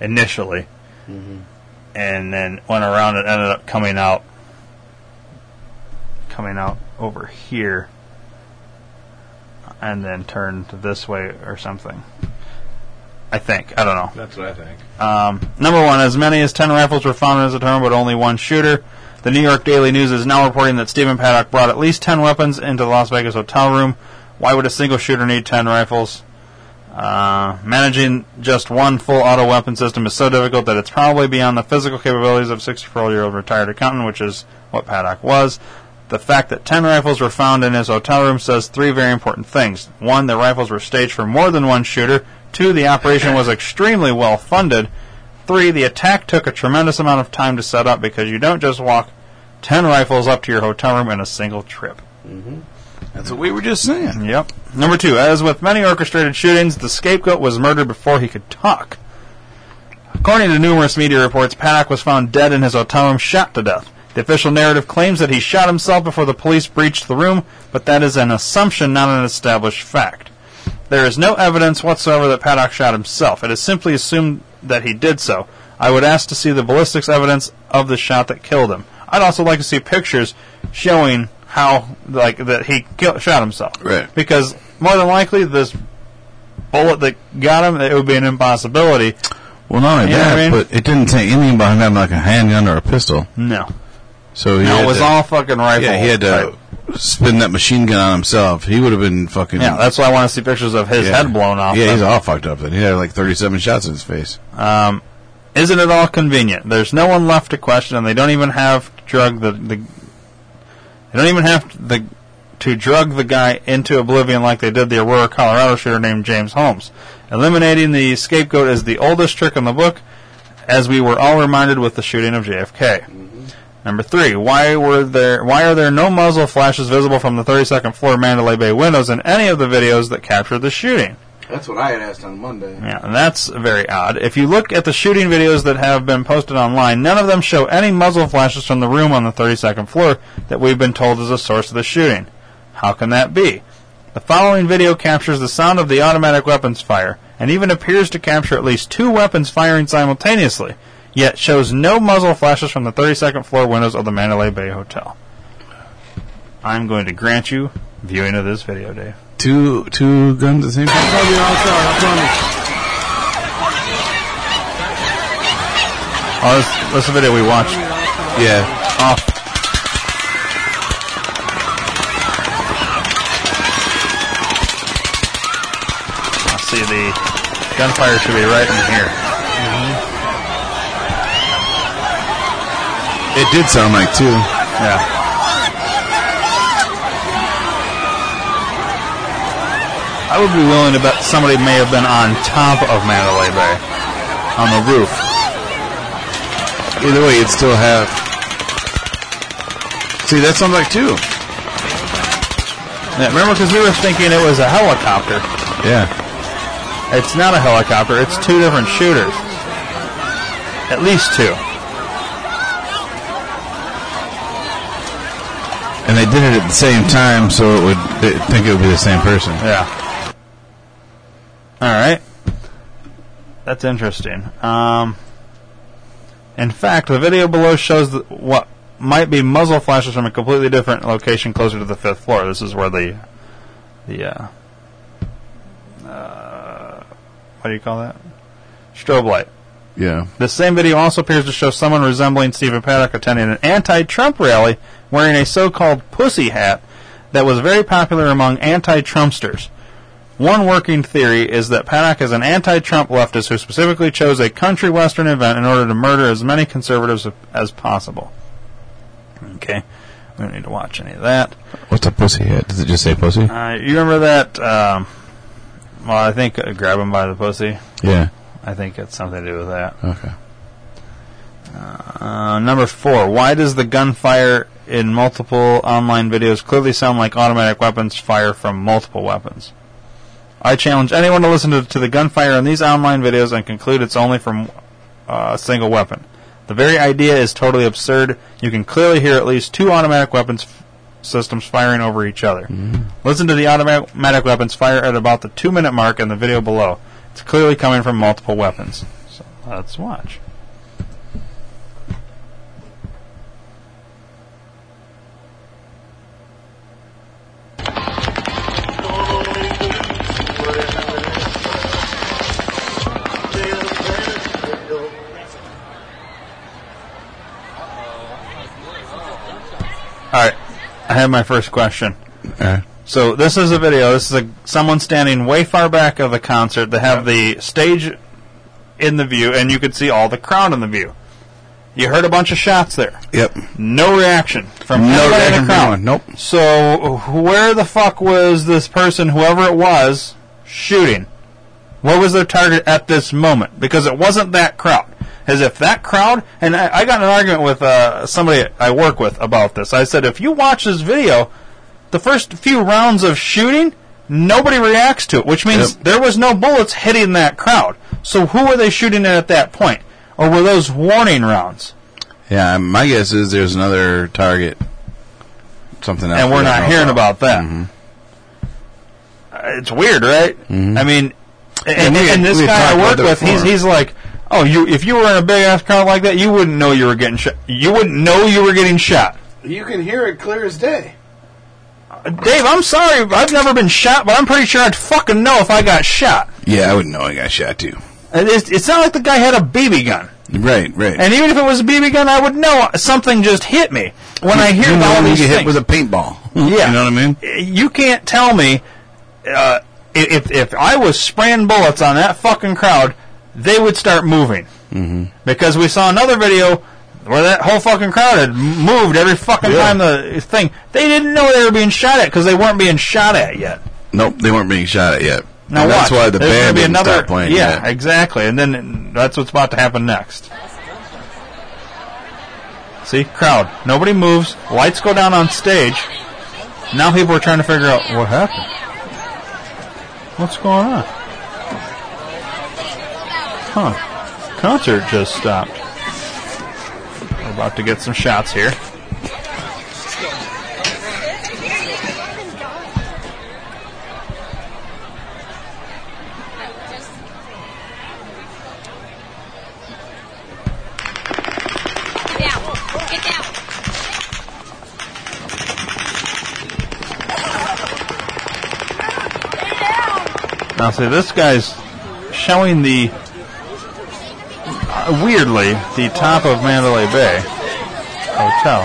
initially, mm-hmm. And then went around and ended up coming out, coming out over here, and then turned this way or something. I think. I don't know. That's what I think. Um, number one, as many as 10 rifles were found in his hotel, but only one shooter. The New York Daily News is now reporting that Stephen Paddock brought at least 10 weapons into the Las Vegas hotel room. Why would a single shooter need 10 rifles? Uh, managing just one full auto weapon system is so difficult that it's probably beyond the physical capabilities of a 64 year old retired accountant, which is what Paddock was. The fact that 10 rifles were found in his hotel room says three very important things. One, the rifles were staged for more than one shooter. Two, the operation was extremely well funded. Three, the attack took a tremendous amount of time to set up because you don't just walk 10 rifles up to your hotel room in a single trip. That's what we were just saying. Yep. Number two, as with many orchestrated shootings, the scapegoat was murdered before he could talk. According to numerous media reports, Paddock was found dead in his room, shot to death. The official narrative claims that he shot himself before the police breached the room, but that is an assumption, not an established fact. There is no evidence whatsoever that Paddock shot himself. It is simply assumed that he did so. I would ask to see the ballistics evidence of the shot that killed him. I'd also like to see pictures showing how, like, that he kill, shot himself. Right. Because more than likely, this bullet that got him, it would be an impossibility. Well, not only You that, I mean? but it didn't take anything behind that like a handgun or a pistol. No. So he No, it was to, all fucking rifle. Yeah, he had to type. spin that machine gun on himself. He would have been fucking. Yeah, that's why I want to see pictures of his yeah. head blown off. Yeah, he's all fucked up. Then he had like thirty-seven shots in his face. Um, isn't it all convenient? There's no one left to question, and they don't even have drug the, the they don't even have to, the to drug the guy into oblivion like they did the Aurora, Colorado shooter named James Holmes. Eliminating the scapegoat is the oldest trick in the book, as we were all reminded with the shooting of JFK. Mm-hmm. Number three, why were there why are there no muzzle flashes visible from the 32nd floor Mandalay Bay windows in any of the videos that captured the shooting? That's what I had asked on Monday. Yeah, and that's very odd. If you look at the shooting videos that have been posted online, none of them show any muzzle flashes from the room on the 32nd floor that we've been told is a source of the shooting. How can that be? The following video captures the sound of the automatic weapons fire, and even appears to capture at least two weapons firing simultaneously, yet shows no muzzle flashes from the 32nd floor windows of the Mandalay Bay Hotel. I'm going to grant you viewing of this video, Dave. Two two guns at the same time. Oh, this, this is the video we watched. Yeah. Off. I see the gunfire should be right in here. Mm-hmm. It did sound like two. Yeah. I would be willing to bet somebody may have been on top of Mandalay Bay, on the roof. Either way, you'd still have. See, that sounds like two. Yeah, remember, because we were thinking it was a helicopter. Yeah. It's not a helicopter. It's two different shooters. At least two. And they did it at the same time, so it would think it would be the same person. Yeah. All right. That's interesting. Um, in fact, the video below shows what might be muzzle flashes from a completely different location closer to the fifth floor. This is where the the uh, uh, what do you call that? Strobe light. Yeah. The same video also appears to show someone resembling Stephen Paddock attending an anti-Trump rally wearing a so-called pussy hat that was very popular among anti-Trumpsters. One working theory is that Paddock is an anti-Trump leftist who specifically chose a country western event in order to murder as many conservatives as possible. Okay, we don't need to watch any of that. What's a pussy hat? Does it just say pussy? Uh, you remember that? Um, well, I think uh, grab him by the pussy. Yeah. I think it's something to do with that. Okay. Uh, number four. Why does the gunfire in multiple online videos clearly sound like automatic weapons fire from multiple weapons? I challenge anyone to listen to, to the gunfire in these online videos and conclude it's only from uh, a single weapon. The very idea is totally absurd. You can clearly hear at least two automatic weapons f- systems firing over each other. Listen to the automatic weapons fire at about the two minute mark in the video below. It's clearly coming from multiple weapons. So let's watch. All right, I have my first question. Uh, So this is a video. This is a someone standing way far back of the concert. They have the stage in the view, and you could see all the crowd in the view. You heard a bunch of shots there. yep. No reaction from No anybody in reaction the from crowd. anyone. Nope. So where the fuck was this person, whoever it was, shooting? What was their target at this moment? Because it wasn't that crowd. As if that crowd, and I, I got in an argument with uh, somebody I work with about this. I said, if you watch this video, the first few rounds of shooting, nobody reacts to it, which means Yep. there was no bullets hitting that crowd. So who were they shooting at at that point? Or were those warning rounds? Yeah, my guess is there's another target. Something else. and we we're don't hearing about. about that. Uh, It's weird, right? I mean, and, and this guy I work with, he's he's like, oh, you if you were in a big ass crowd like that, you wouldn't know you were getting shot. You wouldn't know you were getting shot. You can hear it clear as day. Uh, Dave, I'm sorry, I've never been shot, but I'm pretty sure I'd fucking know if I got shot. Yeah, I wouldn't know I got shot too. And It's, it's not like the guy had a BB gun. Right, right. And even if it was a BB gun, I would know something just hit me. When I hear you know all when you these get things. hit with a paintball. Yeah. you know what I mean? you can't tell me uh, if if I was spraying bullets on that fucking crowd, they would start moving. Mm-hmm. Because we saw another video where that whole fucking crowd had moved every fucking Yeah. time the thing. They didn't know they were being shot at because they weren't being shot at yet. Nope, they weren't being shot at yet. Now And that's why the There's band didn't another, stop playing. Yeah, yet. exactly. And then that's what's about to happen next. See, crowd. Nobody moves. Lights go down on stage. Now people are trying to figure out what happened. What's going on? Huh. Concert just stopped. We're about to get some shots here. Now, see, this guy's showing the Uh, weirdly the top of Mandalay Bay Hotel.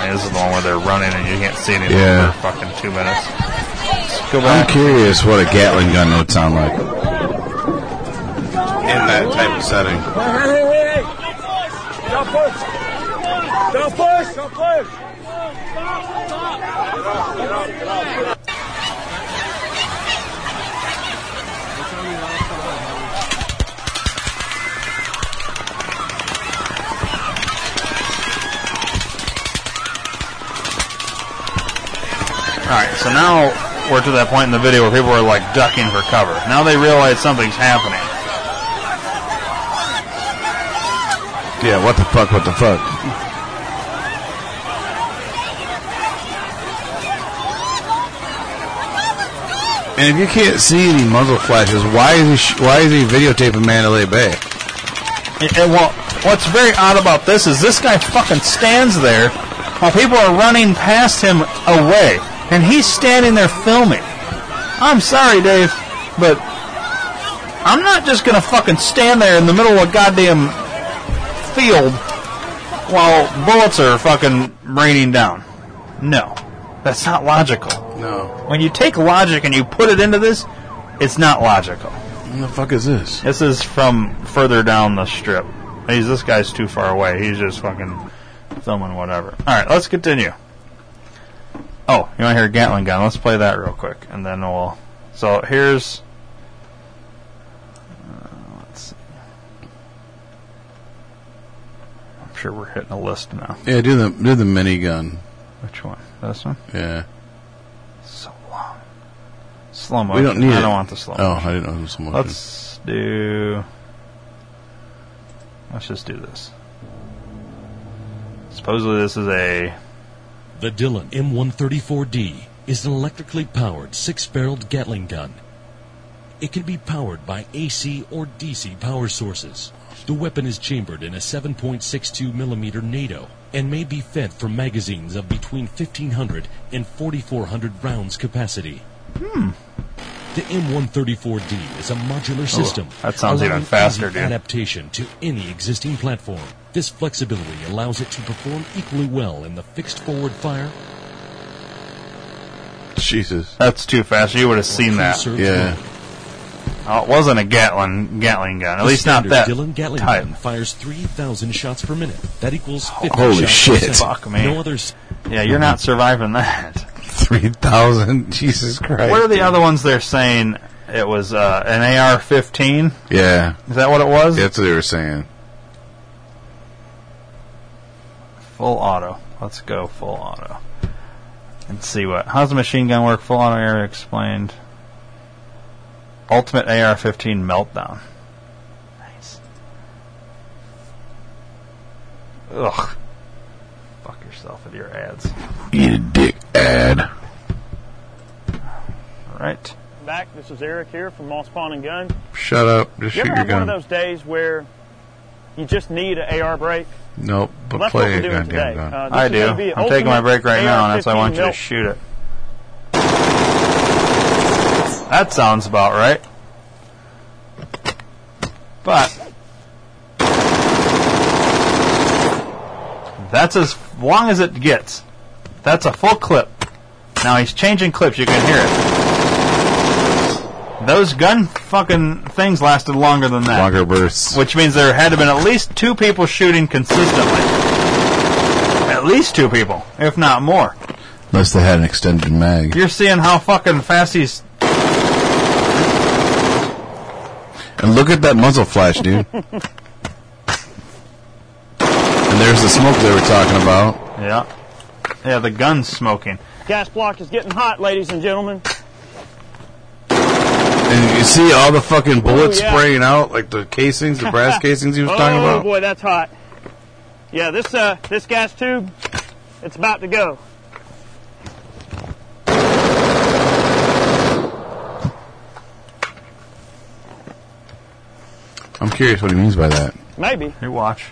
And this is the one where they're running and you can't see anything Yeah. for fucking two minutes. Let's I'm curious what a Gatling gun would sound like in that type of setting. Hey, hey, hey, hey! Don't push! Don't push! Don't push! Alright, so now we're to that point in the video where people are like ducking for cover. Now they realize something's happening. Yeah, what the fuck, what the fuck? And if you can't see any muzzle flashes, why is he sh- why is he videotaping Mandalay Bay? And- and well, what's very odd about this is this guy fucking stands there while people are running past him away, and he's standing there filming. I'm sorry, Dave, but I'm not just gonna fucking stand there in the middle of a goddamn field while bullets are fucking raining down. No, that's not logical. No. When you take logic and you put it into this, it's not logical. What the fuck is this? This is from further down the strip. He's this guy's too far away. He's just fucking filming whatever. All right, let's continue. Oh, you want to hear a Gatling gun? Let's play that real quick, and then we'll. So here's. Uh, let's see. I'm sure we're hitting a list now. Yeah, do the do the minigun. Which one? This one? Yeah. So long. Slow We don't need I it. don't want the slow Oh, motion. I didn't know slow motion. Let's do. Let's just do this. Supposedly, this is a. The Dillon M134D is an electrically powered six-barreled Gatling gun. It can be powered by AC or DC power sources. The weapon is chambered in a 7.62 millimeter NATO and may be fed from magazines of between 1500 and 4400 rounds capacity. Hmm. The M134D is a modular system. that sounds even faster, dude. Adaptation to any existing platform. This flexibility allows it to perform equally well in the fixed forward fire Jesus. That's too fast. You would have seen that. Yeah. Oh, it wasn't a Gatling Gatling gun. At The least not that Dillon Gatling type. gun fires 3,000 shots per minute. That equals 50 Holy shots shit. per second. Fuck me. No others. Yeah, you're not surviving that. Three thousand. Jesus Christ. What are the other ones they're saying? It was uh, an AR-15. Yeah. Is that what it was? That's what they were saying. Full auto. Let's go full auto. And see what. How's the machine gun work? Full auto area explained. Ultimate AR-15 meltdown. Nice. Ugh. Fuck yourself with your ads. Eat a dick ad. All right. Back, this is Eric here from Moss Pawn and Gun. Shut up. Just You shoot ever your have one of those days where you just need an AR break? Nope. But Well, play we're a goddamn today. gun. Uh, I do. I'm taking my break right now, and that's why I want you to shoot it. That sounds about right. But that's as long as it gets. That's a full clip. Now he's changing clips. You can hear it. Those gun fucking things lasted longer than that. Longer bursts. Which means there had to have been at least two people shooting consistently. At least two people, if not more. Unless they had an extended mag. You're seeing how fucking fast he's. And look at that muzzle flash, dude. and there's the smoke they were talking about. Yeah. Yeah, the gun's smoking. Gas block is getting hot, ladies and gentlemen. And you see all the fucking bullets Ooh, yeah. spraying out, like the casings, the brass casings he was oh talking about. Oh boy, that's hot. Yeah, this uh, this gas tube, it's about to go. I'm curious what he means by that. Maybe. You watch.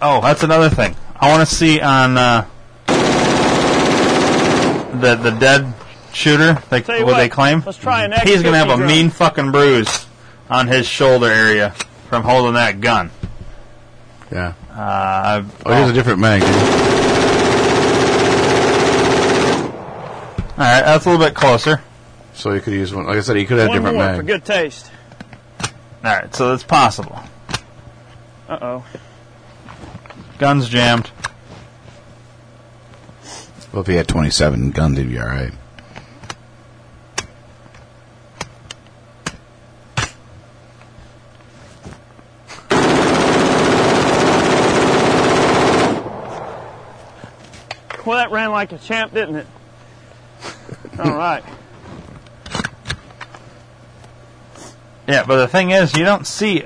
Oh, that's another thing. I want to see on uh, the the dead shooter. They, what, what, they claim. let's try an He's gonna have a X50 drum. mean fucking bruise on his shoulder area from holding that gun. Yeah. Uh, I- Oh, here's a different mag, dude. all right, that's a little bit closer. So you could use one. Like I said, he could have One different more mag. for good taste. All right, so that's possible. Uh oh. Guns jammed. Well, if he had 27 guns, he'd be all right. Well, that ran like a champ, didn't it? All right. Yeah, but the thing is, you don't see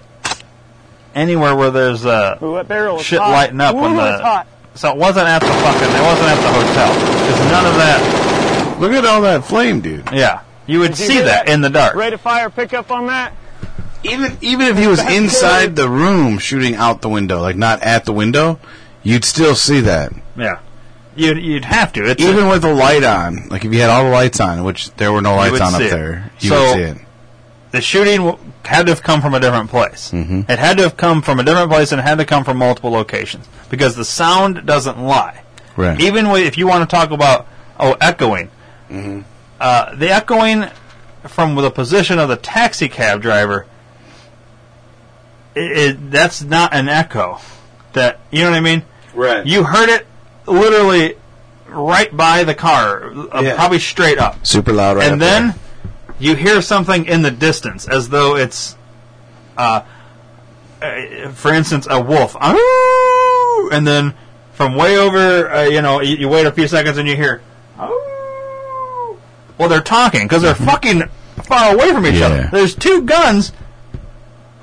anywhere where there's uh, Ooh, that barrel is shit hot. lighting up Ooh, when it's the. hot. So it wasn't at the fucking. It wasn't at the hotel. There's none of that. Look at all that flame, dude. Yeah, you would Did you see hear that in the dark. Rate of fire pickup on that? Even even if he was inside the room shooting out the window, like not at the window, you'd still see that. Yeah, you'd you'd have to. It's Even a- with the light on, like if you had all the lights on, which there were no lights on up it. there, you So- would see it. the shooting w- had to have come from a different place. Mhm. It had to have come from a different place and it had to come from multiple locations because the sound doesn't lie. Right. Even wi- if you want to talk about oh echoing, uh, the echoing from the position of the taxi cab driver, it, it, that's not an echo. That you know what I mean? Right. You heard it literally right by the car, uh, Yeah. probably straight up Super loud, right? and up then there. You hear something in the distance as though it's uh, uh, for instance a wolf. And then from way over uh, you know you, you wait a few seconds and you hear well they're talking because they're fucking far away from each Yeah. other there's two guns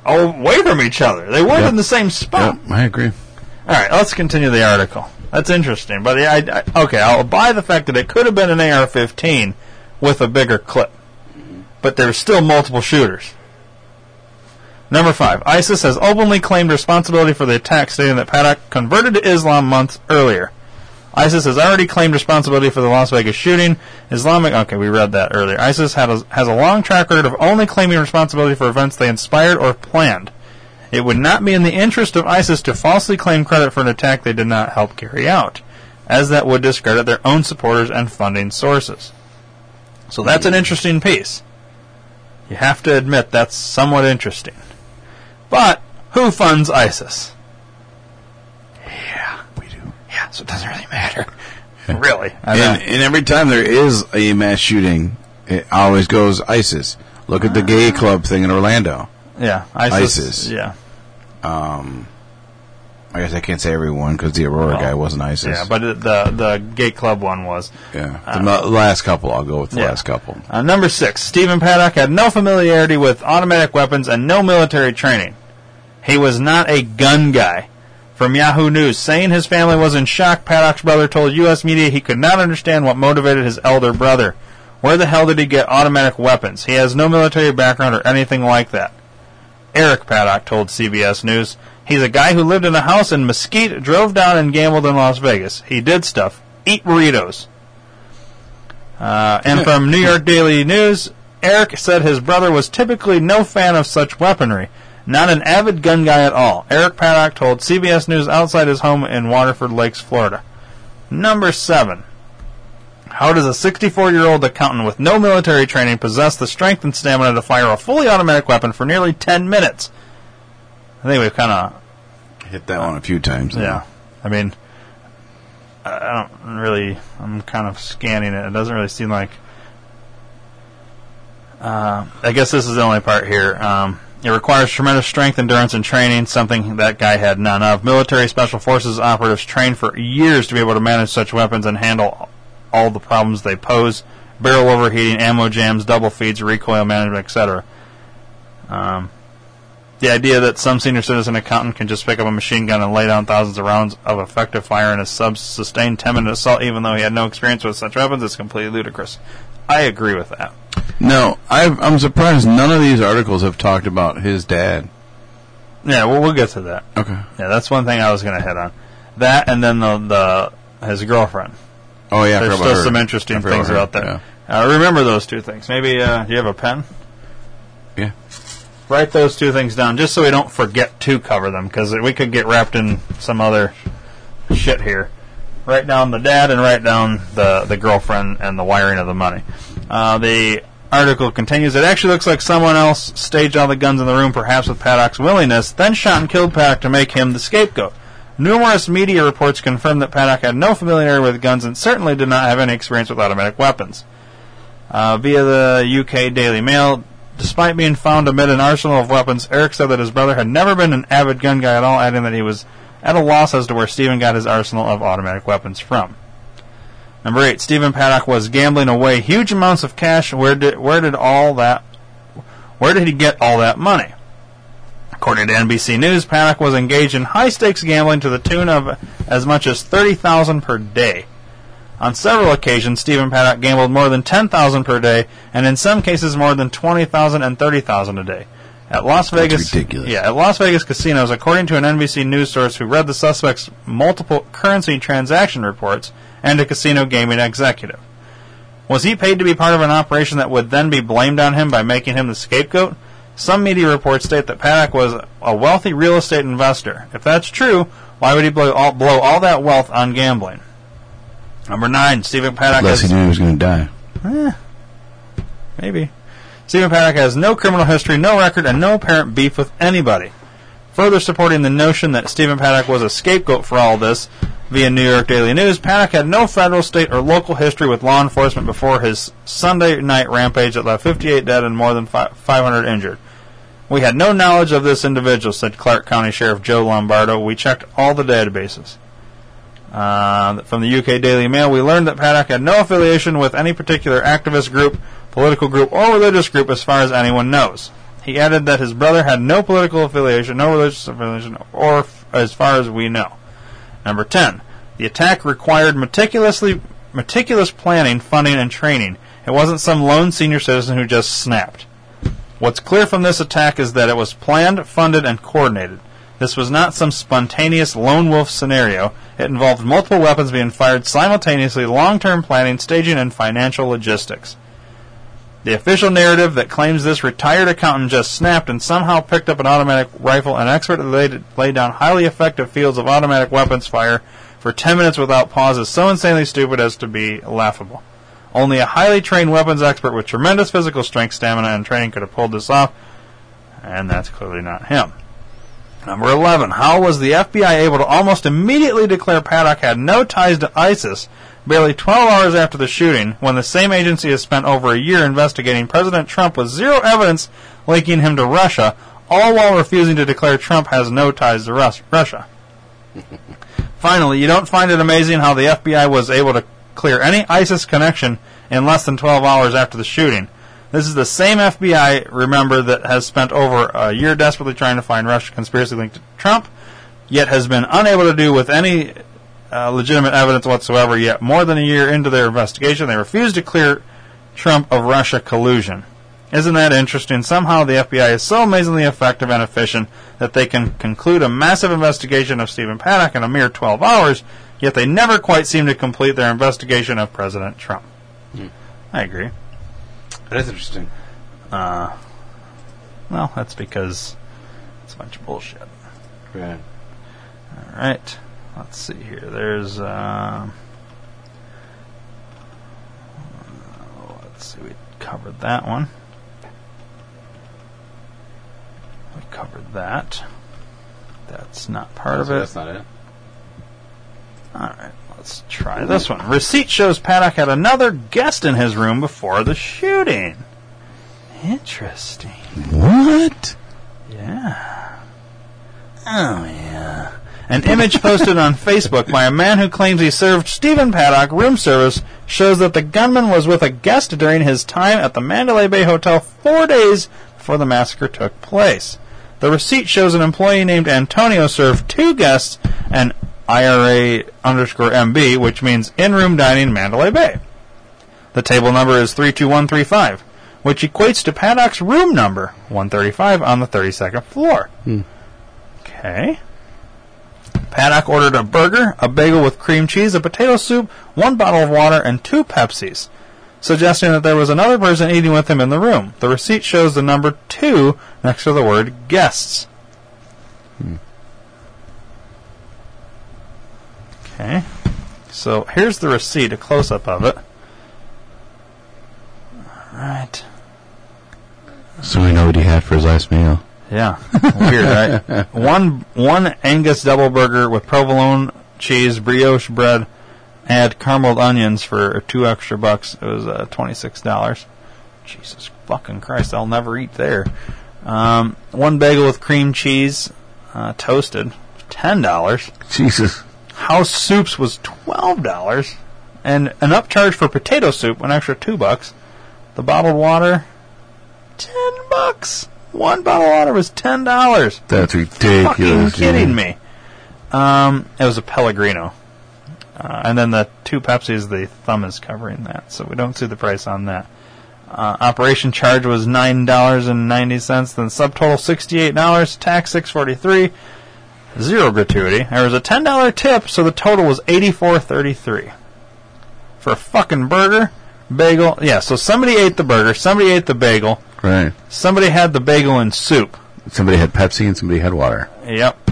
away from each other. They weren't Yep. in the same spot. Yep, I agree. all right, let's continue the article. That's interesting, but I, I, okay, I'll buy the fact that it could have been an AR-15 with a bigger clip, but there's still multiple shooters. Number five, ISIS has openly claimed responsibility for the attack, stating that Paddock converted to Islam months earlier. ISIS has already claimed responsibility for the Las Vegas shooting. Islamic, okay, we read that earlier. ISIS a, has a long track record of only claiming responsibility for events they inspired or planned. It would not be in the interest of ISIS to falsely claim credit for an attack they did not help carry out, as that would discredit their own supporters and funding sources. So that's an interesting piece. You have to admit that's somewhat interesting. But who funds ISIS? Yeah, we do. Yeah, so it doesn't really matter. really. And, and every time there is a mass shooting, it always goes ISIS. Look at the gay club thing in Orlando. yeah, ISIS. ISIS. Yeah. Um, I guess I can't say everyone because the Aurora Well, guy wasn't ISIS. Yeah, but the the gay club one was. yeah, the ma- last couple. I'll go with the Yeah. last couple. Uh, number six, Stephen Paddock had no familiarity with automatic weapons and no military training. He was not a gun guy. From Yahoo News, saying his family was in shock, Paddock's brother told U.S. media he could not understand what motivated his elder brother. Where the hell did he get automatic weapons? He has no military background or anything like that. Eric Paddock told CBS News, he's a guy who lived in a house in Mesquite, drove down and gambled in Las Vegas. He did stuff. Eat burritos. Uh, and from New York Daily News, Eric said his brother was typically no fan of such weaponry, not an avid gun guy at all. Eric Paddock told CBS News outside his home in Waterford Lakes, Florida. Number seven. How does a 64 year old accountant with no military training possess the strength and stamina to fire a fully automatic weapon for nearly 10 minutes? I think we've kind of Hit that one a few times. yeah. I mean, I don't really. I'm kind of scanning it. It doesn't really seem like. Uh, I guess this is the only part here. Um, it requires tremendous strength, endurance, and training, something that guy had none of. Military Special Forces operatives trained for years to be able to manage such weapons and handle all the problems they pose barrel overheating, ammo jams, double feeds, recoil management, etc. Um, the idea that some senior citizen accountant can just pick up a machine gun and lay down thousands of rounds of effective fire in a sub sustained 10 minute assault, even though he had no experience with such weapons, is completely ludicrous. I agree with that. No, I've, I'm surprised none of these articles have talked about his dad. Yeah, well, we'll get to that. Okay. Yeah, that's one thing I was going to hit on. That and then the, the his girlfriend. Oh yeah, There's still some interesting things about her, about that. Uh, remember those two things. Maybe uh, do you have a pen? Yeah. Write those two things down just so we don't forget to cover them because we could get wrapped in some other shit here. Write down the dad and write down the the girlfriend and the wiring of the money. Uh, the article continues, it actually looks like someone else staged all the guns in the room, perhaps with Paddock's willingness, then shot and killed Paddock to make him the scapegoat. Numerous media reports confirm that Paddock had no familiarity with guns and certainly did not have any experience with automatic weapons. Uh, via the UK Daily Mail, despite being found amid an arsenal of weapons, Eric said that his brother had never been an avid gun guy at all, adding that he was at a loss as to where Stephen got his arsenal of automatic weapons from. Number eight, Stephen Paddock was gambling away huge amounts of cash. Where did where did all that where did he get all that money? According to NBC News, Paddock was engaged in high stakes gambling to the tune of as much as thirty thousand per day. On several occasions, Stephen Paddock gambled more than ten thousand per day, and in some cases more than 20,000 and 30,000 a day. At Las Vegas, ridiculous. yeah, at Las Vegas casinos, according to an NBC news source who read the suspect's multiple currency transaction reports and a casino gaming executive. Was he paid to be part of an operation that would then be blamed on him by making him the scapegoat? Some media reports state that Paddock was a wealthy real estate investor. If that's true, why would he blow all, blow all that wealth on gambling? Number nine, Stephen Paddock Unless has he knew he was going to die. Eh, maybe. Stephen Paddock has no criminal history, no record, and no apparent beef with anybody. Further supporting the notion that Stephen Paddock was a scapegoat for all this, via New York Daily News, Paddock had no federal, state, or local history with law enforcement before his Sunday night rampage that left 58 dead and more than 500 injured. We had no knowledge of this individual, said Clark County Sheriff Joe Lombardo. We checked all the databases. Uh, from the UK Daily Mail, we learned that Paddock had no affiliation with any particular activist group, political group, or religious group as far as anyone knows. He added that his brother had no political affiliation, no religious affiliation, or f- as far as we know. Number 10. The attack required meticulously meticulous planning, funding, and training. It wasn't some lone senior citizen who just snapped. What's clear from this attack is that it was planned, funded, and coordinated. This was not some spontaneous lone wolf scenario. It involved multiple weapons being fired simultaneously, long term planning, staging, and financial logistics. The official narrative that claims this retired accountant just snapped and somehow picked up an automatic rifle and expertly laid, laid down highly effective fields of automatic weapons fire for 10 minutes without pause is so insanely stupid as to be laughable. Only a highly trained weapons expert with tremendous physical strength, stamina, and training could have pulled this off, and that's clearly not him. Number 11. How was the FBI able to almost immediately declare Paddock had no ties to ISIS barely 12 hours after the shooting when the same agency has spent over a year investigating President Trump with zero evidence linking him to Russia, all while refusing to declare Trump has no ties to Rus- Russia? Finally, you don't find it amazing how the FBI was able to clear any ISIS connection in less than 12 hours after the shooting. This is the same FBI, remember, that has spent over a year desperately trying to find Russia conspiracy linked to Trump, yet has been unable to do with any uh, legitimate evidence whatsoever. Yet, more than a year into their investigation, they refuse to clear Trump of Russia collusion. Isn't that interesting? Somehow the FBI is so amazingly effective and efficient that they can conclude a massive investigation of Stephen Paddock in a mere 12 hours, yet they never quite seem to complete their investigation of President Trump. I agree. That is interesting. Uh, well, that's because it's a bunch of bullshit. Right. All right. Let's see here. There's. Um, let's see. We covered that one. We covered that. That's not part of So it. That's not it. All right. Let's try this one. Receipt shows Paddock had another guest in his room before the shooting. Interesting. What? Yeah. Oh, yeah. An image posted on Facebook by a man who claims he served Stephen Paddock room service shows that the gunman was with a guest during his time at the Mandalay Bay Hotel four days before the massacre took place. The receipt shows an employee named Antonio served two guests an IRA underscore MB, which means in-room dining Mandalay Bay. The table number is 32135, which equates to Paddock's room number, 135 on the 32nd floor. Hmm. Okay. Paddock ordered a burger, a bagel with cream cheese, a potato soup, one bottle of water, and two Pepsis, suggesting that there was another person eating with him in the room. The receipt shows the number two next to the word guests. Hmm. Okay. So here's the receipt, a close up of it. Alright. So we know what he had for his last meal. Yeah, weird, right? one one Angus double burger with provolone cheese, brioche bread, and carameled onions for two extra bucks. It was uh, twenty six dollars. Jesus fucking Christ! I'll never eat there. Um, one bagel with cream cheese, uh, toasted, ten dollars. Jesus. House soups was twelve dollars, and an upcharge for potato soup, an extra two bucks. The bottled water, ten bucks. One bottle of water was ten dollars. That's ridiculous. Fucking kidding me. Um, it was a Pellegrino, uh, and then the two Pepsis. The thumb is covering that, so we don't see the price on that. Uh, operation charge was nine dollars and ninety cents. Then subtotal sixty eight dollars. Tax six forty three. Zero gratuity. There was a ten dollar tip, so the total was eighty four thirty three for a fucking burger, bagel. Yeah, so somebody ate the burger, somebody ate the bagel, Right. somebody had the bagel and soup. Somebody had Pepsi and somebody had water. Yep.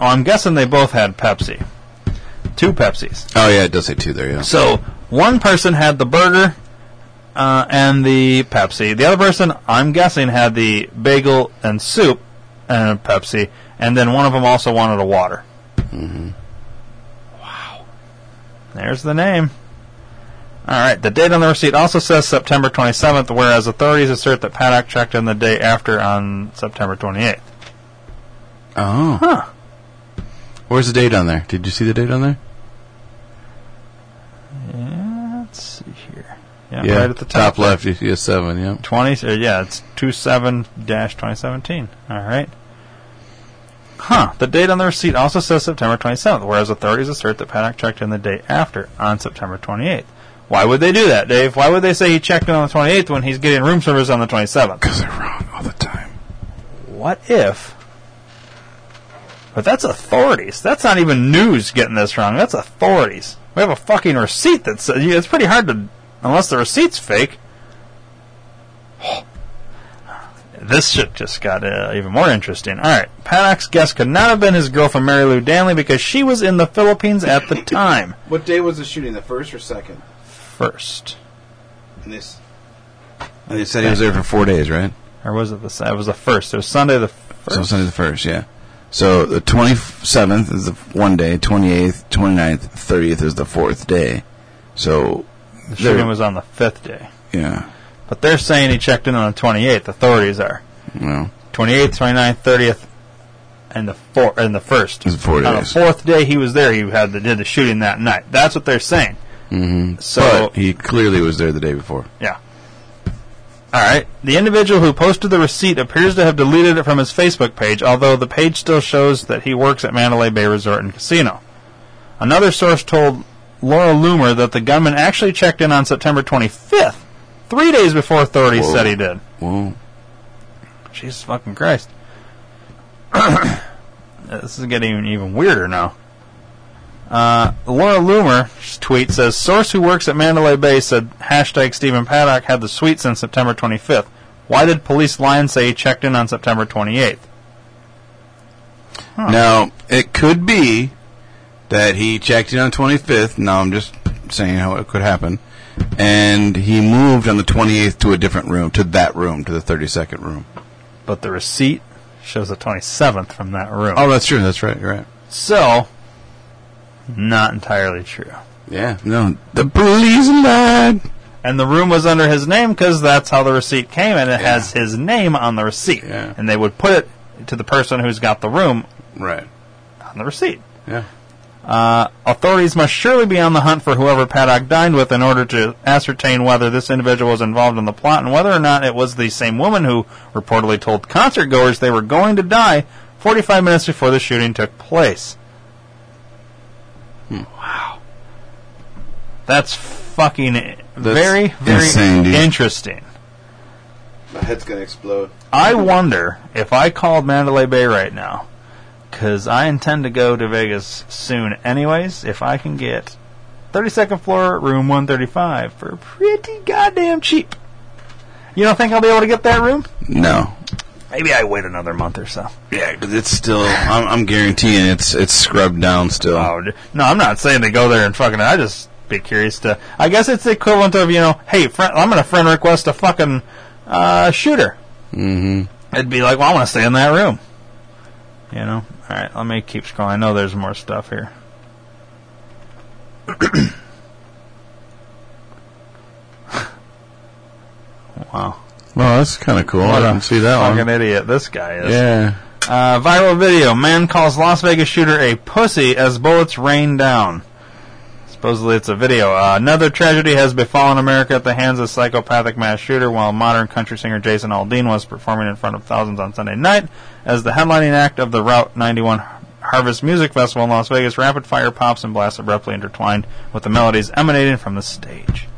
Oh, I'm guessing they both had Pepsi. Two Pepsis. Oh yeah, it does say two there. Yeah. So one person had the burger uh, and the Pepsi. The other person, I'm guessing, had the bagel and soup and a Pepsi, and then one of them also wanted a water. Mm-hmm. Wow. There's the name. All right. The date on the receipt also says September 27th, whereas authorities assert that Paddock checked in the day after on September 28th. Oh. Huh. Where's the date on there? Did you see the date on there? Yeah, let's see here. Yeah, right at the top. top left. You see a seven. Yep. 20, uh, yeah, it's two seven 27 2017. All right. Huh. The date on the receipt also says September 27th, whereas authorities assert that Paddock checked in the day after, on September 28th. Why would they do that, Dave? Why would they say he checked in on the 28th when he's getting room service on the 27th? Because they're wrong all the time. What if? But that's authorities. That's not even news getting this wrong. That's authorities. We have a fucking receipt that says it's pretty hard to, unless the receipt's fake. This shit just got uh, even more interesting. All right, Paddock's guest could not have been his girlfriend Marilou Danley because she was in the Philippines at the time. What day was the shooting? The first or second? First, And this. And they said he was there for four days, right? or was it the? se- It was the first. It was Sunday the first. So Sunday the first, yeah. So the twenty seventh is the one day, twenty eighth, 29th, thirtieth is the fourth day. So the shooting was on the fifth day. yeah. But they're saying he checked in on the 28th. Authorities are. Well, 28th, 29th, 30th, and the four and the first. It's four On the days. fourth day he was there, he had the, did the shooting that night. That's what they're saying. hmm So but he clearly was there the day before. yeah. All right. The individual who posted the receipt appears to have deleted it from his Facebook page, although the page still shows that he works at Mandalay Bay Resort and Casino. Another source told Laura Loomer that the gunman actually checked in on September 25th, three days before authorities Whoa. said he did. Whoa. Jesus fucking Christ. this is getting even weirder now. Uh, Laura Loomer tweet says source who works at Mandalay Bay said hashtag Stephen Paddock had the suite since September 25th. Why did police lie and say he checked in on September 28th? Now it could be that he checked in on twenty fifth. Now I'm just saying how it could happen, and he moved on the twenty eighth to a different room, to that room, to the thirty second room. But the receipt shows the 27th from that room. Oh, that's true. That's right. You're right. So, not entirely true. Yeah. No, the police lied. And the room was under his name because that's how the receipt came, and it has his name on the receipt. Yeah. And they would put it to the person who's got the room Right. on the receipt. Yeah. Uh, authorities must surely be on the hunt for whoever Paddock dined with in order to ascertain whether this individual was involved in the plot and whether or not it was the same woman who reportedly told concert goers they were going to die 45 minutes before the shooting took place. Wow. That's fucking very, very insane, dude. interesting. My head's gonna explode. I wonder if I called Mandalay Bay right now, because I intend to go to Vegas soon anyways, if I can get 32nd floor, room 135 for pretty goddamn cheap. You don't think I'll be able to get that room? No. Maybe I wait another month or so. Yeah, 'cause it's still. I'm, I'm guaranteeing it's it's scrubbed down still. Oh, no, I'm not saying to go there and fucking. I just be curious to. I guess it's the equivalent of you know, hey, friend, I'm gonna friend request a fucking uh, shooter. Mm-hmm. it'd be like, well, I want to stay in that room. You know? All right, let me keep scrolling. I know there's more stuff here. wow. Well, that's kind of cool. I What a didn't see that fucking one. idiot this guy is. Yeah. Uh, viral video. Man calls Las Vegas shooter a pussy as bullets rain down. Supposedly it's a video. Uh, another tragedy has befallen America at the hands of psychopathic mass shooter while modern country singer Jason Aldean was performing in front of thousands on Sunday night as the headlining act of the Route 91 Harvest Music Festival in Las Vegas. Rapid fire pops and blasts abruptly intertwined with the melodies emanating from the stage.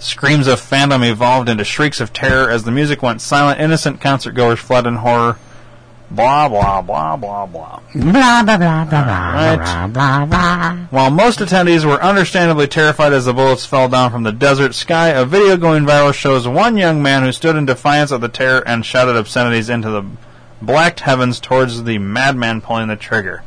Screams of fandom evolved into shrieks of terror as the music went silent. Innocent concert goers fled in horror. Blah blah blah blah blah. Blah, blah, blah, blah, Right. blah, blah, blah. While most attendees were understandably terrified as the bullets fell down from the desert sky, a video going viral shows one young man who stood in defiance of the terror and shouted obscenities into the blacked heavens towards the madman pulling the trigger.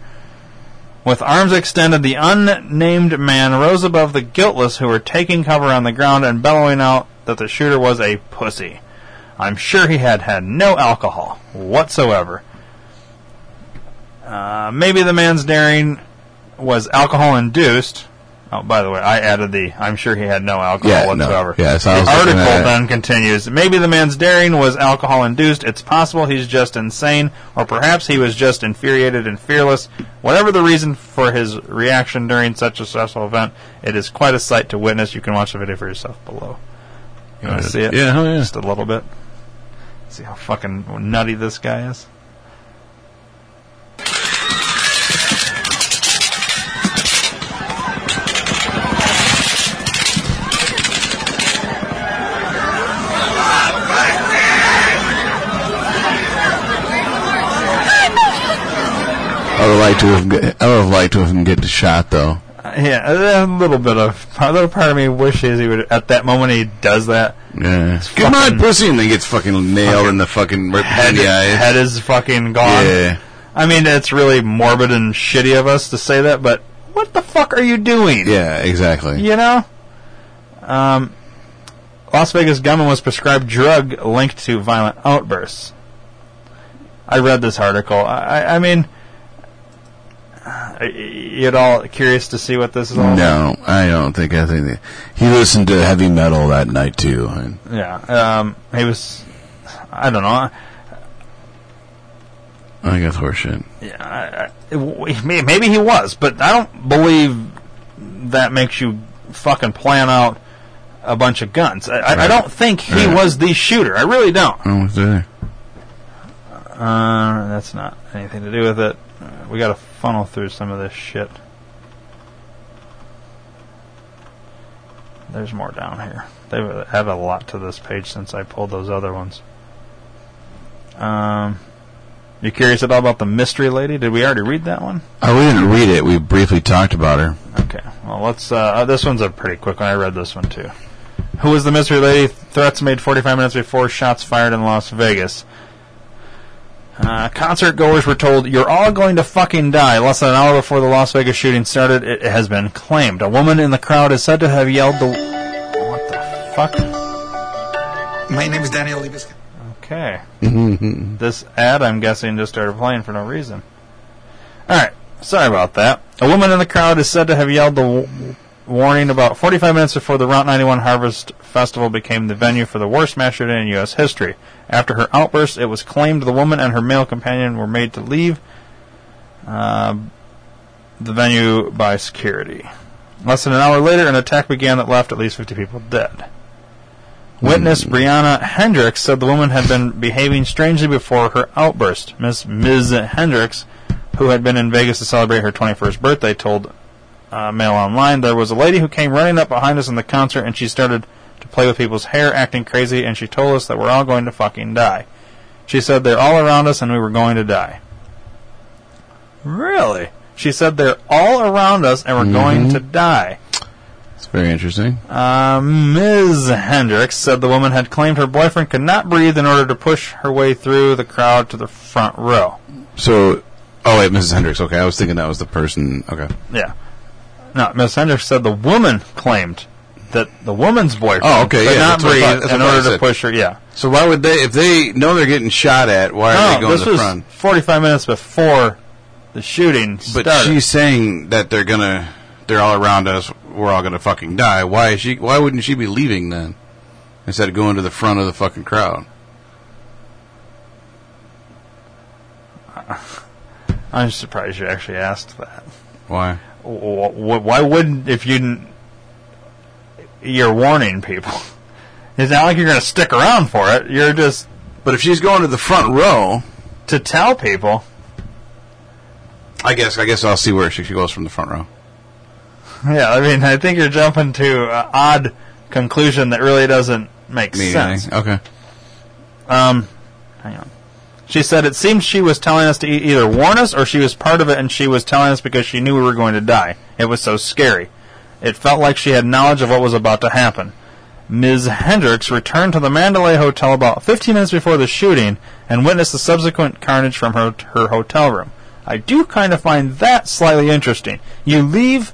With arms extended, the unnamed man rose above the guiltless who were taking cover on the ground and bellowing out that the shooter was a pussy. I'm sure he had had no alcohol whatsoever. Uh, maybe the man's daring was alcohol induced. Oh, by the way, I added the. I'm sure he had no alcohol Yeah, no. whatsoever. Yeah, so the article then continues. Maybe the man's daring was alcohol induced. It's possible he's just insane, or perhaps he was just infuriated and fearless. Whatever the reason for his reaction during such a stressful event, it is quite a sight to witness. You can watch the video for yourself below. You want to see it? yeah, oh, yeah. Just a little bit. See how fucking nutty this guy is. I would like to have. I would have liked to have him get shot though. Uh, yeah, a little bit of a little part of me wishes he would. At that moment, he does that. Yeah. Fucking- on, pussy, and then gets fucking nailed in the fucking right Head, the head is fucking gone. Yeah. I mean, it's really morbid and shitty of us to say that, but what the fuck are you doing? Yeah, exactly. You know? Um, Las Vegas gunman was prescribed drug linked to violent outbursts. I read this article. I, I- mean, you at all curious to see what this is all about? No, I don't think. I think that- he listened to heavy metal that night too. and- Yeah. Um, he was, I don't know. I think that's horseshit. Yeah, I, I, maybe he was, but I don't believe that makes you fucking plan out a bunch of guns. I, I, I don't think he Right. was the shooter. I really don't. I don't. Uh, that's not anything to do with it. Uh, we got to funnel through some of this shit. There's more down here. They've a lot to this page since I pulled those other ones. Um, you curious at all about the mystery lady? Did we already read that one? Oh, we didn't read it. We briefly talked about her. Okay. Well, let's. Uh, uh, this one's a pretty quick one. I read this one too. Who was the mystery lady? Threats made 45 minutes before shots fired in Las Vegas. Uh, concert goers were told, "You're all going to fucking die." Less than an hour before the Las Vegas shooting started, it has been claimed. A woman in the crowd is said to have yelled the. What the fuck? My name is Daniel Libisca. Okay. this ad, I'm guessing, just started playing for no reason. Alright, sorry about that. A woman in the crowd is said to have yelled the warning about 45 minutes before the Route 91 Harvest Festival became the venue for the worst mass shooting in U.S. history. After her outburst, it was claimed the woman and her male companion were made to leave uh, the venue by security. Less than an hour later, an attack began that left at least 50 people dead. Witness Brianna Hendricks said the woman had been behaving strangely before her outburst. Miss Ms. Hendricks, who had been in Vegas to celebrate her 21st birthday, told uh, Mail Online there was a lady who came running up behind us in the concert and she started to play with people's hair, acting crazy, and she told us that we're all going to fucking die. She said they're all around us and we were going to die. Really? She said they're all around us and we're going to die. It's very interesting. Uh, Ms. Hendricks said the woman had claimed her boyfriend could not breathe in order to push her way through the crowd to the front row. So, oh wait, Mrs. Hendricks. Okay, I was thinking that was the person. Okay. Yeah. No, Ms. Hendricks said the woman claimed that the woman's boyfriend Oh, okay, yeah, not thought- in order to push her. Yeah. So why would they, if they know they're getting shot at, why are No, they going this to the was front? 45 minutes before the shooting But started. she's saying that they're gonna, they're all around us. We're all gonna fucking die. Why is she? Why wouldn't she be leaving then, instead of going to the front of the fucking crowd? I'm surprised you actually asked that. Why? Wh- wh- Why wouldn't if you? You're warning people. It's not like you're going to stick around for it. You're just But if she's going to the front row, to tell people. I guess, I guess I'll see where she, she goes from the front row. Yeah, I mean, I think you're jumping to an odd conclusion that really doesn't make Meaning sense. Okay. Um, hang on. She said it seems she was telling us to e- either warn us or she was part of it and she was telling us because she knew we were going to die. It was so scary. It felt like she had knowledge of what was about to happen. Ms. Hendricks returned to the Mandalay Hotel about 15 minutes before the shooting and witnessed the subsequent carnage from her, her hotel room. I do kind of find that slightly interesting. You leave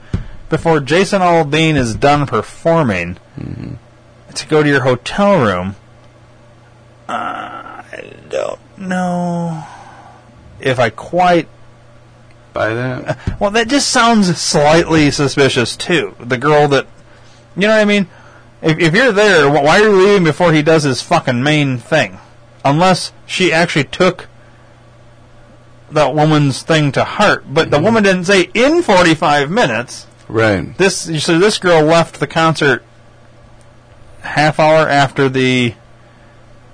before Jason Aldean is done performing mm-hmm. to go to your hotel room. I don't know if I quite. By that, Well, that just sounds slightly suspicious too. The girl that, you know what I mean? If, if you're there, why are you leaving before he does his fucking main thing? Unless she actually took that woman's thing to heart, but the mm-hmm. woman didn't say in 45 minutes. right? This you so this girl left the concert half hour after the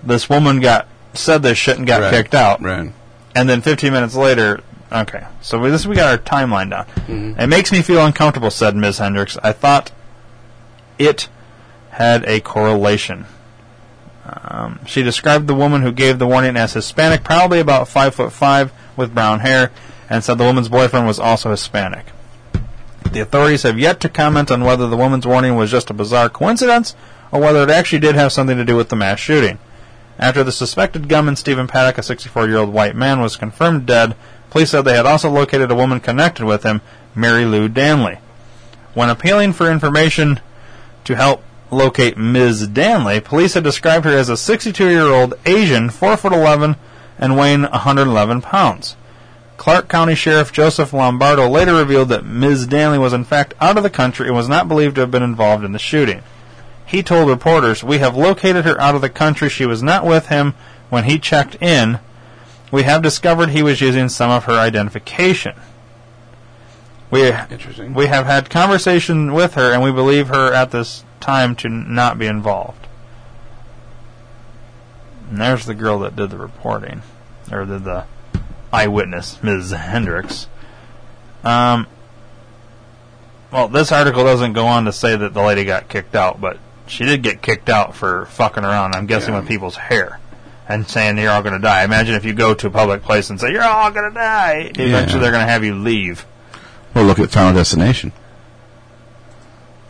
this woman got said this shit and got Right. kicked out, Right. and then 15 minutes later. Okay, so we, this we got our timeline down. Mm-hmm. It makes me feel uncomfortable," said Ms. Hendricks. "I thought it had a correlation." Um, she described the woman who gave the warning as Hispanic, probably about five foot five, with brown hair, and said the woman's boyfriend was also Hispanic. The authorities have yet to comment on whether the woman's warning was just a bizarre coincidence or whether it actually did have something to do with the mass shooting. After the suspected gunman Stephen Paddock, a 64 year old white man, was confirmed dead, police said they had also located a woman connected with him, Marilou Danley. When appealing for information to help locate Ms. Danley, police had described her as a 62 year old Asian, 4 foot 11, and weighing 111 pounds. Clark County Sheriff Joseph Lombardo later revealed that Ms. Danley was in fact out of the country and was not believed to have been involved in the shooting. He told reporters, We have located her out of the country. She was not with him when he checked in. We have discovered he was using some of her identification. We, Interesting. we have had conversation with her and we believe her at this time to not be involved. And there's the girl that did the reporting, or did the eyewitness, Ms. Hendricks. Um, well, this article doesn't go on to say that the lady got kicked out, but she did get kicked out for fucking around, I'm guessing, Yeah. with people's hair. And saying you're all going to die. Imagine if you go to a public place and say you're all going to die. Eventually, Yeah. they're going to have you leave. Well, look at Final Destination.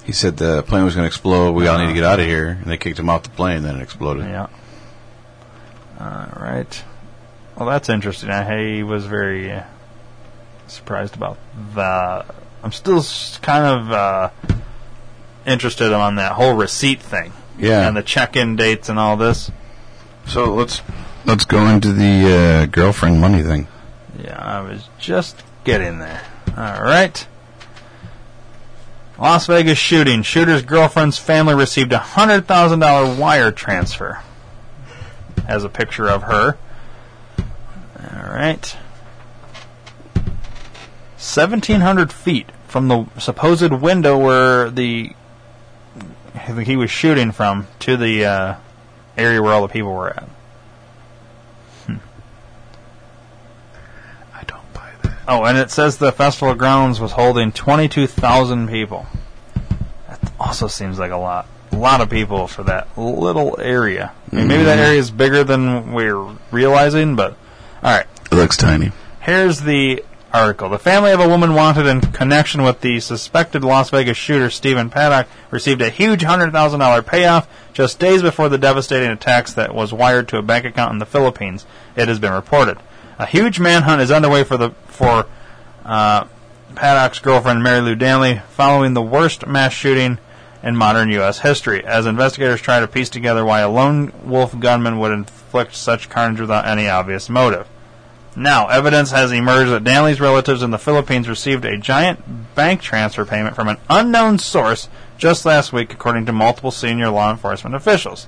He said the plane was going to explode. We all need to get out of here, and they kicked him off the plane. Then it exploded. Yeah. All right. Well, that's interesting. I was very uh, surprised about that. I'm still kind of uh, interested on that whole receipt thing. Yeah. And the check-in dates and all this. So let's let's go into the uh, girlfriend money thing. Yeah, I was just getting there. All right. Las Vegas shooting. Shooter's girlfriend's family received a hundred thousand dollar wire transfer. Has a picture of her. All right. Seventeen hundred feet from the supposed window where the he was shooting from to the uh, area where all the people were at. I don't buy that. Oh, and it says the festival grounds was holding 22,000 people. That also seems like a lot. A lot of people for that little area. I mean, maybe that area is bigger than we're realizing, but alright. It looks tiny. Here's the article. The family of a woman wanted in connection with the suspected Las Vegas shooter Stephen Paddock received a huge $100,000 payoff just days before the devastating attacks that was wired to a bank account in the Philippines. It has been reported. A huge manhunt is underway for the for uh, Paddock's girlfriend Marilou Danley following the worst mass shooting in modern U.S. history, as investigators try to piece together why a lone wolf gunman would inflict such carnage without any obvious motive. Now, evidence has emerged that Danley's relatives in the Philippines received a giant bank transfer payment from an unknown source just last week, according to multiple senior law enforcement officials.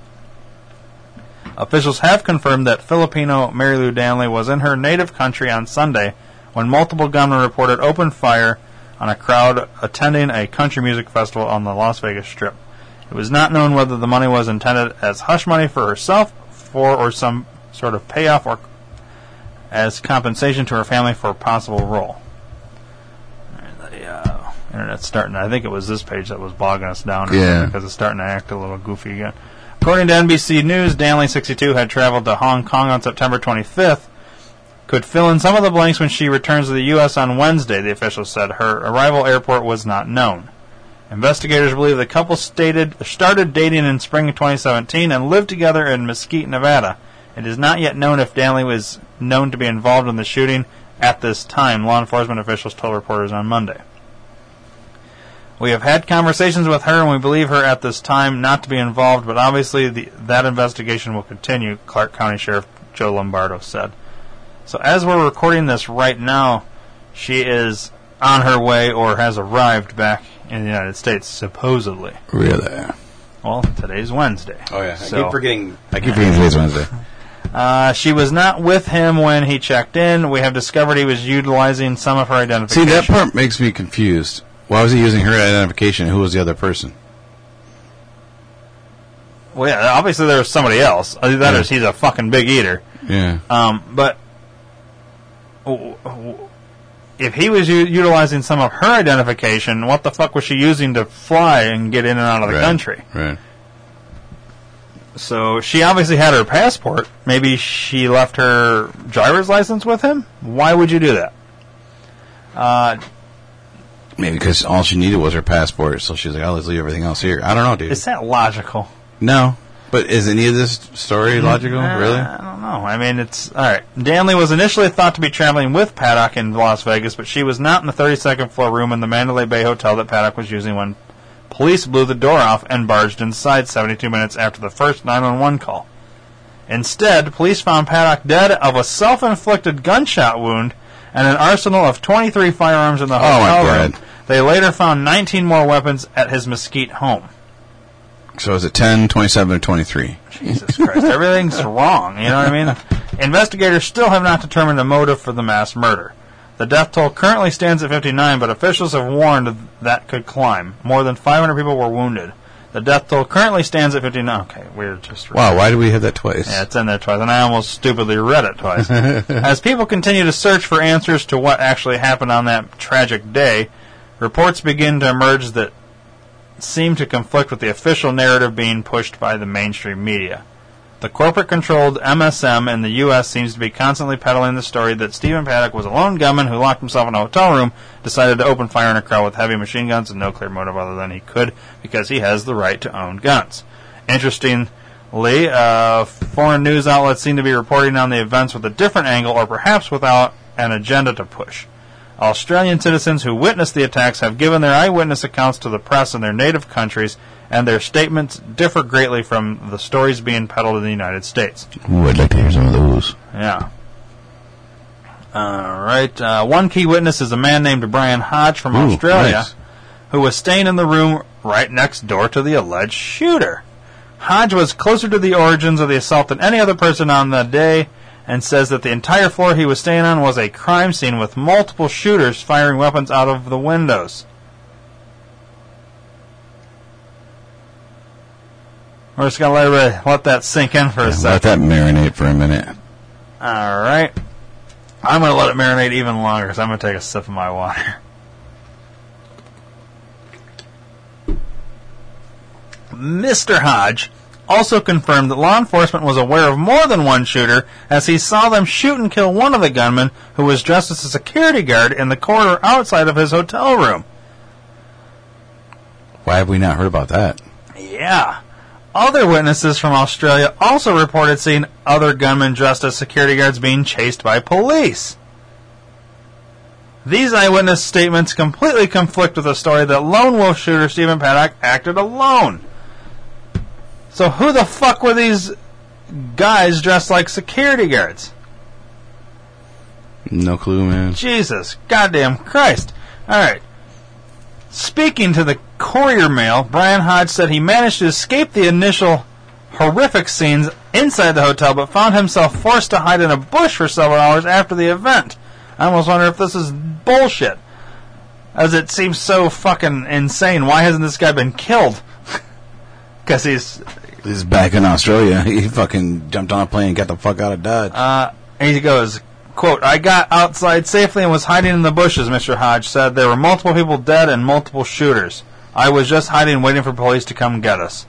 Officials have confirmed that Filipino Marilou Danley was in her native country on Sunday when multiple gunmen reported open fire on a crowd attending a country music festival on the Las Vegas Strip. It was not known whether the money was intended as hush money for herself for or some sort of payoff or as compensation to her family for a possible role. The uh, internet's starting. I think it was this page that was bogging us down. Yeah. because it's starting to act a little goofy again. According to NBC News, Danley, 62, had traveled to Hong Kong on September 25th. Could fill in some of the blanks when she returns to the U.S. on Wednesday, the official said. Her arrival airport was not known. Investigators believe the couple stated started dating in spring of 2017 and lived together in Mesquite, Nevada. It is not yet known if Danley was known to be involved in the shooting at this time, law enforcement officials told reporters on Monday. We have had conversations with her and we believe her at this time not to be involved, but obviously the, that investigation will continue, Clark County Sheriff Joe Lombardo said. So as we're recording this right now, she is on her way or has arrived back in the United States, supposedly. Really? Well, today's Wednesday. Oh yeah. I keep forgetting. I keep forgetting today's Wednesday. Uh, she was not with him when he checked in. We have discovered he was utilizing some of her identification. See, identification. that part makes me confused. Why was he using her identification? Who was the other person? Well, yeah, obviously there was somebody else. Than Yeah. that, he's a fucking big eater. Yeah. Um, but w- w- if he was u- utilizing some of her identification, what the fuck was she using to fly and get in and out of the Right. country? Right. So she obviously had her passport. Maybe she left her driver's license with him. Why would you do that? Uh, Maybe because all she needed was her passport, so she's like, "Oh, let's leave everything else here." I don't know, dude. is that logical? no, but is any of this story logical? Uh, really? I don't know. I mean, it's all right. Danley was initially thought to be traveling with Paddock in Las Vegas, but she was not in the 32nd floor room in the Mandalay Bay Hotel that Paddock was using when police blew the door off and barged inside 72 minutes after the first 911 call. Instead, police found Paddock dead of a self-inflicted gunshot wound and an arsenal of 23 firearms in the Oh, my hotel room. God. They later found 19 more weapons at his Mesquite home. So is it 10, 27, or 23? Jesus Christ, everything's wrong. You know what I mean? Investigators still have not determined the motive for the mass murder. The death toll currently stands at 59, but officials have warned that could climb. More than 500 people were wounded. The death toll currently stands at 59. Okay, we're just Wow, why do we have that twice? yeah, it's in there twice, and I almost stupidly read it twice. As people continue to search for answers to what actually happened on that tragic day, reports begin to emerge that seem to conflict with the official narrative being pushed by the mainstream media. The corporate controlled MSM in the U.S. seems to be constantly peddling the story that Stephen Paddock was a lone gunman who locked himself in a hotel room, decided to open fire on a crowd with heavy machine guns, and no clear motive other than he could because he has the right to own guns. Interestingly, uh, foreign news outlets seem to be reporting on the events with a different angle or perhaps without an agenda to push. Australian citizens who witnessed the attacks have given their eyewitness accounts to the press in their native countries, and their statements differ greatly from the stories being peddled in the United States. Ooh, I'd like to hear some of those. Yeah. All right. Uh, one key witness is a man named Brian Hodge from Ooh, Australia, nice. who was staying in the room right next door to the alleged shooter. Hodge was closer to the origins of the assault than any other person on the day, and says that the entire floor he was staying on was a crime scene with multiple shooters firing weapons out of the windows. We're just gonna let let that sink in for a second. let that marinate for a minute. All right. I'm going to let it marinate even longer because I'm going to take a sip of my water. Mr. Hodge also confirmed that law enforcement was aware of more than one shooter as he saw them shoot and kill one of the gunmen who was dressed as a security guard in the corridor outside of his hotel room. Why have we not heard about that? Yeah. Other witnesses from Australia also reported seeing other gunmen dressed as security guards being chased by police. These eyewitness statements completely conflict with the story that lone wolf shooter Stephen Paddock acted alone. So who the fuck were these guys dressed like security guards? No clue, man. Jesus, goddamn Christ. Alright. Speaking to the Courier Mail, Brian Hodge said he managed to escape the initial horrific scenes inside the hotel, but found himself forced to hide in a bush for several hours after the event. I almost wonder if this is bullshit. As it seems so fucking insane. Why hasn't this guy been killed? Because he's He's back in Australia. He fucking jumped on a plane and got the fuck out of Dodge. Uh, he goes, quote, I got outside safely and was hiding in the bushes, Mr. Hodge said. There were multiple people dead and multiple shooters. I was just hiding waiting for police to come get us.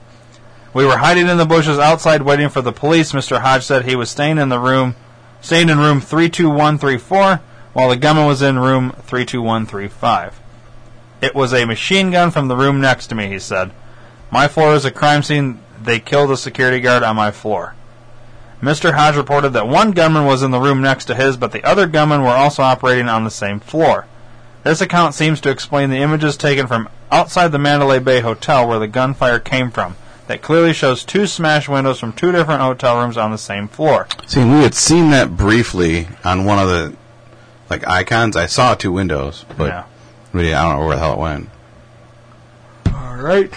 We were hiding in the bushes outside waiting for the police, Mr. Hodge said. He was staying in the room, staying in room 32134 while the gunman was in room 32135. It was a machine gun from the room next to me, he said. My floor is a crime scene. They killed a security guard on my floor. Mr. Hodge reported that one gunman was in the room next to his, but the other gunmen were also operating on the same floor. This account seems to explain the images taken from outside the Mandalay Bay Hotel where the gunfire came from. That clearly shows two smashed windows from two different hotel rooms on the same floor. See, we had seen that briefly on one of the like icons. I saw two windows, but Yeah. really, I don't know where the hell it went. All right.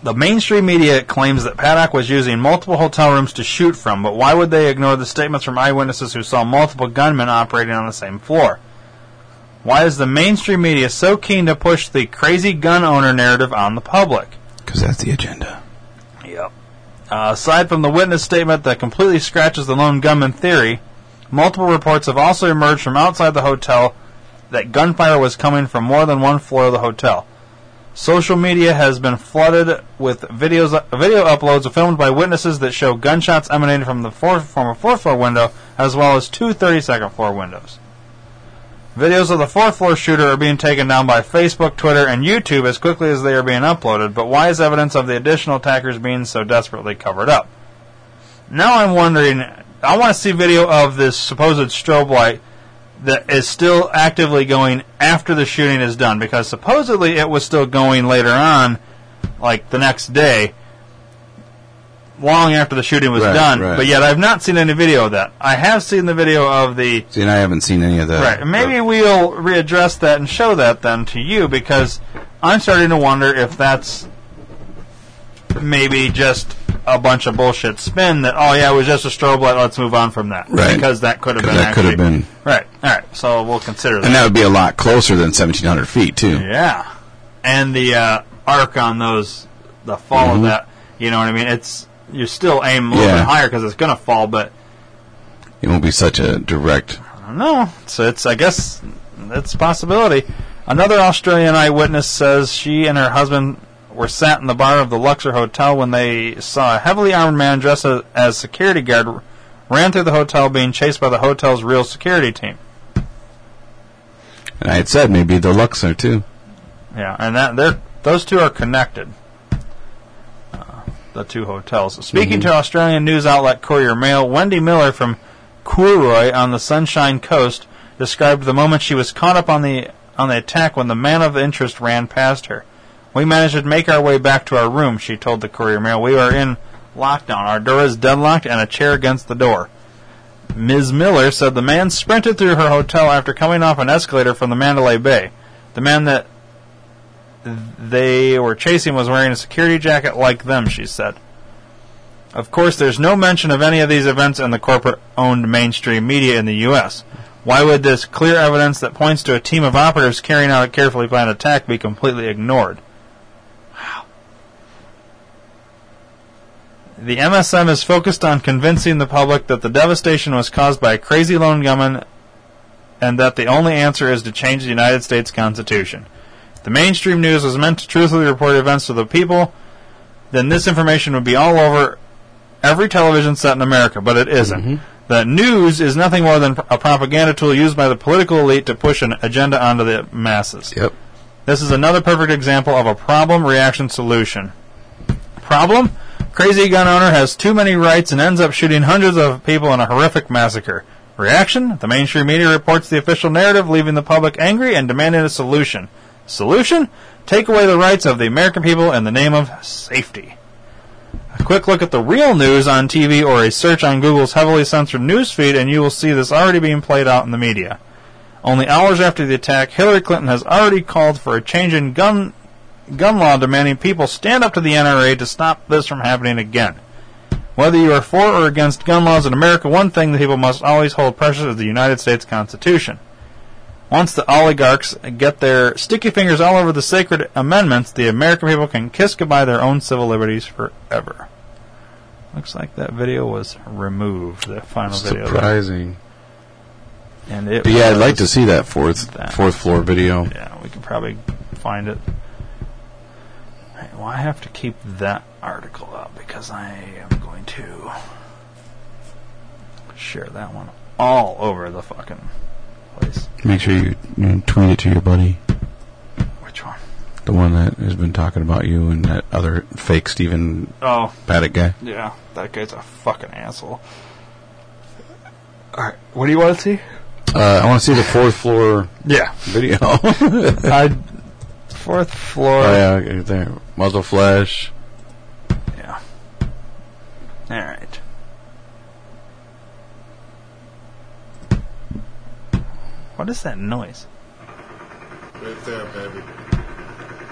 The mainstream media claims that Paddock was using multiple hotel rooms to shoot from, but why would they ignore the statements from eyewitnesses who saw multiple gunmen operating on the same floor? Why is the mainstream media so keen to push the crazy gun owner narrative on the public? Because that's the agenda. Yep. Uh, aside from the witness statement that completely scratches the lone gunman theory, multiple reports have also emerged from outside the hotel that gunfire was coming from more than one floor of the hotel. Social media has been flooded with videos, video uploads filmed by witnesses that show gunshots emanating from the a fourth floor window, as well as two 32nd floor windows. Videos of the fourth floor shooter are being taken down by Facebook, Twitter, and YouTube as quickly as they are being uploaded, but why is evidence of the additional attackers being so desperately covered up? Now I'm wondering, I want to see video of this supposed strobe light that is still actively going after the shooting is done, because supposedly it was still going later on, like the next day, long after the shooting was Right, done, right. but yet I've not seen any video of that. I have seen the video of the See, and I haven't seen any of that. Right. Maybe we'll readdress that and show that then to you because I'm starting to wonder if that's maybe just a bunch of bullshit spin that oh yeah it was just a strobe light let's move on from that Right. because that could have been that could have been- right all right so we'll consider that And that would be a lot closer than 1,700 feet, too. yeah and the uh, arc on those the fall of Mhm. that you know what I mean it's you still aim a little Yeah. bit higher because it's gonna fall but It won't be such a direct. I don't know. So it's I guess it's a possibility. Another Australian eyewitness says she and her husband were sat in the bar of the Luxor Hotel when they saw a heavily armed man dressed as, security guard ran through the hotel being chased by the hotel's real security team. And I had said maybe the Luxor, too. Yeah, and that they're those two are connected. Uh, the two hotels. Speaking Mhm. to Australian news outlet Courier Mail, Wendy Miller from Cooroy on the Sunshine Coast described the moment she was caught up on the on the attack when the man of interest ran past her. We managed to make our way back to our room, she told the Courier Mail. We are in lockdown. Our door is deadlocked and a chair against the door. Ms. Miller said the man sprinted through her hotel after coming off an escalator from the Mandalay Bay. The man that they were chasing was wearing a security jacket like them, she said. Of course, there's no mention of any of these events in the corporate owned mainstream media in the U.S. Why would this clear evidence that points to a team of operatives carrying out a carefully planned attack be completely ignored? The MSM is focused on convincing the public that the devastation was caused by a crazy lone gunman and that the only answer is to change the United States Constitution. The mainstream news was meant to truthfully report events to the people, then this information would be all over every television set in America, but it isn't. Mm-hmm. The news is nothing more than a propaganda tool used by the political elite to push an agenda onto the masses. Yep. This is another perfect example of a problem reaction solution. Problem? Crazy gun owner has too many rights and ends up shooting hundreds of people in a horrific massacre. Reaction? The mainstream media reports the official narrative, leaving the public angry and demanding a solution. Solution? Take away the rights of the American people in the name of safety. A quick look at the real news on TV or a search on Google's heavily censored news feed, and you will see this already being played out in the media. Only hours after the attack, Hillary Clinton has already called for a change in gun gun law demanding people stand up to the NRA to stop this from happening again. Whether you are for or against gun laws in America, one thing that people must always hold precious is the United States Constitution. Once the oligarchs get their sticky fingers all over the sacred amendments, the American people can kiss goodbye their own civil liberties forever. Looks like that video was removed, the final video. Surprising. And it yeah, I'd like to see that fourth that. fourth floor video. Yeah, we can probably find it. Well, I have to keep that article up because I am going to share that one all over the fucking place. Make sure you, you tweet it to your buddy, Which one? the one that has been talking about you and that other fake Stephen Oh, Paddock guy. yeah, that guy's a fucking asshole. All right, what do you want to see? Uh, I want to see the fourth floor Yeah, video. oh I fourth floor. yeah, there. Muzzle flash. Yeah. All right. What is that noise? Right there, baby.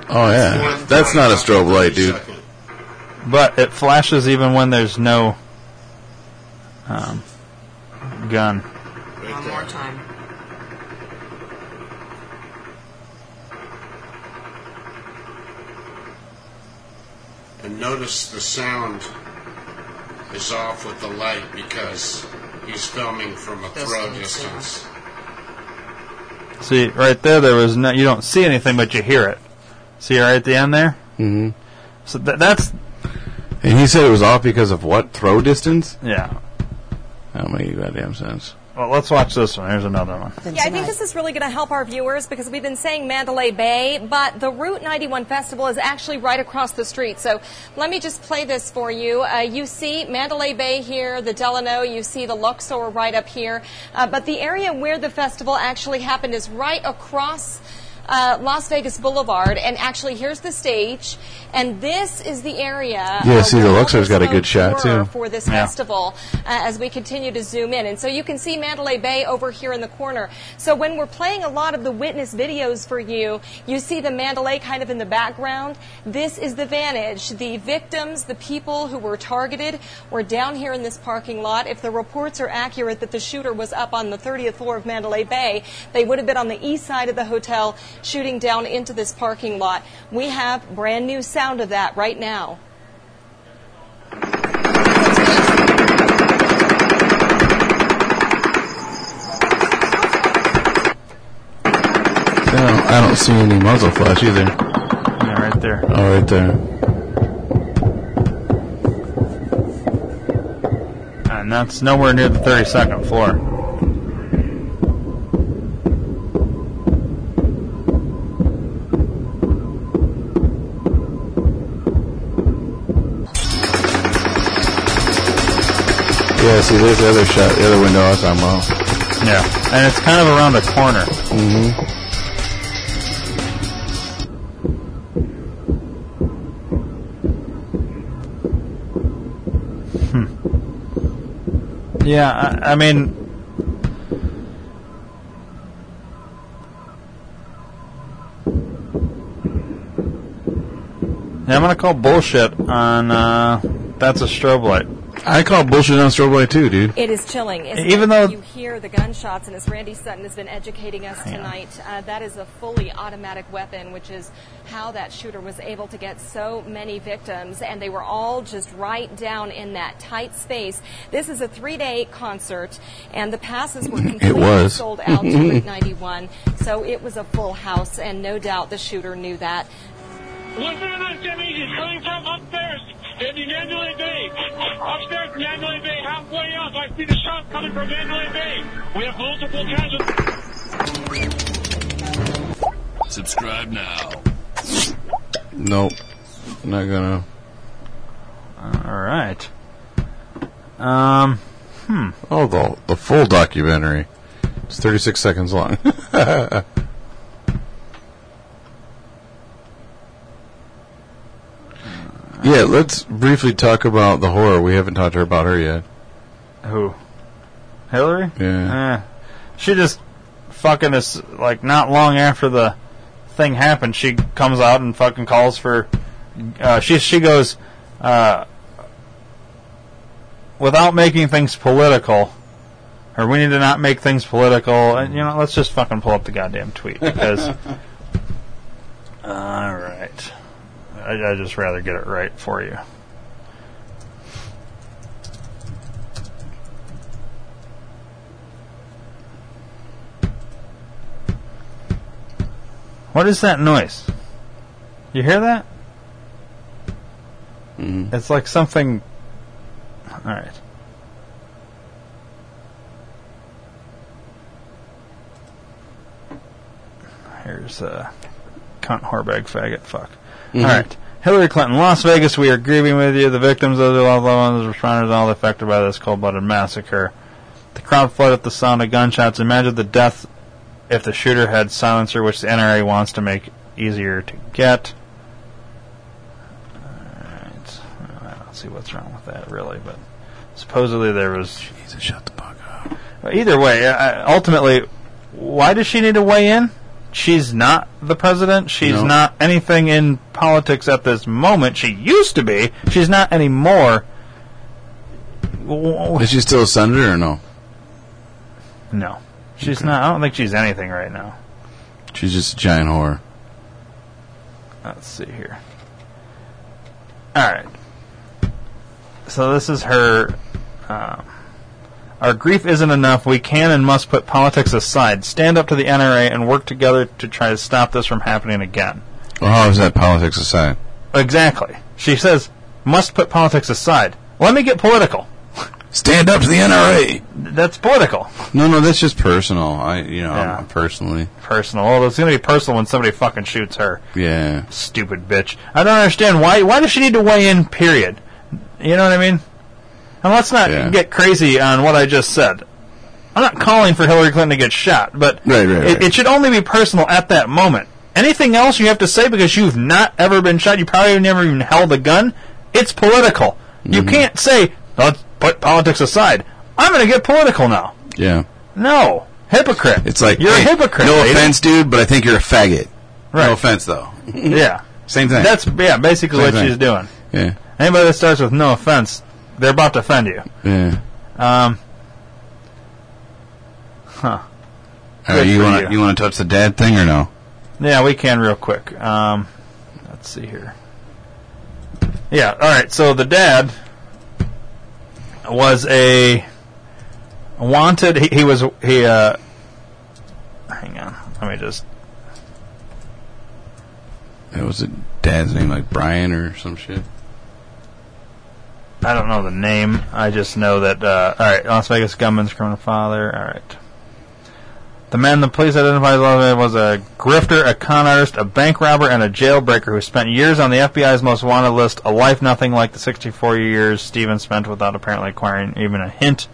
Oh yeah, that's not a strobe light, dude. But it flashes even when there's no um, gun. One more time. And notice the sound is off with the light because he's filming from a throw Distance, distance. See, right there, there was no. You don't see anything, but you hear it. See right at the end there. Mm-hmm. So th- that's And he said it was off because of what? Throw distance? yeah. That don't make goddamn sense. Well, let's watch this one. Here's another one. Yeah, I think this is really going to help our viewers because we've been saying Mandalay Bay, but the Route 91 Festival is actually right across the street. So let me just play this for you. Uh, you see Mandalay Bay here, the Delano, you see the Luxor right up here, uh, but the area where the festival actually happened is right across. Uh, Las Vegas Boulevard, and actually, here's the stage, and this is the area. Yeah, see, the Luxor's got a good shot, too. For this Yeah. festival, uh, as we continue to zoom in, and so you can see Mandalay Bay over here in the corner. So when we're playing a lot of the witness videos for you, you see the Mandalay kind of in the background. This is the vantage. The victims, the people who were targeted, were down here in this parking lot. If the reports are accurate that the shooter was up on the 30th floor of Mandalay Bay, they would have been on the east side of the hotel shooting down into this parking lot. We have brand new sound of that right now. I don't, I don't see any muzzle flash either. Yeah, right there. Oh, right there. And that's nowhere near the 32nd floor. See, there's the other shot, the other window I was talking about. Yeah, and it's kind of around a corner. Mm-hmm. Yeah, I, I mean, yeah, I'm gonna call bullshit on uh, that's a strobe light. I call bullshit on strobe light too, dude. It is chilling. Isn't Even it? though- you hear the gunshots, and as Randy Sutton has been educating us tonight, uh, that is a fully automatic weapon, which is how that shooter was able to get so many victims, and they were all just right down in that tight space. This is a three-day concert, and the passes were completely was. sold out to Route 91, so it was a full house, and no doubt the shooter knew that. One man on Jimmy is coming from upstairs in Mandalay Bay. Upstairs in Mandalay Bay, halfway up, I see the shot coming from Mandalay Bay. We have multiple casualties. Subscribe now. Nope. Not gonna. All right. Um, Hmm. Oh, the the full documentary. It's 36 seconds long. yeah, let's briefly talk about the horror. We haven't talked to her about her yet. Who? Hillary? Yeah. Eh. She just fucking is like not long after the thing happened. She comes out and fucking calls for. Uh, she she goes, uh, without making things political, or we need to not make things political. And you know, let's just fucking pull up the goddamn tweet because. All right, I I just rather get it right for you. What is that noise? You hear that? It's like something. All right. Here's uh, cunt, whorebag, faggot, fuck. Mhm. All right. Hillary Clinton, Las Vegas. We are grieving with you, the victims of the loved ones, responders, all affected by this cold-blooded massacre. The crowd flooded at the sound of gunshots. Imagine the death if the shooter had silencer, which the NRA wants to make easier to get. Alright. I don't see what's wrong with that, really, but supposedly there was. Jesus, shut the fuck up. Either way, uh, ultimately, why does she need to weigh in? She's not the president. She's No. not anything in politics at this moment. She used to be. She's not anymore. Is she still a senator or no? No. She's not. I don't think she's anything right now. She's just a giant whore. Let's see here. All right. So this is her. Um, our grief isn't enough. We can and must put politics aside. Stand up to the NRA and work together to try to stop this from happening again. Well, how is that politics aside? Exactly. She says, must put politics aside. Let me get political. Stand up to the NRA. That's political. No, no, that's just personal. I, you know, Yeah. Personally. Personal. Well, it's going to be personal when somebody fucking shoots her. Yeah. Stupid bitch. I don't understand why. Why does she need to weigh in? Period. You know what I mean? And let's not Yeah. get crazy on what I just said. I'm not calling for Hillary Clinton to get shot, but Right, right, It, right. it should only be personal at that moment. Anything else you have to say because you've not ever been shot, you probably never even held a gun. It's political. You Mm-hmm. can't say let's put politics aside. I'm going to get political now. Yeah. No, hypocrite. It's like you're hey, a hypocrite. No lady. offense, dude, but I think you're a faggot. Right. No offense, though. Yeah, Same thing. that's yeah, basically Same what thing. she's doing. yeah. Anybody that starts with no offense, they're about to offend you. Yeah. Um, huh. All Good right, you want to you want to touch the dad thing or no? Yeah, we can real quick. Um, let's see here. Yeah, all right. So the dad was a wanted. He, he was he. Uh, hang on. Let me just. It was a dad's name like Brian or some shit. I don't know the name. I just know that. Uh, all right, Las Vegas gunman's criminal father. All right. The man the police identified as was a grifter, a con artist, a bank robber, and a jailbreaker who spent years on the FBI's most wanted list. A life nothing like the 64 years Stephen spent without apparently acquiring even a hint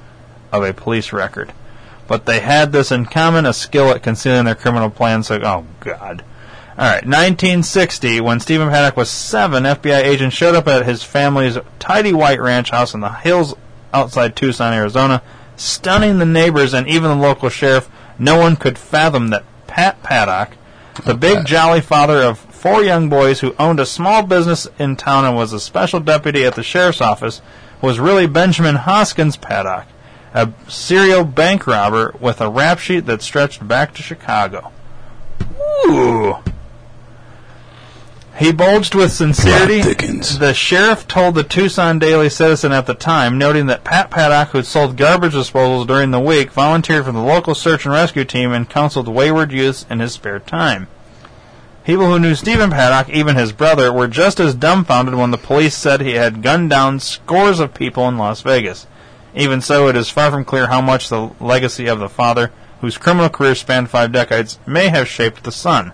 of a police record. But they had this in common: a skill at concealing their criminal plans. So, oh God. All right, 1960, when Stephen Paddock was seven, FBI agents showed up at his family's tidy white ranch house in the hills outside Tucson, Arizona, stunning the neighbors and even the local sheriff. No one could fathom that Pat Paddock, the big jolly father of four young boys who owned a small business in town and was a special deputy at the sheriff's office, was really Benjamin Hoskins Paddock, a serial bank robber with a rap sheet that stretched back to Chicago. Ooh. He bulged with sincerity. The sheriff told the Tucson Daily Citizen at the time, noting that Pat Paddock, who sold garbage disposals during the week, volunteered for the local search and rescue team and counseled wayward youths in his spare time. People who knew Stephen Paddock, even his brother, were just as dumbfounded when the police said he had gunned down scores of people in Las Vegas. Even so, it is far from clear how much the legacy of the father, whose criminal career spanned five decades, may have shaped the son.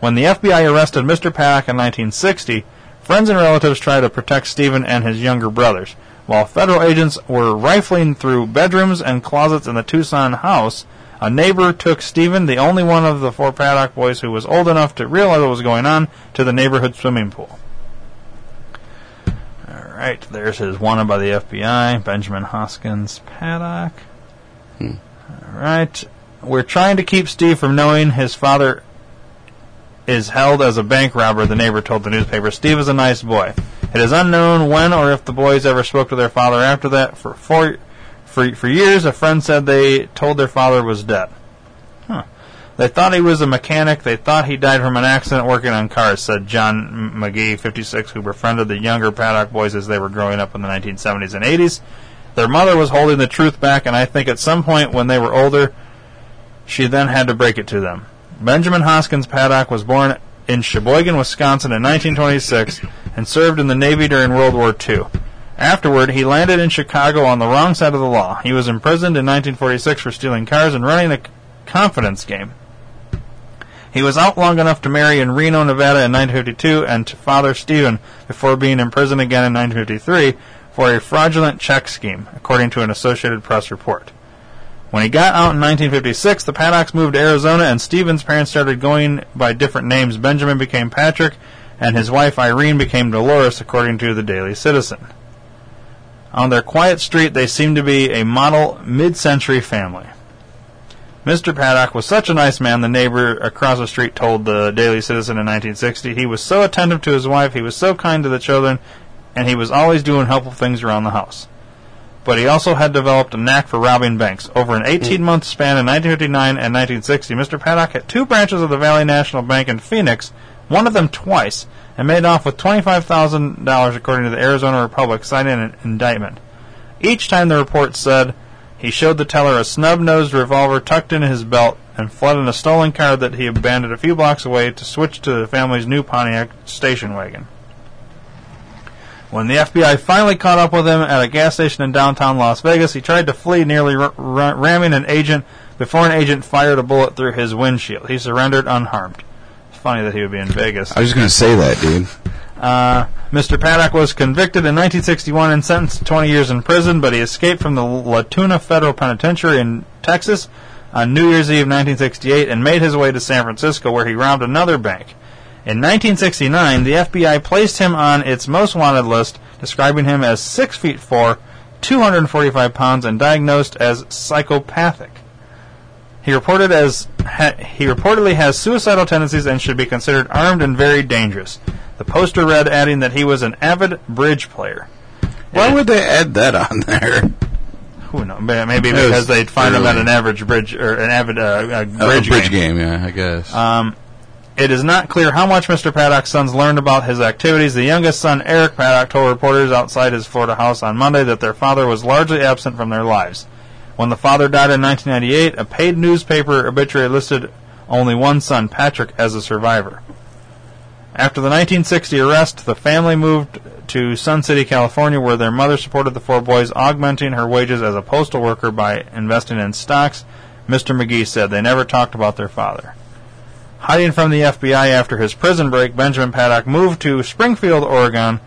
When the FBI arrested Mr. Paddock in 1960, friends and relatives tried to protect Stephen and his younger brothers. While federal agents were rifling through bedrooms and closets in the Tucson house, a neighbor took Stephen, the only one of the four Paddock boys who was old enough to realize what was going on, to the neighborhood swimming pool. All right, there's his wanted by the FBI, Benjamin Hoskins Paddock. Hmm. All right, we're trying to keep Steve from knowing his father is held as a bank robber, the neighbor told the newspaper. Steve is a nice boy. It is unknown when or if the boys ever spoke to their father after that. For four, for, for years, a friend said they told their father was dead. Huh. They thought he was a mechanic. They thought he died from an accident working on cars, said John McGee, 56, who befriended the younger Paddock boys as they were growing up in the 1970s and 80s. Their mother was holding the truth back, and I think at some point when they were older, she then had to break it to them. Benjamin Hoskins Paddock was born in Sheboygan, Wisconsin in 1926 and served in the Navy during World War II. Afterward, he landed in Chicago on the wrong side of the law. He was imprisoned in 1946 for stealing cars and running a confidence game. He was out long enough to marry in Reno, Nevada in 1952 and to father Stephen before being imprisoned again in 1953 for a fraudulent check scheme, according to an Associated Press report. When he got out in 1956, the Paddocks moved to Arizona, and Stephen's parents started going by different names. Benjamin became Patrick, and his wife Irene became Dolores, according to the Daily Citizen. On their quiet street, they seemed to be a model mid-century family. Mr. Paddock was such a nice man, the neighbor across the street told the Daily Citizen in 1960. He was so attentive to his wife, he was so kind to the children, and he was always doing helpful things around the house but he also had developed a knack for robbing banks. Over an 18 month span in 1959 and 1960, Mr. Paddock had two branches of the Valley National Bank in Phoenix, one of them twice, and made off with $25,000 according to the Arizona Republic, citing an indictment. Each time the report said he showed the teller a snub nosed revolver tucked in his belt and fled in a stolen car that he abandoned a few blocks away to switch to the family's new Pontiac station wagon. When the FBI finally caught up with him at a gas station in downtown Las Vegas, he tried to flee, nearly r- r- ramming an agent before an agent fired a bullet through his windshield. He surrendered unharmed. It's funny that he would be in Vegas. I was just going to say that, dude. Uh, Mr. Paddock was convicted in 1961 and sentenced to 20 years in prison, but he escaped from the La Tuna Federal Penitentiary in Texas on New Year's Eve 1968 and made his way to San Francisco, where he robbed another bank. In 1969, the FBI placed him on its most wanted list, describing him as 6 feet 4, 245 pounds, and diagnosed as psychopathic. He reported as ha, he reportedly has suicidal tendencies and should be considered armed and very dangerous. The poster read, adding that he was an avid bridge player. Why would they add that on there? Who knows? Maybe because they'd find him at an average bridge or an avid uh, uh, A bridge, bridge game. game, yeah, I guess. Um, it is not clear how much Mr. Paddock's sons learned about his activities. The youngest son, Eric Paddock, told reporters outside his Florida house on Monday that their father was largely absent from their lives. When the father died in 1998, a paid newspaper obituary listed only one son, Patrick, as a survivor. After the 1960 arrest, the family moved to Sun City, California, where their mother supported the four boys, augmenting her wages as a postal worker by investing in stocks. Mr. McGee said they never talked about their father. Hiding from the FBI after his prison break, Benjamin Paddock moved to Springfield, Oregon,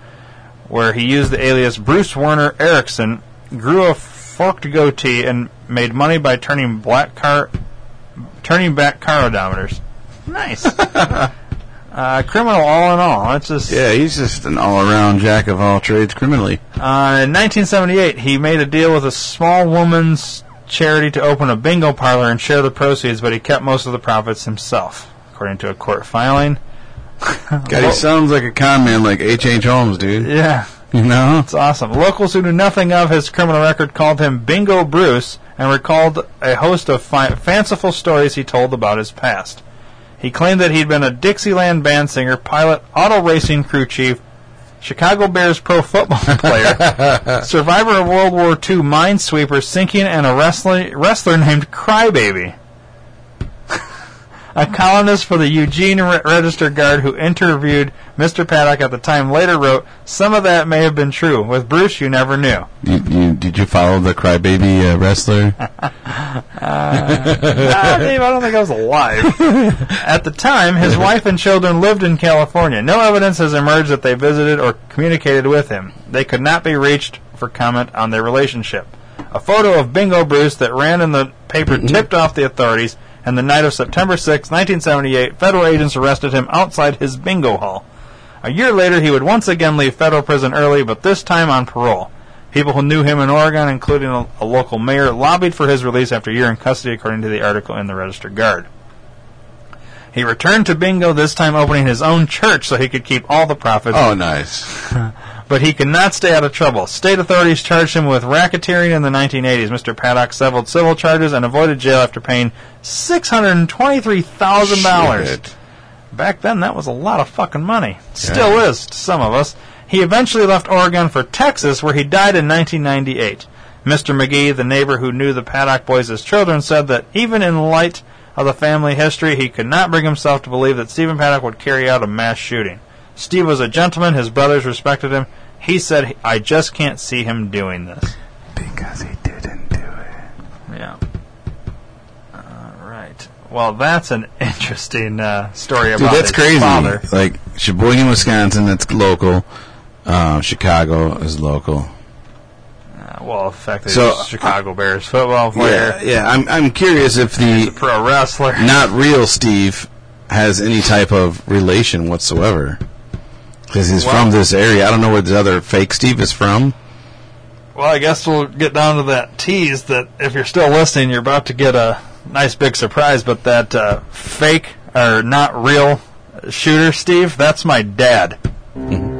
where he used the alias Bruce Werner Erickson, grew a forked goatee, and made money by turning black car, turning back car odometers. Nice. uh, criminal all in all. That's just yeah, he's just an all-around jack of all trades criminally. uh, in 1978, he made a deal with a small woman's charity to open a bingo parlor and share the proceeds, but he kept most of the profits himself, according to a court filing. God, he sounds like a con man like H. H. Holmes, dude. Yeah. You know? It's awesome. Locals who knew nothing of his criminal record called him Bingo Bruce and recalled a host of fi- fanciful stories he told about his past. He claimed that he'd been a Dixieland band singer, pilot, auto racing crew chief, Chicago Bears pro football player, survivor of World War II minesweeper sinking, and a wrestler, wrestler named Crybaby. A columnist for the Eugene Re- Register Guard who interviewed Mr. Paddock at the time later wrote, Some of that may have been true. With Bruce, you never knew. You, you, did you follow the crybaby uh, wrestler? ah, Dave, I don't think I was alive. At the time, his wife and children lived in California. No evidence has emerged that they visited or communicated with him. They could not be reached for comment on their relationship. A photo of Bingo Bruce that ran in the paper tipped off the authorities, and the night of September 6, 1978, federal agents arrested him outside his bingo hall. A year later, he would once again leave federal prison early, but this time on parole. People who knew him in Oregon, including a, a local mayor, lobbied for his release after a year in custody, according to the article in the Register Guard. He returned to Bingo, this time opening his own church so he could keep all the profits. Oh, nice. but he could not stay out of trouble. State authorities charged him with racketeering in the 1980s. Mr. Paddock settled civil charges and avoided jail after paying $623,000. Back then, that was a lot of fucking money. Still is to some of us. He eventually left Oregon for Texas, where he died in 1998. Mr. McGee, the neighbor who knew the Paddock boys as children, said that even in light of the family history, he could not bring himself to believe that Stephen Paddock would carry out a mass shooting. Steve was a gentleman. His brothers respected him. He said, I just can't see him doing this. Because he didn't do it. Yeah. All right. Well, that's an interesting uh, story Dude, about that's his crazy. father. Like Sheboygan, Wisconsin, that's local. Uh, Chicago is local. Uh, well, that So, Chicago Bears football player, Yeah, yeah. I'm I'm curious if the pro wrestler. not real Steve has any type of relation whatsoever. Because he's from this area. I don't know where the other fake Steve is from. Well, I guess we'll get down to that tease that if you're still listening, you're about to get a nice big surprise. But that uh, fake or not real shooter, Steve, that's my dad. Dave,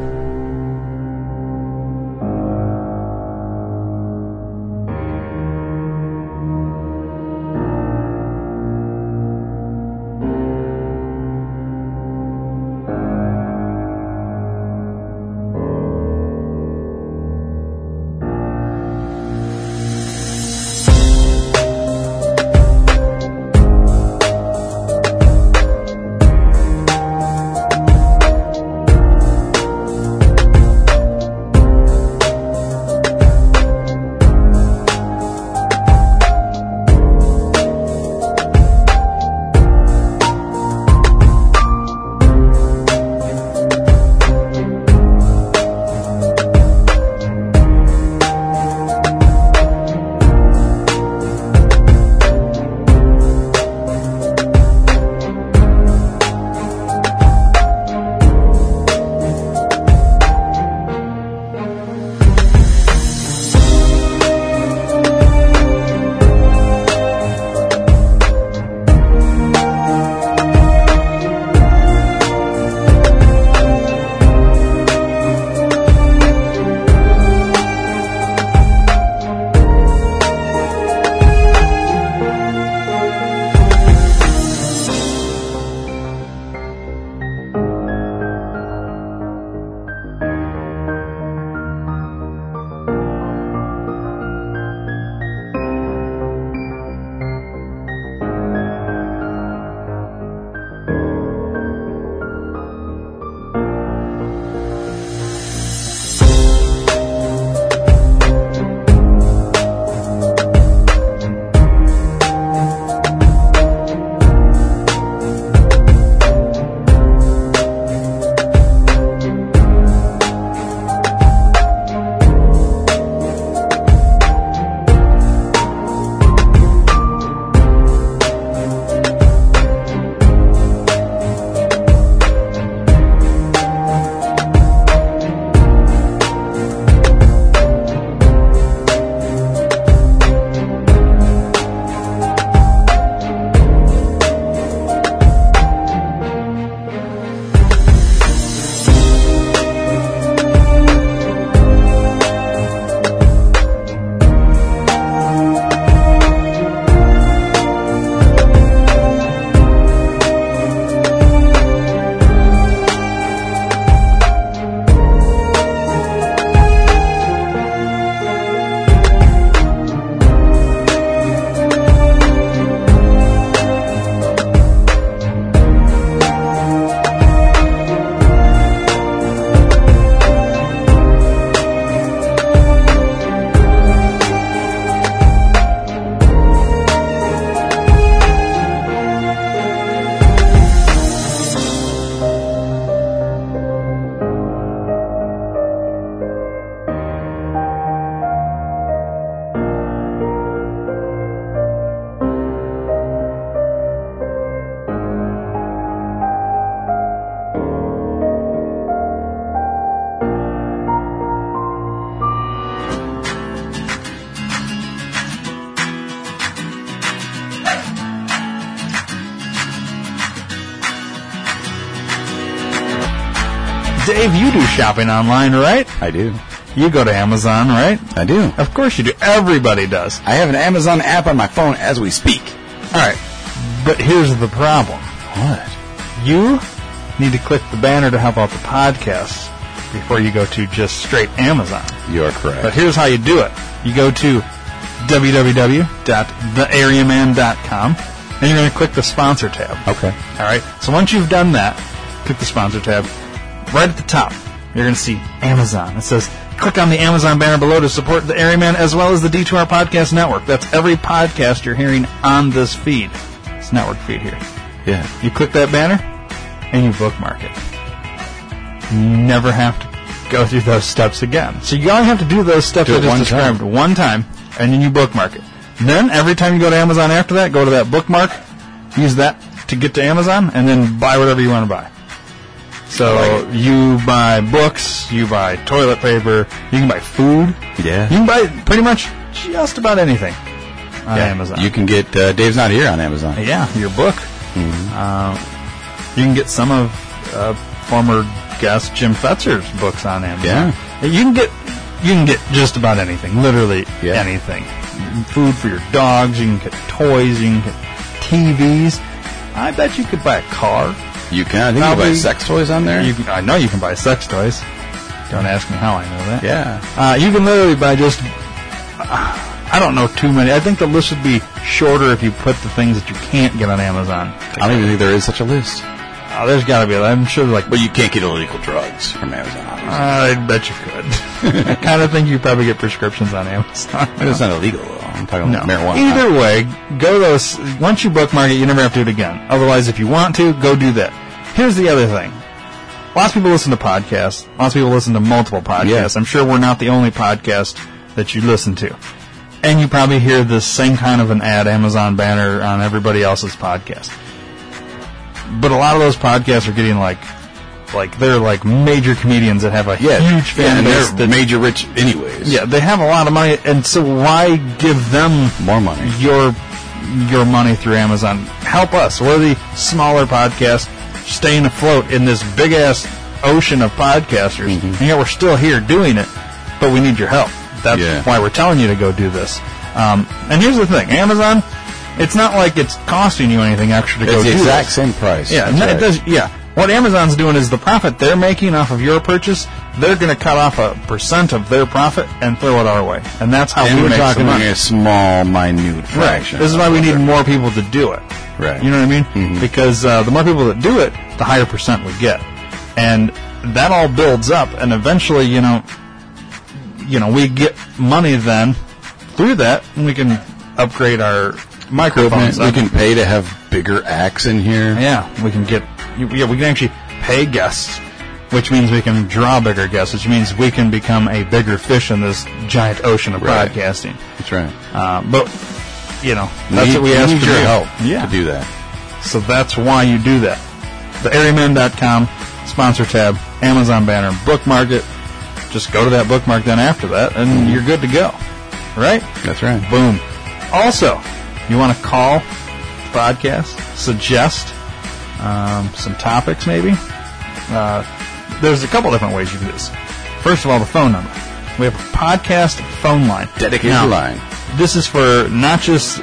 shopping online, right? I do. You go to Amazon, right? I do. Of course you do. Everybody does. I have an Amazon app on my phone as we speak. All right. But here's the problem. What? You need to click the banner to help out the podcast before you go to just straight Amazon. You're correct. But here's how you do it. You go to www.theareaman.com and you're going to click the sponsor tab. Okay. All right. So once you've done that, click the sponsor tab. Right at the top, you're going to see Amazon. It says click on the Amazon banner below to support the Area Man as well as the D2R Podcast Network. That's every podcast you're hearing on this feed. It's network feed here. Yeah. You click that banner and you bookmark it. You never have to go through those steps again. So you only have to do those steps Do I just one described time. one time, and then you bookmark it. Then every time you go to Amazon after that, go to that bookmark, use that to get to Amazon, and then buy whatever you want to buy. So you buy books, you buy toilet paper, you can buy food, Yeah. you can buy pretty much just about anything on Yeah. Amazon. You can get uh, Dave's Not Here on Amazon. Yeah, your book. Uh, you can get some of uh, former guest Jim Fetzer's books on Amazon. Yeah. You can get you can get just about anything, literally Yeah. anything. Food for your dogs. You can get toys. You can get TVs. I bet you could buy a car. You can. I think you can buy sex toys on there. You can, I know you can buy sex toys. Don't ask me how I know that. yeah. Uh, you can literally buy just. Uh, I don't know too many. I think the list would be shorter if you put the things that you can't get on Amazon. I don't even think there is such a list. Oh, there's got to be. I'm sure, like, But you can't get illegal drugs from Amazon. I bet you could. I kind of think you probably get prescriptions on Amazon. It's not illegal though. I'm talking No. about marijuana. Either way, go those. Once you bookmark it, you never have to do it again. Otherwise, if you want to, go do that. Here's the other thing. Lots of people listen to podcasts. Lots of people listen to multiple podcasts. Yeah. I'm sure we're not the only podcast that you listen to. And you probably hear the same kind of an ad, Amazon banner on everybody else's podcast. But a lot of those podcasts are getting like, like they're like major comedians that have a Yeah, huge fan and base. they're that- major rich anyways. yeah, they have a lot of money, and so why give them More money. your your money through Amazon? Help us. We're the smaller podcast, staying afloat in this big ass ocean of podcasters, Mm-hmm. and yet we're still here doing it. But we need your help. That's Yeah. why we're telling you to go do this. Um, and here's the thing: Amazon. It's not like it's costing you anything extra to go It's the do exact this. same price. Yeah, That's it right. does. Yeah, what Amazon's doing is the profit they're making off of your purchase, they're going to cut off a percent of their profit and throw it our way, and that's how And we we're make talking money. like a small, minute Right. fraction. This is why we need more people to do it. Right. You know what I mean? Mhm. Because uh, the more people that do it, the higher percent we get, and that all builds up, and eventually, you know, you know, we get money then through that, and we can upgrade our microphones. We can pay to have bigger acts in here. Yeah, we can get. Yeah, we can actually pay guests, which means we can draw bigger guests, which means we can become a bigger fish in this giant ocean of Right. podcasting. That's right. Uh, but you know, that's Need- what we ask for your help Yeah. to do that. So that's why you do that. TheAreaMan.com sponsor tab, Amazon banner, bookmark it. Just go to that bookmark then after that, and you're good to go. Right? That's right. Boom. Also, you want to call the podcast, suggest um, some topics maybe? Uh, there's a couple different ways you can do this. First of all, the phone number. We have a podcast phone line. Dedicated Now, line. This is for not just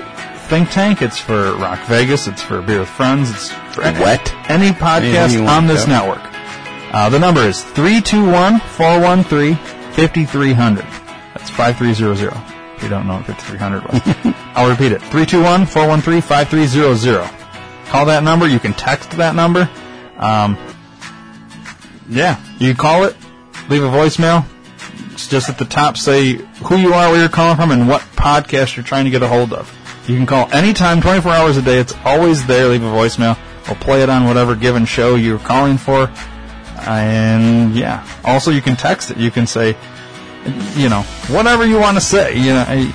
Think Tank, it's for Rock Vegas, it's for Beer with Friends, it's for any, Wet. any podcast on this network. Uh, the number is 321 413 5300. That's 5300. If you don't know what 5300 was. I'll repeat it 321 413 5300. Call that number. You can text that number. Um, yeah, you call it, leave a voicemail. It's just at the top, say who you are, where you're calling from, and what podcast you're trying to get a hold of. You can call anytime, 24 hours a day. It's always there. Leave a voicemail. We'll play it on whatever given show you're calling for. And yeah, also you can text it. You can say, you know, whatever you want to say. You know,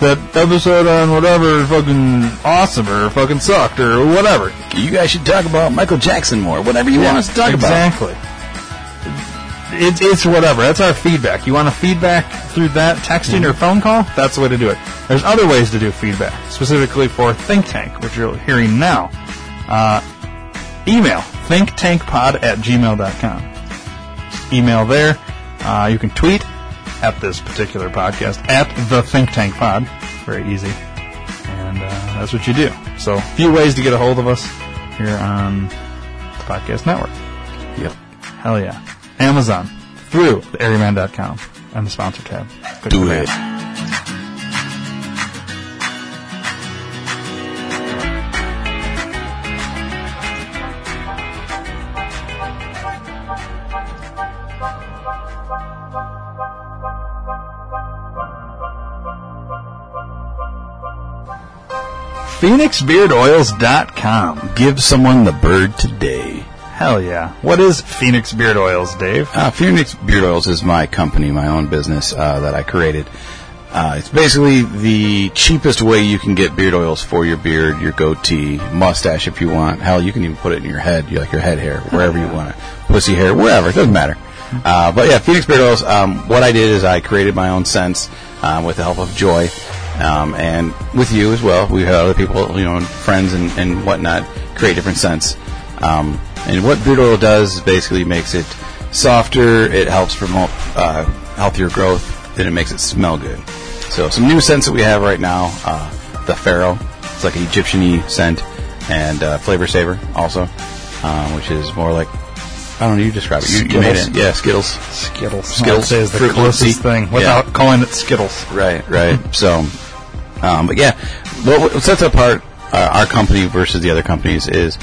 that episode on whatever fucking awesome or fucking sucked or whatever. You guys should talk about Michael Jackson more. Whatever you want us to talk about. exactly. It's, it's whatever. That's our feedback. You want to feedback through that texting or phone call? That's the way to do it. There's other ways to do feedback, specifically for Think Tank, which you're hearing now. Uh, email thinktankpod at gmail.com. email there. Uh, you can tweet at this particular podcast at the Think Tank Pod. Very easy, and uh, that's what you do. So, a few ways to get a hold of us here on the podcast network. Yep. Hell yeah. Amazon through the AreaMan.com and the sponsor tab. Click Do it. PhoenixBeardOils.com. Give someone the bird today. Hell yeah. What is Phoenix Beard Oils, Dave? Uh, Phoenix Beard Oils is my company, my own business uh, that I created. Uh, it's basically the cheapest way you can get beard oils for your beard, your goatee, mustache if you want. Hell, you can even put it in your head, you like your head hair, wherever you want it. Pussy hair, wherever, it doesn't matter. Uh, but yeah, Phoenix Beard Oils, um, what I did is I created my own scents um, with the help of Joy. Um, and with you as well, we had other people, you know, friends and, and whatnot, create different scents. Um, and what beard oil does is basically makes it softer. It helps promote uh, healthier growth, and it makes it smell good. So some new scents that we have right now: uh, the Pharaoh. It's like an Egyptian-y scent, and uh, Flavor Saver also, um, which is more like I don't know. You describe it. You, you made Skittles. it. Yeah, Skittles. Skittles. Skittles. Is the closest thing Yeah. without calling it Skittles. Right, right. so, um, but yeah, what, what sets apart uh, our company versus the other companies is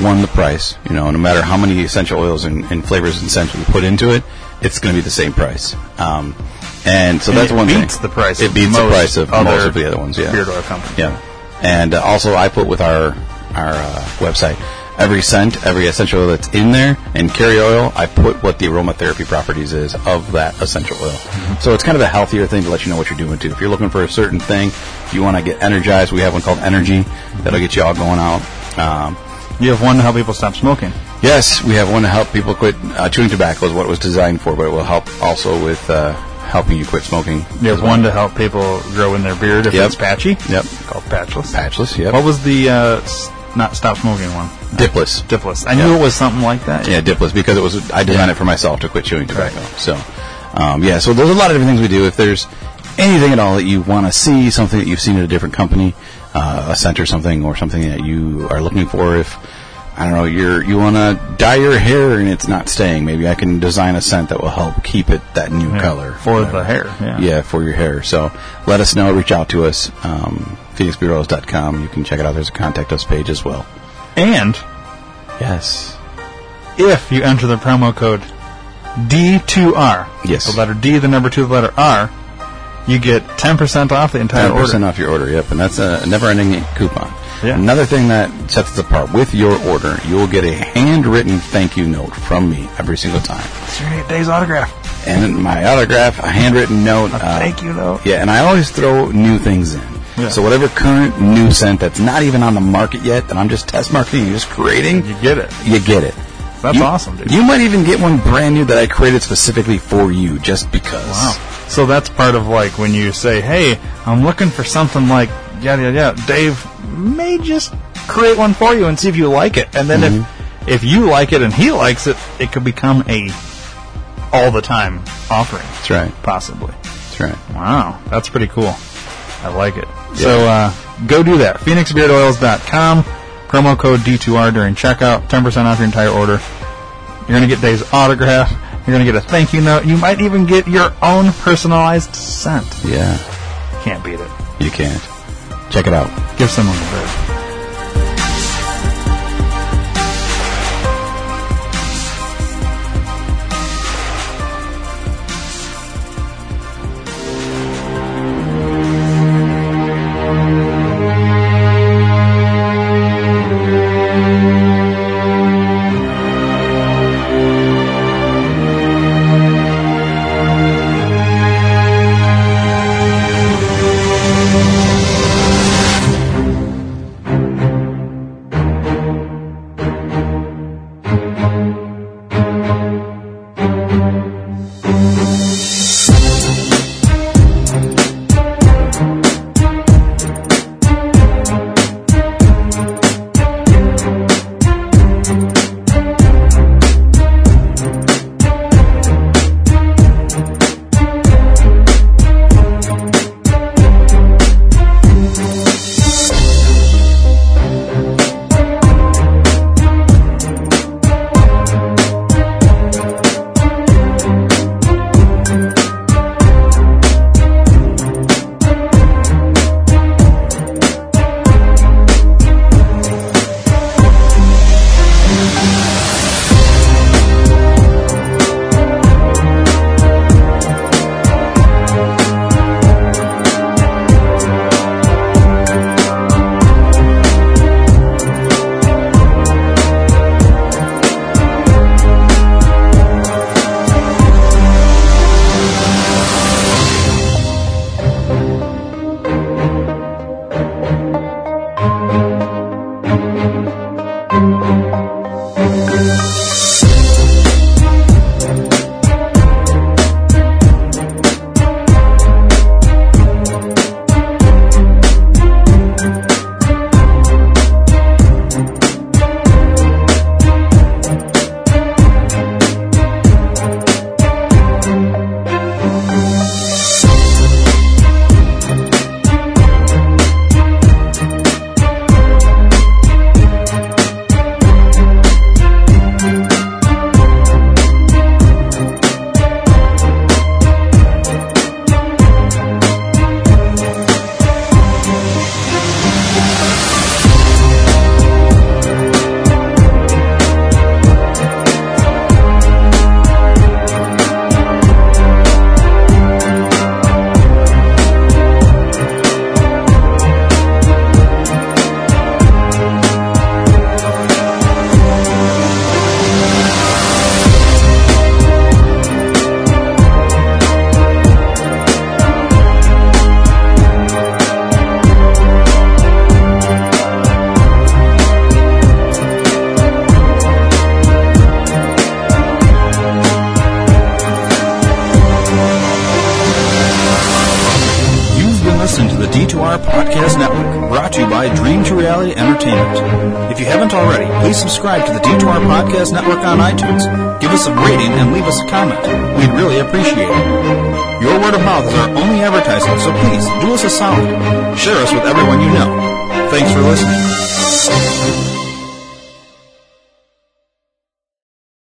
one, the price. You know, no matter how many essential oils and, and flavors and scents we put into it, it's going to be the same price. Um, and so And that's it one beats thing. the price It beats the price of most of the other ones. Yeah, beard oil company. Yeah, and uh, also I put with our our uh, website every scent, every essential oil that's in there, and carrier oil. I put what the aromatherapy properties is of that essential oil. Mm-hmm. So it's kind of a healthier thing to let you know what you're doing too. If you're looking for a certain thing, if you want to get energized, we have one called Energy that'll get you all going out. Um, You have one to help people stop smoking. Yes, we have one to help people quit uh, chewing tobacco is what it was designed for, but it will help also with uh, helping you quit smoking. You have one to help people grow in their beard if Yep. it's patchy. Yep. Called patchless. Patchless, yep. What was the uh, not stop smoking one? Dipless. Dipless. I knew it was something like that. Yeah, Dipless because it was I designed Yeah. it for myself to quit chewing tobacco. So, um, yeah, so there's a lot of different things we do. If there's anything at all that you want to see, something that you've seen at a different company, uh, a scent or something, or something that you are looking for, if I don't know, you're you want to dye your hair and it's not staying, maybe I can design a scent that will help keep it that new Yeah, color for the hair, yeah. yeah, for your hair. So let us know. Reach out to us. Um, PhoenixBeardOils.com. You can check it out. There's a contact us page as well. And Yes. if you enter the promo code D2R, Yes. the letter D, the number two, the letter R, you get 10% off the entire Ten percent order. off your order. Yep, and that's a never-ending coupon. Yeah. Another thing that sets us apart with your order, you will get a handwritten thank you note from me every single time, It's your Dave's autograph. and my autograph, a handwritten note. A uh, thank you note. Yeah, and I always throw new things in. Yeah. So whatever current new scent that's not even on the market yet, that I'm just test marketing, just creating, You get it. you get it. That's You- awesome, dude. You might even get one brand new that I created specifically for you, just because. Wow. So that's part of like when you say, "Hey, I'm looking for something like yada yada yada." Dave may just create one for you and see if you like it, and then Mm-hmm. if if you like it and he likes it, it could become a all the time offering, That's right. possibly. That's right. Wow, that's pretty cool. I like it. So uh, go do that. PhoenixBeardOils.com. Promo code D2R during checkout. 10% off your entire order. You're going to get Dave's autograph. You're going to get a thank you note. You might even get your own personalized scent. Yeah, Can't beat it. you can't. Check it out. Give someone a bird.